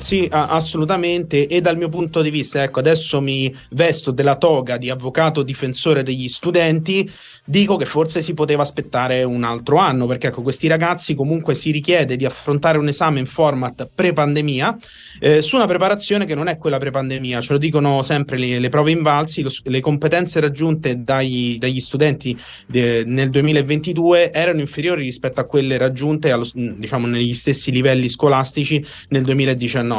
Sì, assolutamente. E dal mio punto di vista, ecco, adesso mi vesto della toga di avvocato difensore degli studenti. Dico che forse si poteva aspettare un altro anno, perché ecco, questi ragazzi comunque si richiede di affrontare un esame in format pre-pandemia eh, su una preparazione che non è quella pre-pandemia. Ce lo dicono sempre le, le prove invalsi, lo le competenze raggiunte dai- dagli studenti de- nel 2022 erano inferiori rispetto a quelle raggiunte allo diciamo, negli stessi livelli scolastici nel 2019.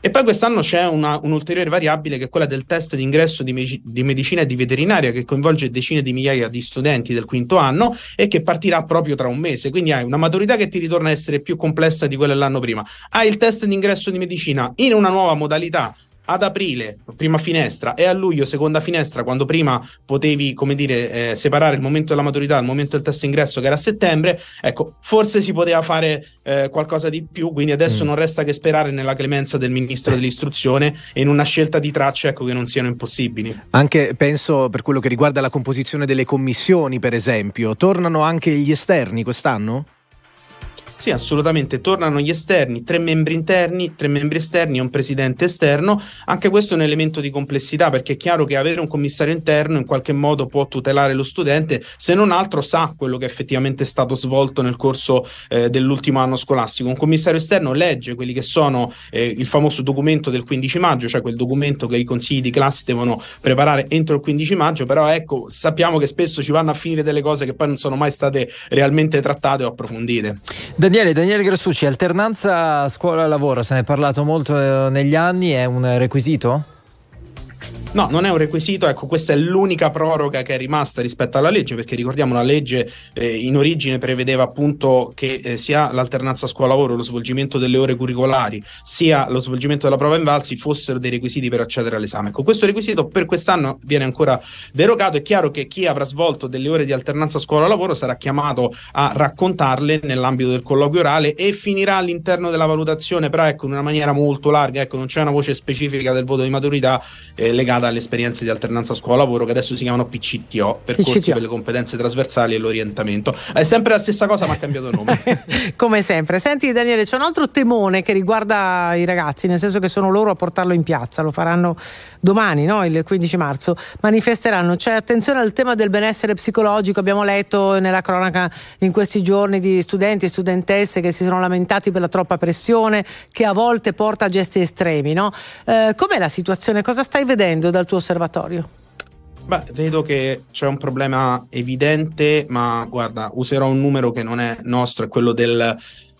E poi quest'anno c'è una- un'ulteriore variabile che è quella del test d'ingresso di, meci- di medicina e di veterinaria che coinvolge decine di migliaia di studenti del quinto anno e che partirà proprio tra un mese. Quindi hai una maturità che ti ritorna a essere più complessa di quella dell'anno prima. Hai il test d'ingresso di medicina in una nuova modalità ad aprile, prima finestra, e a luglio, seconda finestra, quando prima potevi, come dire, eh, separare il momento della maturità dal momento del test ingresso, che era a settembre, ecco, forse si poteva fare eh, qualcosa di più, quindi adesso Mm. non resta che sperare nella clemenza del ministro dell'istruzione e in una scelta di tracce, ecco, che non siano impossibili. Anche penso per quello che riguarda la composizione delle commissioni, per esempio, tornano anche gli esterni quest'anno? Sì, assolutamente. Tornano gli esterni, tre membri interni, tre membri esterni e un presidente esterno. Anche questo è un elemento di complessità perché è chiaro che avere un commissario interno in qualche modo può tutelare lo studente, se non altro sa quello che effettivamente è stato svolto nel corso eh, dell'ultimo anno scolastico. Un commissario esterno legge quelli che sono eh, il famoso documento del 15 maggio, cioè quel documento che i consigli di classe devono preparare entro il 15 maggio, però ecco, sappiamo che spesso ci vanno a finire delle cose che poi non sono mai state realmente trattate o approfondite. Daniele, Daniele Grassucci, alternanza scuola-lavoro, se ne è parlato molto eh, negli anni, è un requisito? No, non è un requisito, ecco, questa è l'unica proroga che è rimasta rispetto alla legge, perché ricordiamo la legge eh, in origine prevedeva appunto che eh, sia l'alternanza scuola-lavoro, lo svolgimento delle ore curricolari, sia lo svolgimento della prova invalsi fossero dei requisiti per accedere all'esame. Ecco, questo requisito per quest'anno viene ancora derogato, è chiaro che chi avrà svolto delle ore di alternanza scuola-lavoro sarà chiamato a raccontarle nell'ambito del colloquio orale e finirà all'interno della valutazione, però ecco, in una maniera molto larga, ecco, non c'è una voce specifica del voto di maturità eh, legata alle esperienze di alternanza scuola-lavoro che adesso si chiamano PCTO, percorsi PCTO. per le competenze trasversali e l'orientamento. È sempre la stessa cosa, ma ha cambiato nome. Come sempre. Senti Daniele, c'è un altro temone che riguarda i ragazzi, nel senso che sono loro a portarlo in piazza, lo faranno domani, no? il 15 marzo, manifesteranno. C'è attenzione al tema del benessere psicologico, abbiamo letto nella cronaca in questi giorni di studenti e studentesse che si sono lamentati per la troppa pressione che a volte porta a gesti estremi. No? Eh, com'è la situazione? Cosa stai vedendo dal tuo osservatorio? Beh, vedo che c'è un problema evidente, ma guarda, userò un numero che non è nostro, è quello del-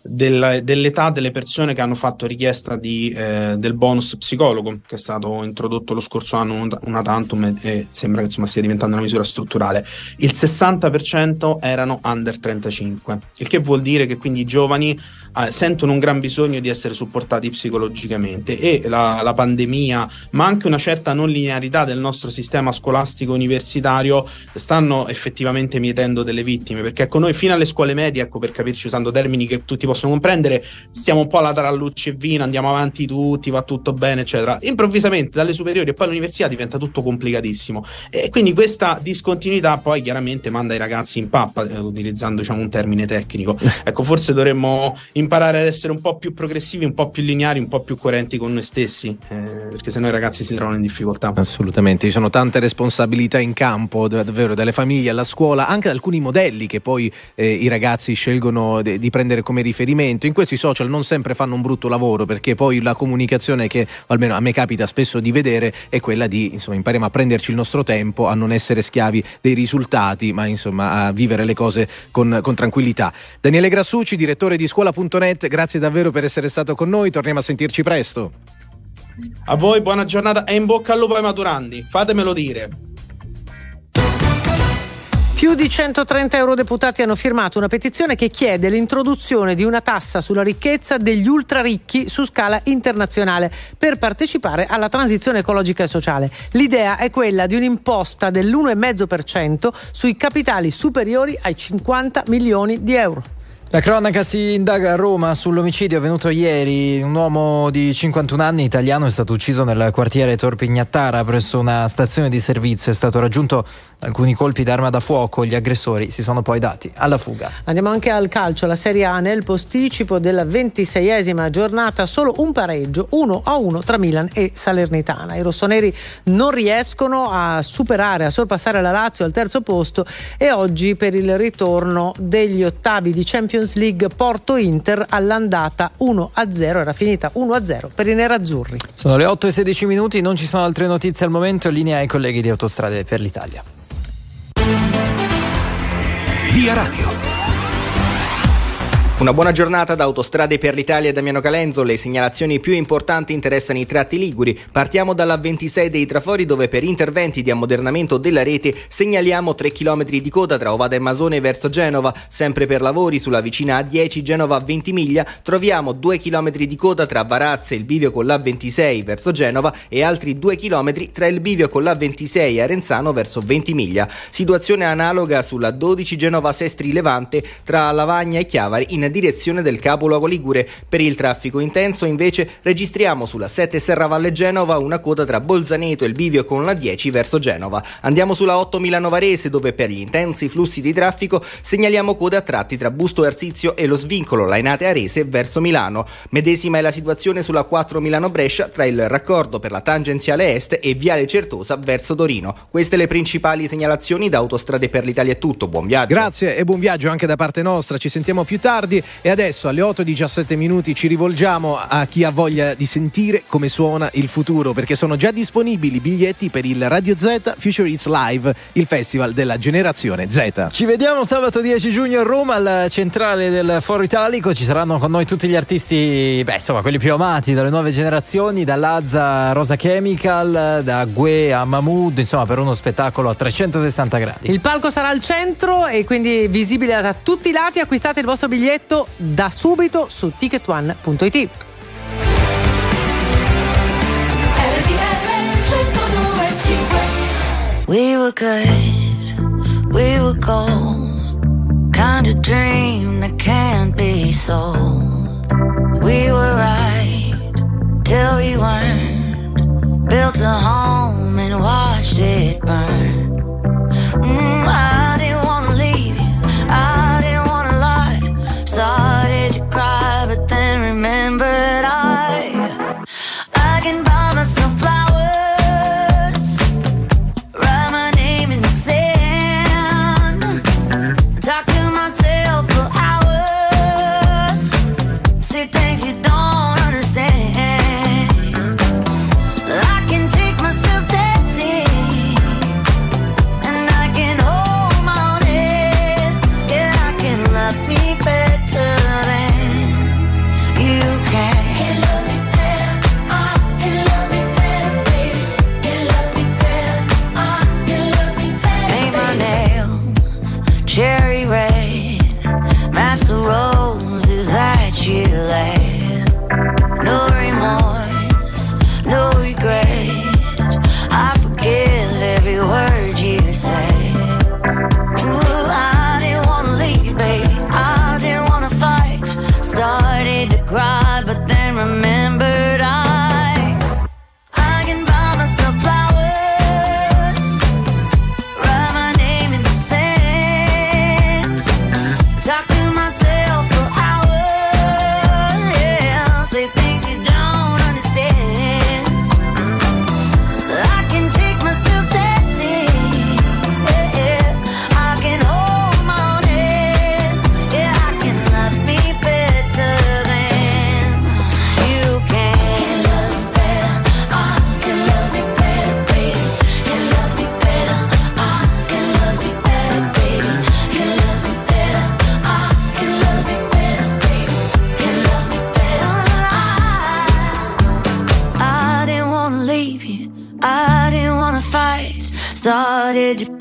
del- dell'età delle persone che hanno fatto richiesta di, eh, del bonus psicologo, che è stato introdotto lo scorso anno un- una tantum e sembra che insomma, stia diventando una misura strutturale. Il 60% erano under 35, il che vuol dire che quindi i giovani eh, sentono un gran bisogno di essere supportati psicologicamente e la, la pandemia, ma anche una certa non linearità del nostro sistema scolastico universitario stanno effettivamente mietendo delle vittime, perché ecco noi fino alle scuole medie, ecco per capirci usando termini che tutti possono comprendere, stiamo un po' alla tarallucce e vino, andiamo avanti tutti, va tutto bene, eccetera. Improvvisamente dalle superiori e poi all'università diventa tutto complicatissimo e quindi questa discontinuità poi chiaramente manda i ragazzi in pappa, eh, utilizzando diciamo un termine tecnico. Ecco, forse dovremmo imparare ad essere un po' più progressivi, un po' più lineari, un po' più coerenti con noi stessi, eh, perché sennò i ragazzi si trovano in difficoltà. Assolutamente, ci sono tante responsabilità in campo, dav- davvero dalle famiglie alla scuola, anche da alcuni modelli che poi eh, i ragazzi scelgono de- di prendere come riferimento. In questi social non sempre fanno un brutto lavoro perché poi la comunicazione che almeno a me capita spesso di vedere è quella di insomma impariamo a prenderci il nostro tempo, a non essere schiavi dei risultati, ma insomma a vivere le cose con, con tranquillità. Daniele Grassucci, direttore di scuola.net, grazie davvero per essere stato con noi, torniamo a sentirci presto. A voi buona giornata e in bocca al lupo ai maturandi, fatemelo dire. Più di 130 eurodeputati hanno firmato una petizione che chiede l'introduzione di una tassa sulla ricchezza degli ultraricchi su scala internazionale per partecipare alla transizione ecologica e sociale. L'idea è quella di un'imposta dell'1,5% sui capitali superiori ai 50 milioni di euro. La cronaca si indaga a Roma sull'omicidio avvenuto ieri. Un uomo di 51 anni italiano è stato ucciso nel quartiere Torpignattara presso una stazione di servizio. È stato raggiunto da alcuni colpi d'arma da fuoco. Gli aggressori si sono poi dati alla fuga. Andiamo anche al calcio, la Serie A nel posticipo della ventiseiesima giornata, solo un pareggio, 1 a 1 tra Milan e Salernitana. I rossoneri non riescono a superare, a sorpassare la Lazio al terzo posto e oggi per il ritorno degli ottavi di Champions League Porto Inter all'andata 1 a 0, era finita 1 a 0 per i nerazzurri. Sono le 8 e 16 minuti, non ci sono altre notizie al momento. Linea ai colleghi di Autostrade per l'Italia. Via Radio. Una buona giornata da Autostrade per l'Italia Damiano Calenzo. Le segnalazioni più importanti interessano i tratti liguri. Partiamo dalla 26 dei Trafori dove per interventi di ammodernamento della rete segnaliamo 3 km di coda tra Ovada e Masone verso Genova. Sempre per lavori sulla vicina A10 Genova 20 miglia troviamo 2 km di coda tra Varazze e il bivio con l'A26 verso Genova e altri 2 km tra il bivio con l'A26 e Arenzano verso 20 miglia. Situazione analoga sulla 12 Genova Sestri Levante tra Lavagna e Chiavari in direzione del capoluogo Ligure. Per il traffico intenso invece registriamo sulla 7 Serravalle Genova una coda tra Bolzaneto e il bivio con la 10 verso Genova. Andiamo sulla 8 Milano Varese dove per gli intensi flussi di traffico segnaliamo code a tratti tra Busto Arsizio e lo svincolo Lainate Arese verso Milano. Medesima è la situazione sulla 4 Milano Brescia tra il raccordo per la tangenziale est e Viale Certosa verso Torino. Queste le principali segnalazioni da Autostrade per l'Italia è tutto. Buon viaggio. Grazie e buon viaggio anche da parte nostra. Ci sentiamo più tardi e adesso alle 8:17 minuti ci rivolgiamo a chi ha voglia di sentire come suona il futuro perché sono già disponibili i biglietti per il Radio Z Future It's Live, il festival della generazione Z. Ci vediamo sabato 10 giugno a Roma al centrale del Foro Italico. Ci saranno con noi tutti gli artisti, beh, insomma, quelli più amati dalle nuove generazioni, da Lazza a Rosa Chemical, da Gue a Mahmood, insomma, per uno spettacolo a 360 gradi. Il palco sarà al centro e quindi visibile da tutti i lati. Acquistate il vostro biglietto da subito su ticketone.it. We were good, we were gold. Kind of dream that can't be sold. We were right till we weren't. Built a home and watched it burn. Mm,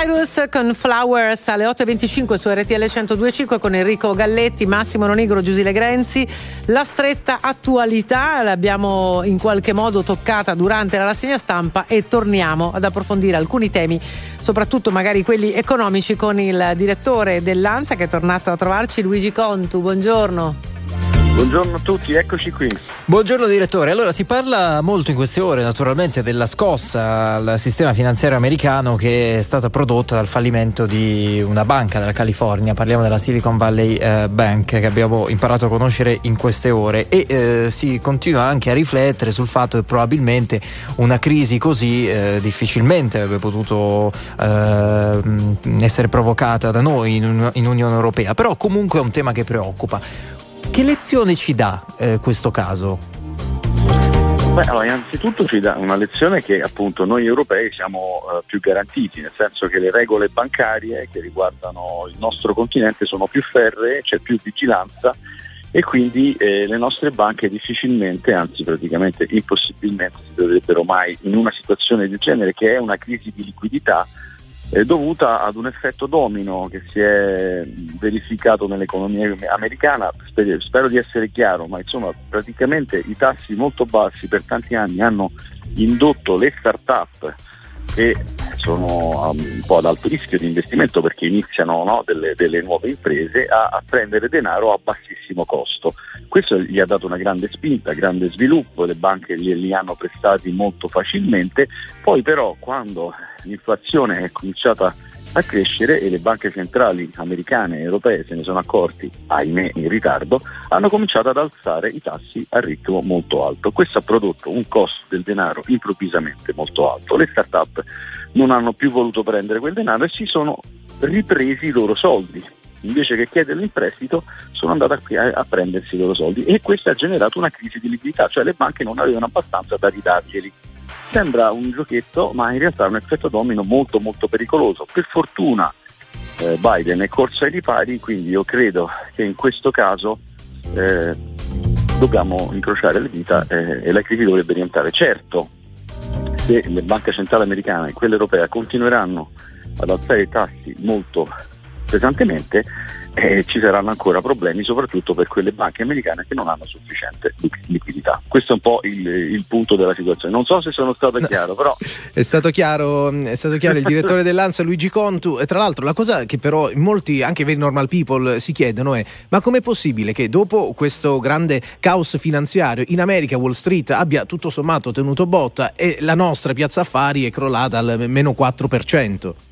Cyrus con Flowers alle 8.25 su RTL 102.5 con Enrico Galletti, Massimo Nonigro, Giusile Grenzi. La stretta attualità l'abbiamo in qualche modo toccata durante la rassegna stampa e torniamo ad approfondire alcuni temi, soprattutto magari quelli economici, con il direttore dell'ANSA che è tornato a trovarci, Luigi Contu. Buongiorno. Buongiorno a tutti, eccoci qui. Buongiorno direttore, allora si parla molto in queste ore naturalmente della scossa al sistema finanziario americano che è stata prodotta dal fallimento di una banca della California, parliamo della Silicon Valley eh, Bank che abbiamo imparato a conoscere in queste ore e eh, si continua anche a riflettere sul fatto che probabilmente una crisi così eh, difficilmente avrebbe potuto eh, essere provocata da noi in, in Unione Europea, però comunque è un tema che preoccupa. Che lezione ci dà eh, questo caso? Beh, allora, innanzitutto ci dà una lezione che appunto noi europei siamo eh, più garantiti, nel senso che le regole bancarie che riguardano il nostro continente sono più ferree, c'è più vigilanza e quindi eh, le nostre banche difficilmente, anzi praticamente impossibilmente si dovrebbero mai in una situazione del genere che è una crisi di liquidità eh, dovuta ad un effetto domino che si è verificato nell'economia americana. Spero, spero di essere chiaro, ma insomma praticamente i tassi molto bassi per tanti anni hanno indotto le start-up che sono un po' ad alto rischio di investimento perché iniziano no, delle, delle, nuove imprese a, a, prendere denaro a bassissimo costo. Questo gli ha dato una grande spinta, grande sviluppo, le banche li hanno prestati molto facilmente, poi però quando l'inflazione è cominciata a crescere e le banche centrali americane e europee se ne sono accorti, ahimè in ritardo, hanno cominciato ad alzare i tassi a ritmo molto alto. Questo ha prodotto un costo del denaro improvvisamente molto alto. Le start-up non hanno più voluto prendere quel denaro e si sono ripresi i loro soldi. Invece che chiedere in prestito sono andate a, a prendersi i loro soldi e questo ha generato una crisi di liquidità, cioè le banche non avevano abbastanza da ridarglieli. Sembra un giochetto, ma in realtà è un effetto domino molto molto pericoloso. Per fortuna eh, Biden è corso ai ripari, quindi io credo che in questo caso eh, dobbiamo incrociare le dita eh, e la crisi dovrebbe rientrare. Certo, se le banche centrali americane e quelle europee continueranno ad alzare i tassi molto pesantemente, eh, ci saranno ancora problemi, soprattutto per quelle banche americane che non hanno sufficiente liquidità. Questo è un po' il, il punto della situazione. Non so se sono stato no, chiaro, però. È stato chiaro, è stato chiaro il direttore dell'ANSA Luigi Contu. E tra l'altro, la cosa che però molti, anche veri normal people, si chiedono è: ma com'è possibile che dopo questo grande caos finanziario in America Wall Street abbia tutto sommato tenuto botta e la nostra piazza affari è crollata al meno 4%?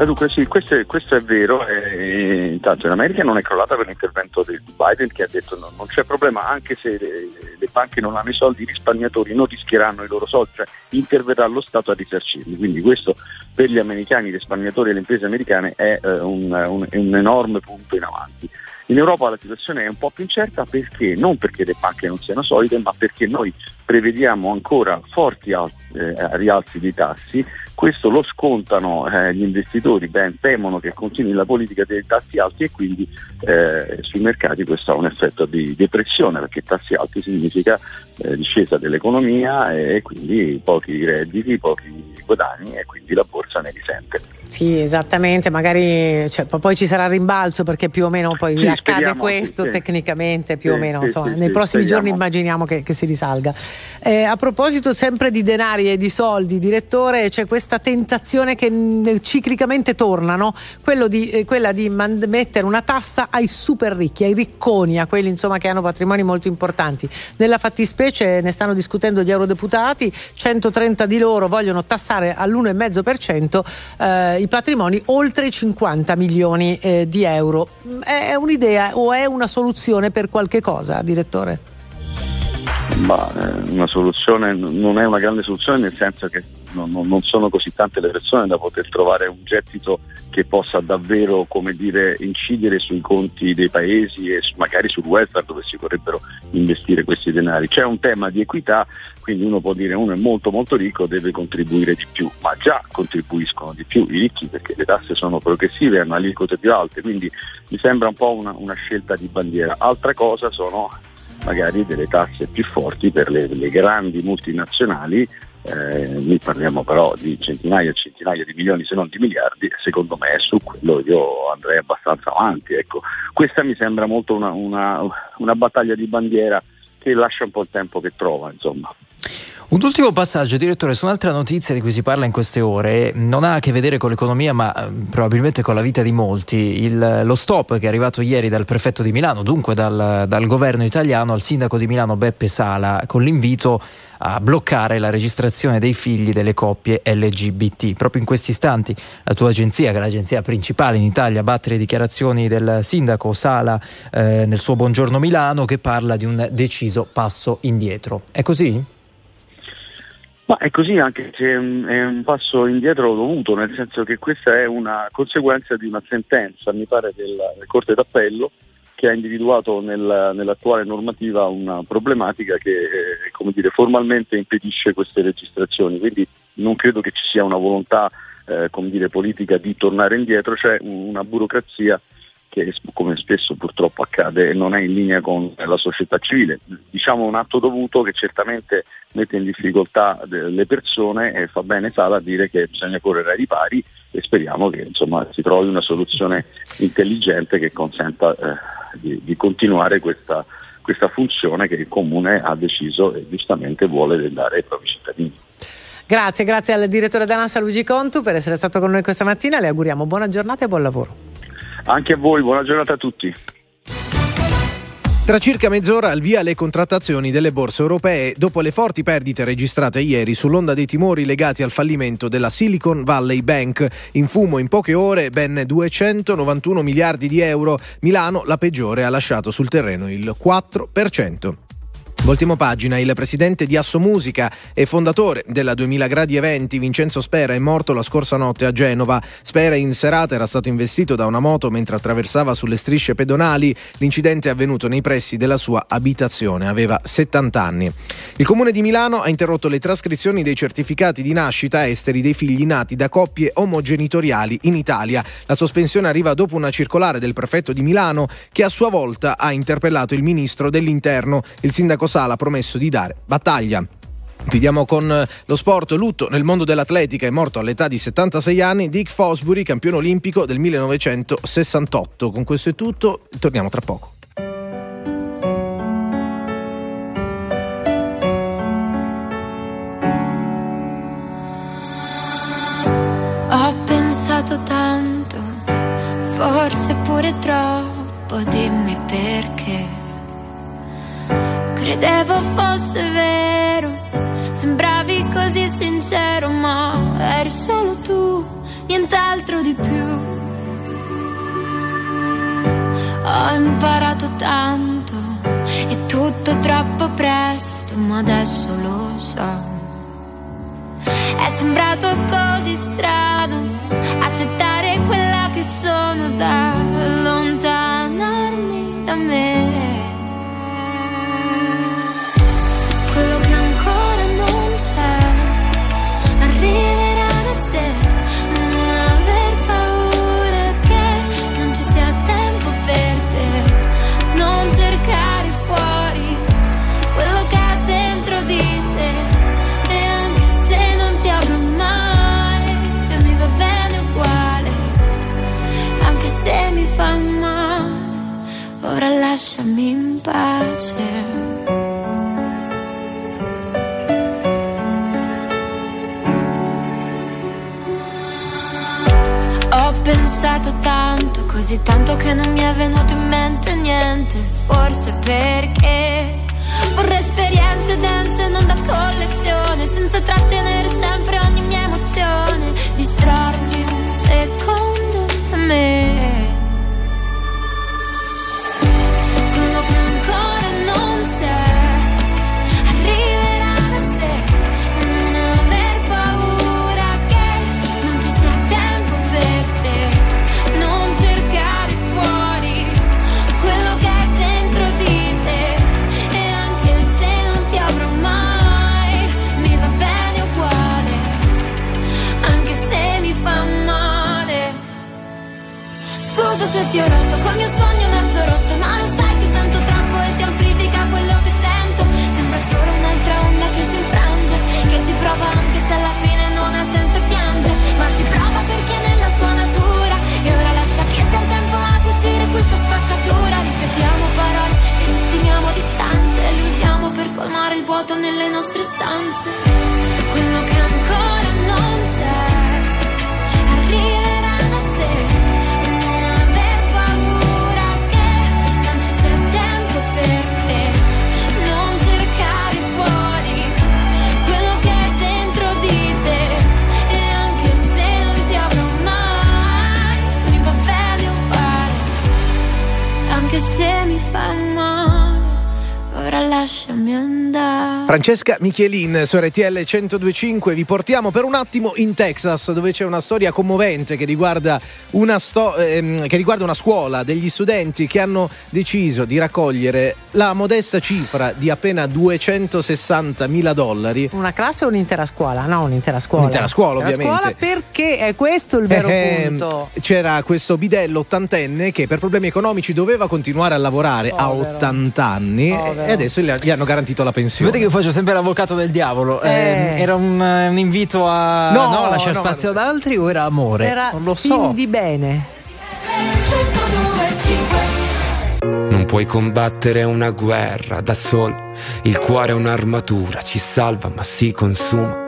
Eh, dunque sì, questo è, questo è vero, e, intanto in America non è crollata per l'intervento di Biden che ha detto no, non c'è problema, anche se le, le, banche non hanno i soldi, i risparmiatori non rischieranno i loro soldi, cioè interverrà lo Stato a risarcirli. Quindi questo per gli americani, i risparmiatori e le imprese americane è, eh, un, un, un enorme punto in avanti. In Europa la situazione è un po' più incerta perché non perché le banche non siano solide, ma perché noi prevediamo ancora forti eh, rialzi dei tassi questo lo scontano eh, gli investitori, ben temono che continui la politica dei tassi alti e quindi eh, sui mercati questo ha un effetto di depressione perché tassi alti significa eh, discesa dell'economia e quindi pochi redditi, pochi guadagni e quindi la borsa ne risente. Sì, esattamente, magari cioè, poi ci sarà rimbalzo perché più o meno poi sì, accade questo sì, tecnicamente, più sì, o meno, insomma, nei prossimi speriamo. giorni immaginiamo che, che si risalga. Eh, a proposito sempre di denari e di soldi, direttore, c'è questa tentazione che ciclicamente torna, no? di, eh, quella di man- mettere una tassa ai super ricchi, ai ricconi, a quelli insomma, che hanno patrimoni molto importanti. Nella fattispecie ne stanno discutendo gli eurodeputati, 130 di loro vogliono tassare all'1,5% eh, i patrimoni oltre i 50 milioni eh, di euro. È un'idea o è una soluzione per qualche cosa, direttore? Ma eh, una soluzione non è una grande soluzione nel senso che non, non, sono così tante le persone da poter trovare un gettito che possa davvero dire, incidere sui conti dei paesi e magari sul welfare dove si vorrebbero investire questi denari. C'è un tema di equità, quindi uno può dire uno è molto molto ricco, deve contribuire di più, ma già contribuiscono di più i ricchi perché le tasse sono progressive, hanno aliquote più alte, quindi mi sembra un po' una, una scelta di bandiera. Altra cosa sono magari delle tasse più forti per le, le grandi multinazionali eh, parliamo però di centinaia e centinaia di milioni se non di miliardi secondo me su quello io andrei abbastanza avanti. Ecco. Questa mi sembra molto una, una, una battaglia di bandiera che lascia un po' il tempo che trova, insomma. Un ultimo passaggio, direttore, su un'altra notizia di cui si parla in queste ore, non ha a che vedere con l'economia ma eh, probabilmente con la vita di molti. Il- lo stop che è arrivato ieri dal prefetto di Milano, dunque dal, dal governo italiano al sindaco di Milano Beppe Sala, con l'invito a bloccare la registrazione dei figli delle coppie LGBT. Proprio in questi istanti la tua agenzia, che è l'agenzia principale in Italia, batte le dichiarazioni del sindaco Sala eh, nel suo Buongiorno Milano che parla di un deciso passo indietro. È così? Ma è così anche se è un passo indietro dovuto, nel senso che questa è una conseguenza di una sentenza, mi pare, della Corte d'Appello che ha individuato nel- nell'attuale normativa una problematica che eh, dire, formalmente impedisce queste registrazioni. Quindi non credo che ci sia una volontà eh, dire, politica di tornare indietro, c'è un- una burocrazia che come spesso purtroppo accade non è in linea con la società civile. Diciamo un atto dovuto che certamente mette in difficoltà de- le persone e fa bene Sala a dire che bisogna correre ai ripari e speriamo che insomma, si trovi una soluzione intelligente che consenta eh, di, di continuare questa, questa funzione che il Comune ha deciso e giustamente vuole dare ai propri cittadini. Grazie, grazie al direttore d'ANAS Luigi Contu per essere stato con noi questa mattina. Le auguriamo buona giornata e buon lavoro. Anche a voi, buona giornata a tutti. Tra circa mezz'ora al via le contrattazioni delle borse europee dopo le forti perdite registrate ieri sull'onda dei timori legati al fallimento della Silicon Valley Bank. In fumo in poche ore ben 291 miliardi di euro. Milano, la peggiore, ha lasciato sul terreno il 4%. Voltiamo pagina, il presidente di Asso Musica e fondatore della 2000 gradi eventi, Vincenzo Spera, è morto la scorsa notte a Genova. Spera in serata era stato investito da una moto mentre attraversava sulle strisce pedonali. L'incidente è avvenuto nei pressi della sua abitazione, aveva 70 anni. Il comune di Milano ha interrotto le trascrizioni dei certificati di nascita esteri dei figli nati da coppie omogenitoriali in Italia. La sospensione arriva dopo una circolare del prefetto di Milano che a sua volta ha interpellato il ministro dell'Interno. Il sindaco Sala ha promesso di dare battaglia. Chiudiamo con eh, lo sport, lutto nel mondo dell'atletica, è morto all'età di 76 anni Dick Fosbury, campione olimpico del 1968. Con questo è tutto, torniamo tra poco. Ho pensato tanto, forse pure troppo, dimmi perché. Credevo fosse vero, sembravi così sincero, ma eri solo tu, nient'altro di più. Ho imparato tanto, è tutto troppo presto, ma adesso lo so. È sembrato così strano accettare quella che sono da allontanarmi da me. Lasciami in pace. Ho pensato tanto, così tanto che non mi è venuto in mente niente. Forse perché vorrei esperienze dense, non da collezione, senza trattenere sempre ogni mia emozione. Distrarmi un secondo me. Francesca Michelin su RTL 1025 vi portiamo per un attimo in Texas dove c'è una storia commovente che riguarda una, sto- ehm, che riguarda una scuola degli studenti che hanno deciso di raccogliere la modesta cifra di appena 260 mila dollari. Una classe o un'intera scuola? No, un'intera scuola. Un'intera scuola, Un'intera ovviamente. scuola perché è questo il vero Eh, punto. C'era questo bidello ottantenne che per problemi economici doveva continuare a lavorare a Povero. 80 anni Povero. e adesso gli, hanno garantito la pensione. Vedete che faccio sempre l'avvocato del diavolo. Eh. Eh, era un, un invito a No, no, lasciare no, spazio ad altri o era amore? Era non lo fin so. di bene. Non puoi combattere una guerra da solo, il cuore è un'armatura, ci salva ma si consuma.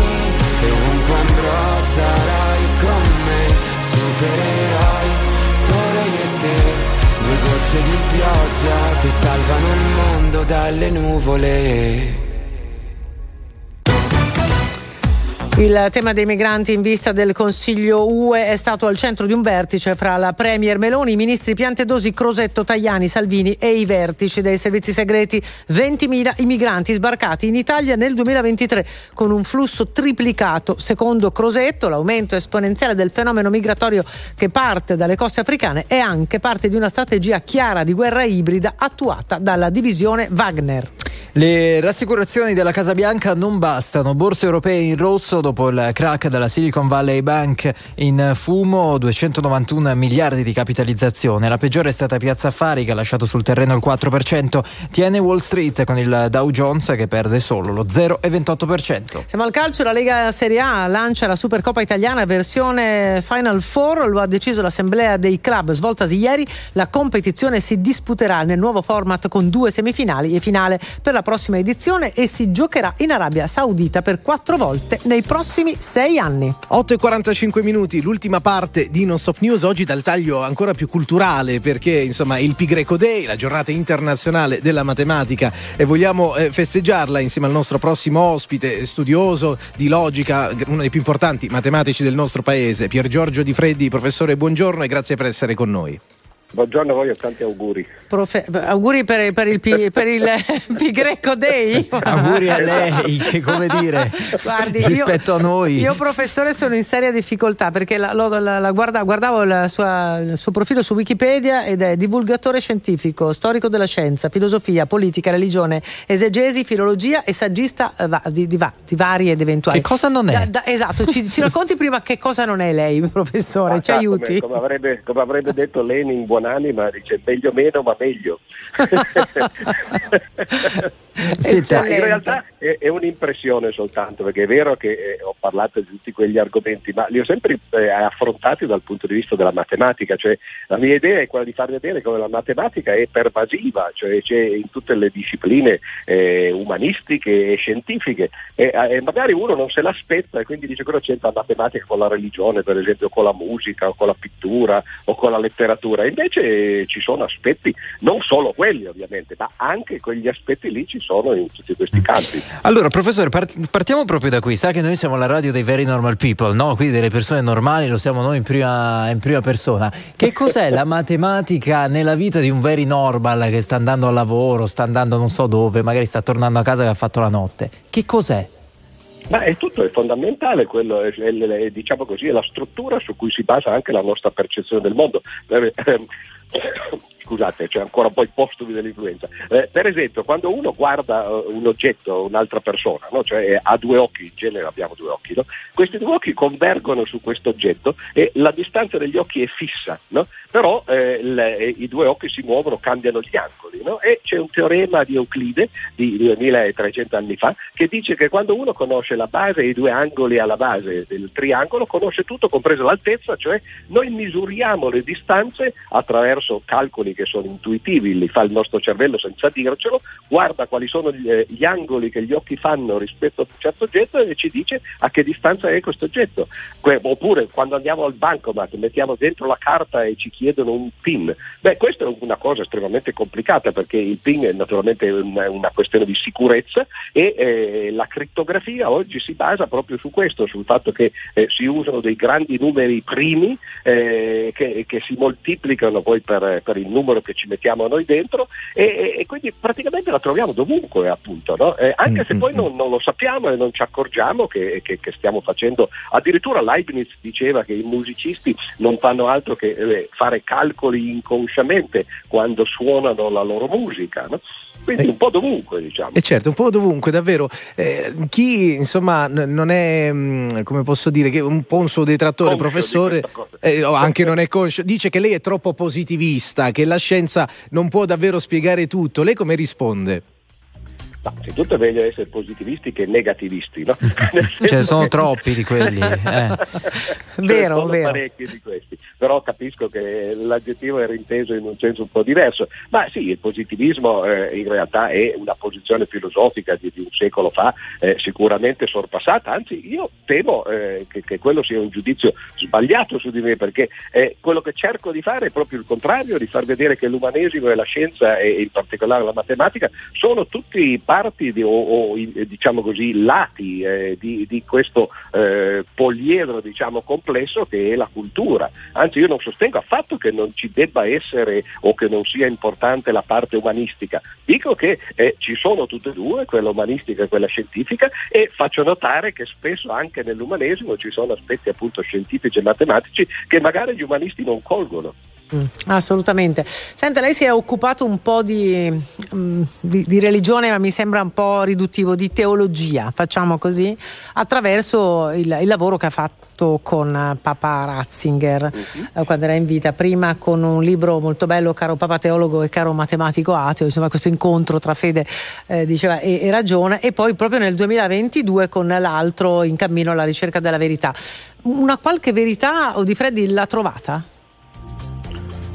e ovunque andrò sarai con me, supereroi solo io e te. Due gocce di pioggia che salvano il mondo dalle nuvole. Il tema dei migranti in vista del Consiglio UE è stato al centro di un vertice fra la Premier Meloni, i ministri Piantedosi, Crosetto, Tajani, Salvini e i vertici dei servizi segreti. 20.000 i migranti sbarcati in Italia nel 2023 con un flusso triplicato. Secondo Crosetto, l'aumento esponenziale del fenomeno migratorio che parte dalle coste africane è anche parte di una strategia chiara di guerra ibrida attuata dalla divisione Wagner. Le rassicurazioni della Casa Bianca non bastano. Borse europee in rosso dopo il crack della Silicon Valley Bank in fumo, 291 miliardi di capitalizzazione. La peggiore è stata Piazza Affari che ha lasciato sul terreno il 4%. Tiene Wall Street con il Dow Jones che perde solo lo 0,28%. Siamo al calcio, la Lega Serie A lancia la Supercoppa italiana versione Final Four, lo ha deciso l'assemblea dei club svoltasi ieri, la competizione si disputerà nel nuovo format con due semifinali e finale per la la prossima edizione e si giocherà in Arabia Saudita per quattro volte nei prossimi sei anni. 8 e 45 minuti, l'ultima parte di Non Stop News, oggi dal taglio ancora più culturale perché insomma il Pi Greco Day, la giornata internazionale della matematica e vogliamo eh, festeggiarla insieme al nostro prossimo ospite, studioso di logica, uno dei più importanti matematici del nostro paese, Pier Giorgio Di Freddi, professore, buongiorno e grazie per essere con noi. Buongiorno a voi e tanti auguri. Profe- auguri per, per il, Pi, per il Pi Greco Day. auguri a lei, che come dire, Guardi, rispetto io, a noi. Io, professore, sono in seria difficoltà perché la, la, la, la guarda, guardavo sua, il suo profilo su Wikipedia ed è divulgatore scientifico, storico della scienza, filosofia, politica, religione, esegesi, filologia e saggista eh, va, di, di, va, di, vari ed eventuali. Che cosa non è? Da, da, esatto, ci, ci, racconti prima che cosa non è lei, professore, ah, ci aiuti. Come, come, avrebbe, come avrebbe detto Lenin, buon anima, dice meglio meno ma meglio. Senta, in realtà è, è, un'impressione soltanto, perché è vero che eh, ho parlato di tutti quegli argomenti, ma li ho sempre eh, affrontati dal punto di vista della matematica, cioè la mia idea è quella di far vedere come la matematica è pervasiva, cioè c'è in tutte le discipline eh, umanistiche e scientifiche e eh, magari uno non se l'aspetta e quindi dice cosa c'entra la matematica con la religione, per esempio con la musica o con la pittura o con la letteratura, invece ci sono aspetti, non solo quelli ovviamente, ma anche quegli aspetti lì ci sono in tutti questi campi. Allora, professore, part- partiamo proprio da qui. Sa che noi siamo la radio dei very normal people, no? Quindi delle persone normali, lo siamo noi in prima, in prima persona. Che cos'è la matematica nella vita di un very normal che sta andando al lavoro, sta andando non so dove, magari sta tornando a casa che ha fatto la notte? Che cos'è? Ma è tutto, è fondamentale, quello, è, è, è, diciamo così, è la struttura su cui si basa anche la nostra percezione del mondo. Scusate, c'è ancora un po' il postumi dell'influenza. Eh, per esempio, quando uno guarda uh, un oggetto, un'altra persona, no? cioè ha due occhi, in genere abbiamo due occhi, no? questi due occhi convergono su questo oggetto e la distanza degli occhi è fissa, no? però eh, le, i due occhi si muovono, cambiano gli angoli e c'è un teorema di Euclide di 2300 anni fa che dice che quando uno conosce la base e i due angoli alla base del triangolo, conosce tutto, compresa l'altezza, cioè noi misuriamo le distanze attraverso calcoli che sono intuitivi, li fa il nostro cervello senza dircelo, guarda quali sono gli, eh, gli angoli che gli occhi fanno rispetto a un certo oggetto e ci dice a che distanza è questo oggetto. Que- oppure quando andiamo al bancomat mettiamo dentro la carta e ci chiedono un PIN. Beh, questa è una cosa estremamente complicata perché il PIN è naturalmente una, una questione di sicurezza e eh, la crittografia oggi si basa proprio su questo, sul fatto che eh, si usano dei grandi numeri primi eh, che, che, si moltiplicano poi per, per, il numero che ci mettiamo noi dentro e, e quindi praticamente la troviamo dovunque appunto, no? Eh, anche se poi non, non, lo sappiamo e non ci accorgiamo che, che, che, stiamo facendo, addirittura Leibniz diceva che i musicisti non fanno altro che eh, fare calcoli inconsciamente quando suonano la loro musica. No? quindi un po' dovunque diciamo. E certo, un po' dovunque, davvero. Eh, chi insomma n- non è, mh, come posso dire, che un po' un suo detrattore, Conscio professore, eh, o anche non è conscio, dice che lei è troppo positivista, che la scienza non può davvero spiegare tutto. Lei come risponde? Ma innanzitutto è meglio essere positivisti che negativisti, no? Ce ne sono troppi di quelli. Eh. vero, sono vero. parecchi di questi, però capisco che l'aggettivo era inteso in un senso un po' diverso. Ma sì, il positivismo eh, in realtà è una posizione filosofica di, di un secolo fa, eh, sicuramente sorpassata, anzi io temo eh, che, che, quello sia un giudizio sbagliato su di me, perché eh, quello che cerco di fare è proprio il contrario, di far vedere che l'umanesimo e la scienza e in particolare la matematica sono tutti parti di, o, o, diciamo così lati eh, di, di, questo eh, poliedro diciamo complesso che è la cultura. Anzi io non sostengo affatto che non ci debba essere o che non sia importante la parte umanistica, dico che eh, ci sono tutte e due, quella umanistica e quella scientifica e faccio notare che spesso anche nell'umanesimo ci sono aspetti appunto scientifici e matematici che magari gli umanisti non colgono. Mm, assolutamente. Senta, lei si è occupato un po' di, mm, di, di, religione, ma mi sembra un po' riduttivo, di teologia, facciamo così, attraverso il, il lavoro che ha fatto con Papa Ratzinger uh-huh. eh, quando era in vita, prima con un libro molto bello, caro Papa Teologo e caro Matematico Ateo, insomma questo incontro tra fede eh, diceva, e, e ragione, e poi proprio nel 2022 con l'altro in cammino alla ricerca della verità. Una qualche verità o di Freddi l'ha trovata?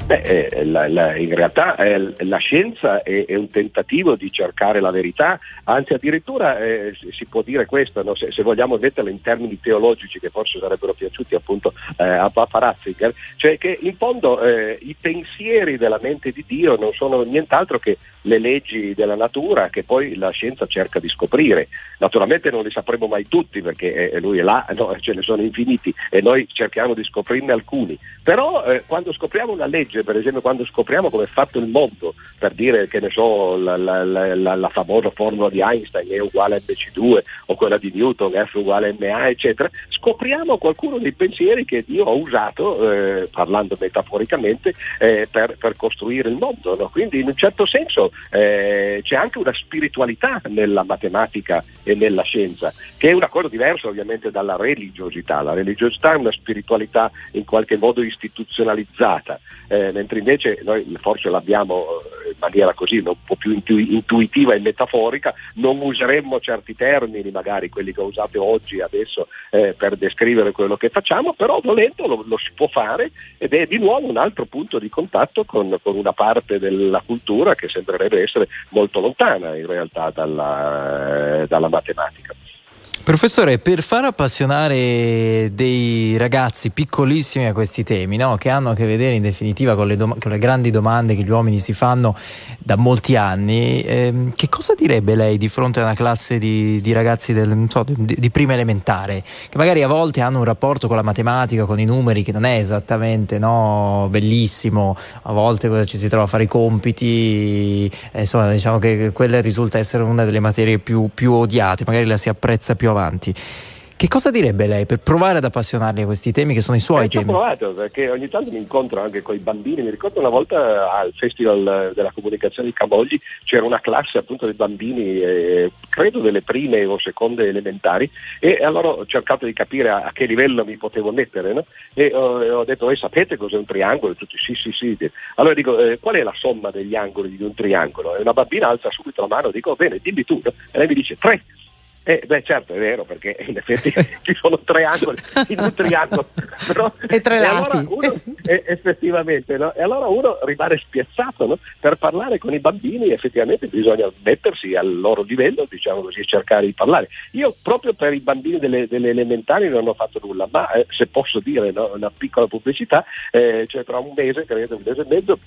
Beh, eh, la- la- in realtà eh, la scienza è, è un tentativo di cercare la verità, anzi addirittura eh, si- può dire questo, no? se, se vogliamo metterla in termini teologici che forse sarebbero piaciuti appunto eh, a Papa Ratzinger, cioè che in fondo eh, i pensieri della mente di Dio non sono nient'altro che le leggi della natura che poi la scienza cerca di scoprire. Naturalmente non li sapremo mai tutti perché eh, lui è là, no, ce ne sono infiniti e noi cerchiamo di scoprirne alcuni. Però quando scopriamo una legge, per esempio quando scopriamo come è fatto il mondo, per dire che ne so, la, la- la- la- la famosa formula di Einstein è uguale a mc2 o quella di Newton F uguale a ma, eccetera, scopriamo qualcuno dei pensieri che Dio ha usato, eh, parlando metaforicamente, eh, per, per costruire il mondo. no? Quindi in un certo senso eh, c'è anche una spiritualità nella matematica e nella scienza, che è una cosa diversa ovviamente dalla religiosità. La religiosità è una spiritualità in qualche modo istituzionalizzata, eh, mentre invece noi forse l'abbiamo eh, in maniera così un po' più intu- intuitiva e metaforica, non useremmo certi termini, magari quelli che usate oggi, adesso, eh, per descrivere quello che facciamo, però volendo lo, lo si può fare ed è di nuovo un altro punto di contatto con, con una parte della cultura che sembrerebbe essere molto lontana in realtà dalla, eh, dalla matematica. Professore, per far appassionare dei ragazzi piccolissimi a questi temi, no? che hanno a che vedere in definitiva con le, dom- con le grandi domande che gli uomini si fanno da molti anni, ehm, che cosa direbbe lei di fronte a una classe di, di ragazzi del, so, di, di prima elementare, che magari a volte hanno un rapporto con la matematica, con i numeri, che non è esattamente no, bellissimo, a volte ci si trova a fare i compiti, eh, insomma diciamo che quella risulta essere una delle materie più, più odiate, magari la si apprezza più avanti. Che cosa direbbe lei per provare ad appassionarli a questi temi che sono i suoi Eh, ci ho temi? provato perché ogni tanto mi incontro anche con i bambini. Mi ricordo una volta al Festival della Comunicazione di Camogli c'era una classe appunto di bambini, eh, credo delle prime o seconde elementari, e allora ho cercato di capire a, a che livello mi potevo mettere. no? E ho, e ho detto: eh, sapete cos'è un triangolo? E tutti sì, sì, sì. Allora dico: eh, qual è la somma degli angoli di un triangolo? E una bambina alza subito la mano, dico: bene, dimmi tu. E lei mi dice: tre. Eh, beh certo è vero perché in effetti ci sono tre angoli in un triangolo però, E tre allora lati. uno, eh, effettivamente no? e allora uno rimane spiazzato no? per parlare con i bambini effettivamente bisogna mettersi al loro livello diciamo così e cercare di parlare io proprio per i bambini delle, delle elementari non ho fatto nulla ma eh, se posso dire no, una piccola pubblicità eh, cioè tra un mese credo un mese e mezzo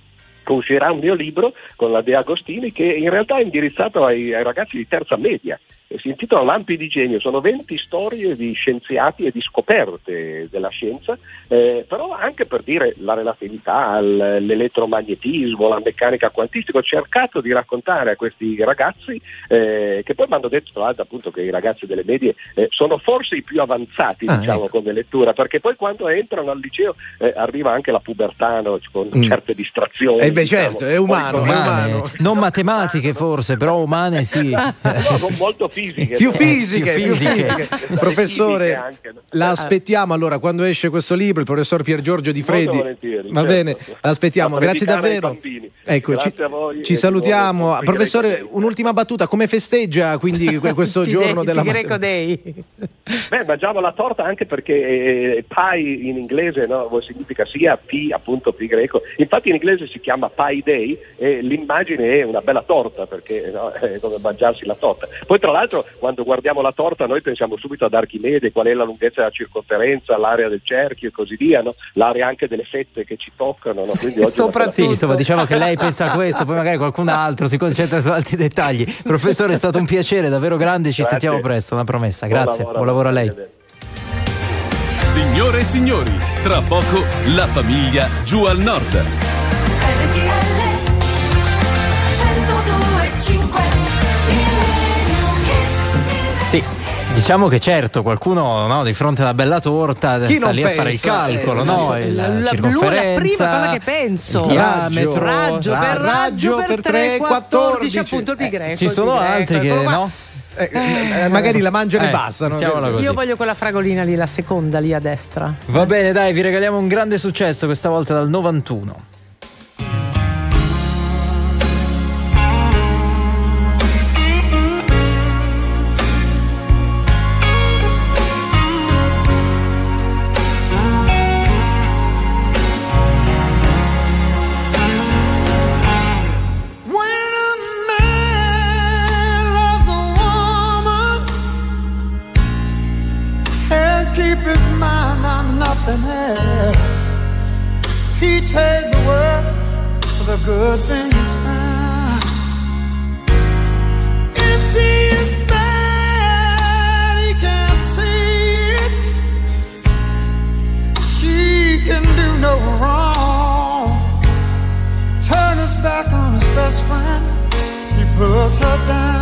uscirà un mio libro con la De Agostini che in realtà è indirizzato ai, ai ragazzi di terza media e si intitola Lampi di genio, sono 20 storie di scienziati e di scoperte della scienza, eh, però anche per dire la relatività, l'elettromagnetismo, la meccanica quantistica, ho cercato di raccontare a questi ragazzi eh, che poi mi hanno detto tra l'altro appunto che i ragazzi delle medie eh, sono forse i più avanzati Ah, diciamo ecco. come lettura, perché poi quando entrano al liceo eh, arriva anche la pubertà no, con Mm. certe distrazioni. Eh beh, diciamo. certo, è umano, Umane, umano. non matematiche forse, però umane sì. No, sono molto fisiche. Più fisiche, Più fisiche. Professore, la aspettiamo allora quando esce questo libro, il professor Pier Giorgio Di Freddi. Va certo. bene, l'aspettiamo, grazie davvero. Ecco, Grazie ci, a voi ci salutiamo. Professore, un'ultima battuta, come festeggia quindi que- questo giorno della Pi Greco matematica? Day. Beh, mangiamo la torta anche perché eh, pie in inglese no, significa sia pi, appunto pi greco. Infatti in inglese si chiama pie day e l'immagine è una bella torta perché no, è come mangiarsi la torta. Poi tra l'altro quando guardiamo la torta noi pensiamo subito ad Archimede, qual è la lunghezza della circonferenza, l'area del cerchio e così via, no? l'area anche delle fette che ci toccano. No? Quindi oggi è una Sì, insomma, diciamo che lei pensa a questo, poi magari qualcun altro si concentra su altri dettagli. Professore, è stato un piacere davvero grande, ci Grazie. sentiamo presto, una promessa. Buon Grazie, lavoro. buon lavoro a lei. Signore e signori, tra poco la famiglia giù al nord. Diciamo che certo, qualcuno no, di fronte a una bella torta Chi sta lì a fare il pensa? calcolo, Eh, no? la- Il- la- la la- circonferenza, lui la prima cosa che penso. il diametro, Raggio per ra- raggio per 3, 14, appunto il pi greco. Ci il sono greco, altri che qua. no? Eh, eh, magari la mangiano Eh, e bastano. Io voglio quella fragolina lì, la seconda lì a destra. Va bene, dai, vi regaliamo un grande successo questa volta dal 91. Best friend. He puts her down.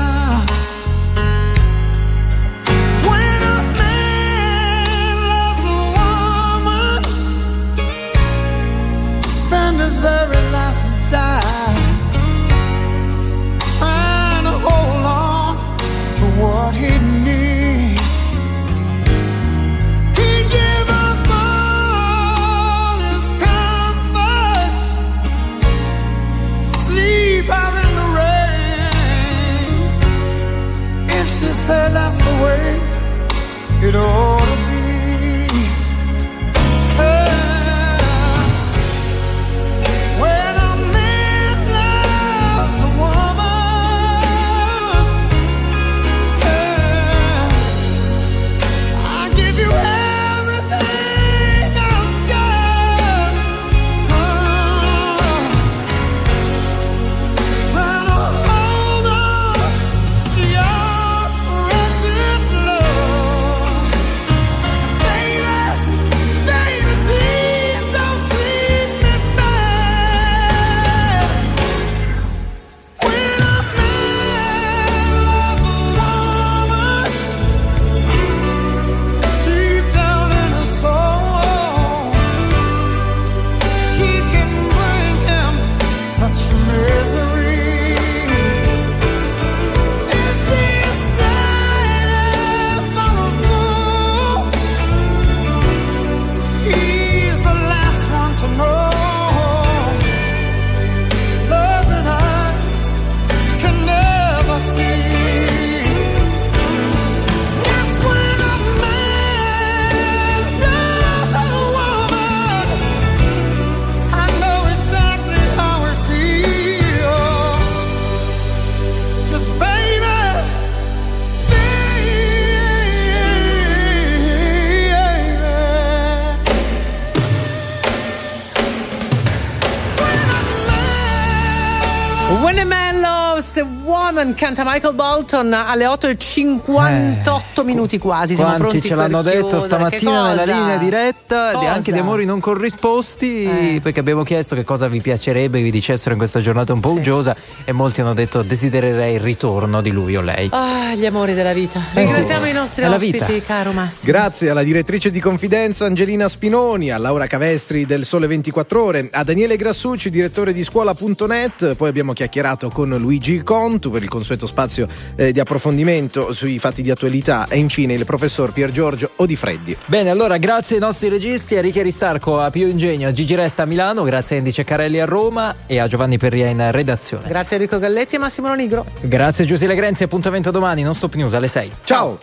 Woman canta Michael Bolton alle 8.58 minuti quasi. Siamo Quanti pronti ce l'hanno detto stamattina nella linea diretta, di- Cosa? anche di amori non corrisposti, perché abbiamo chiesto che cosa vi piacerebbe che vi dicessero in questa giornata un po' uggiosa e molti hanno detto desidererei il ritorno di lui o lei. Ah, gli amori della vita. Eh Ringraziamo sì. i nostri È ospiti, vita. caro Massimo. Grazie alla direttrice di confidenza Angelina Spinoni, a Laura Cavestri del Sole 24 Ore, a Daniele Grassucci, direttore di scuola.net. Poi abbiamo chiacchierato con Luigi Contu per il consueto spazio eh, di approfondimento sui fatti di attualità e infine il professor Pier Giorgio Odifreddi. Bene, allora grazie ai nostri registi, a Ricky Ristarco, a Pio Ingegno, a Gigi Resta a Milano, grazie a Andy Ceccarelli a Roma e a Giovanni Perria in redazione. Grazie a Enrico Galletti e Massimo Nigro. Grazie a Giuseppe Grenzi, appuntamento domani, non stop news alle 6. Ciao!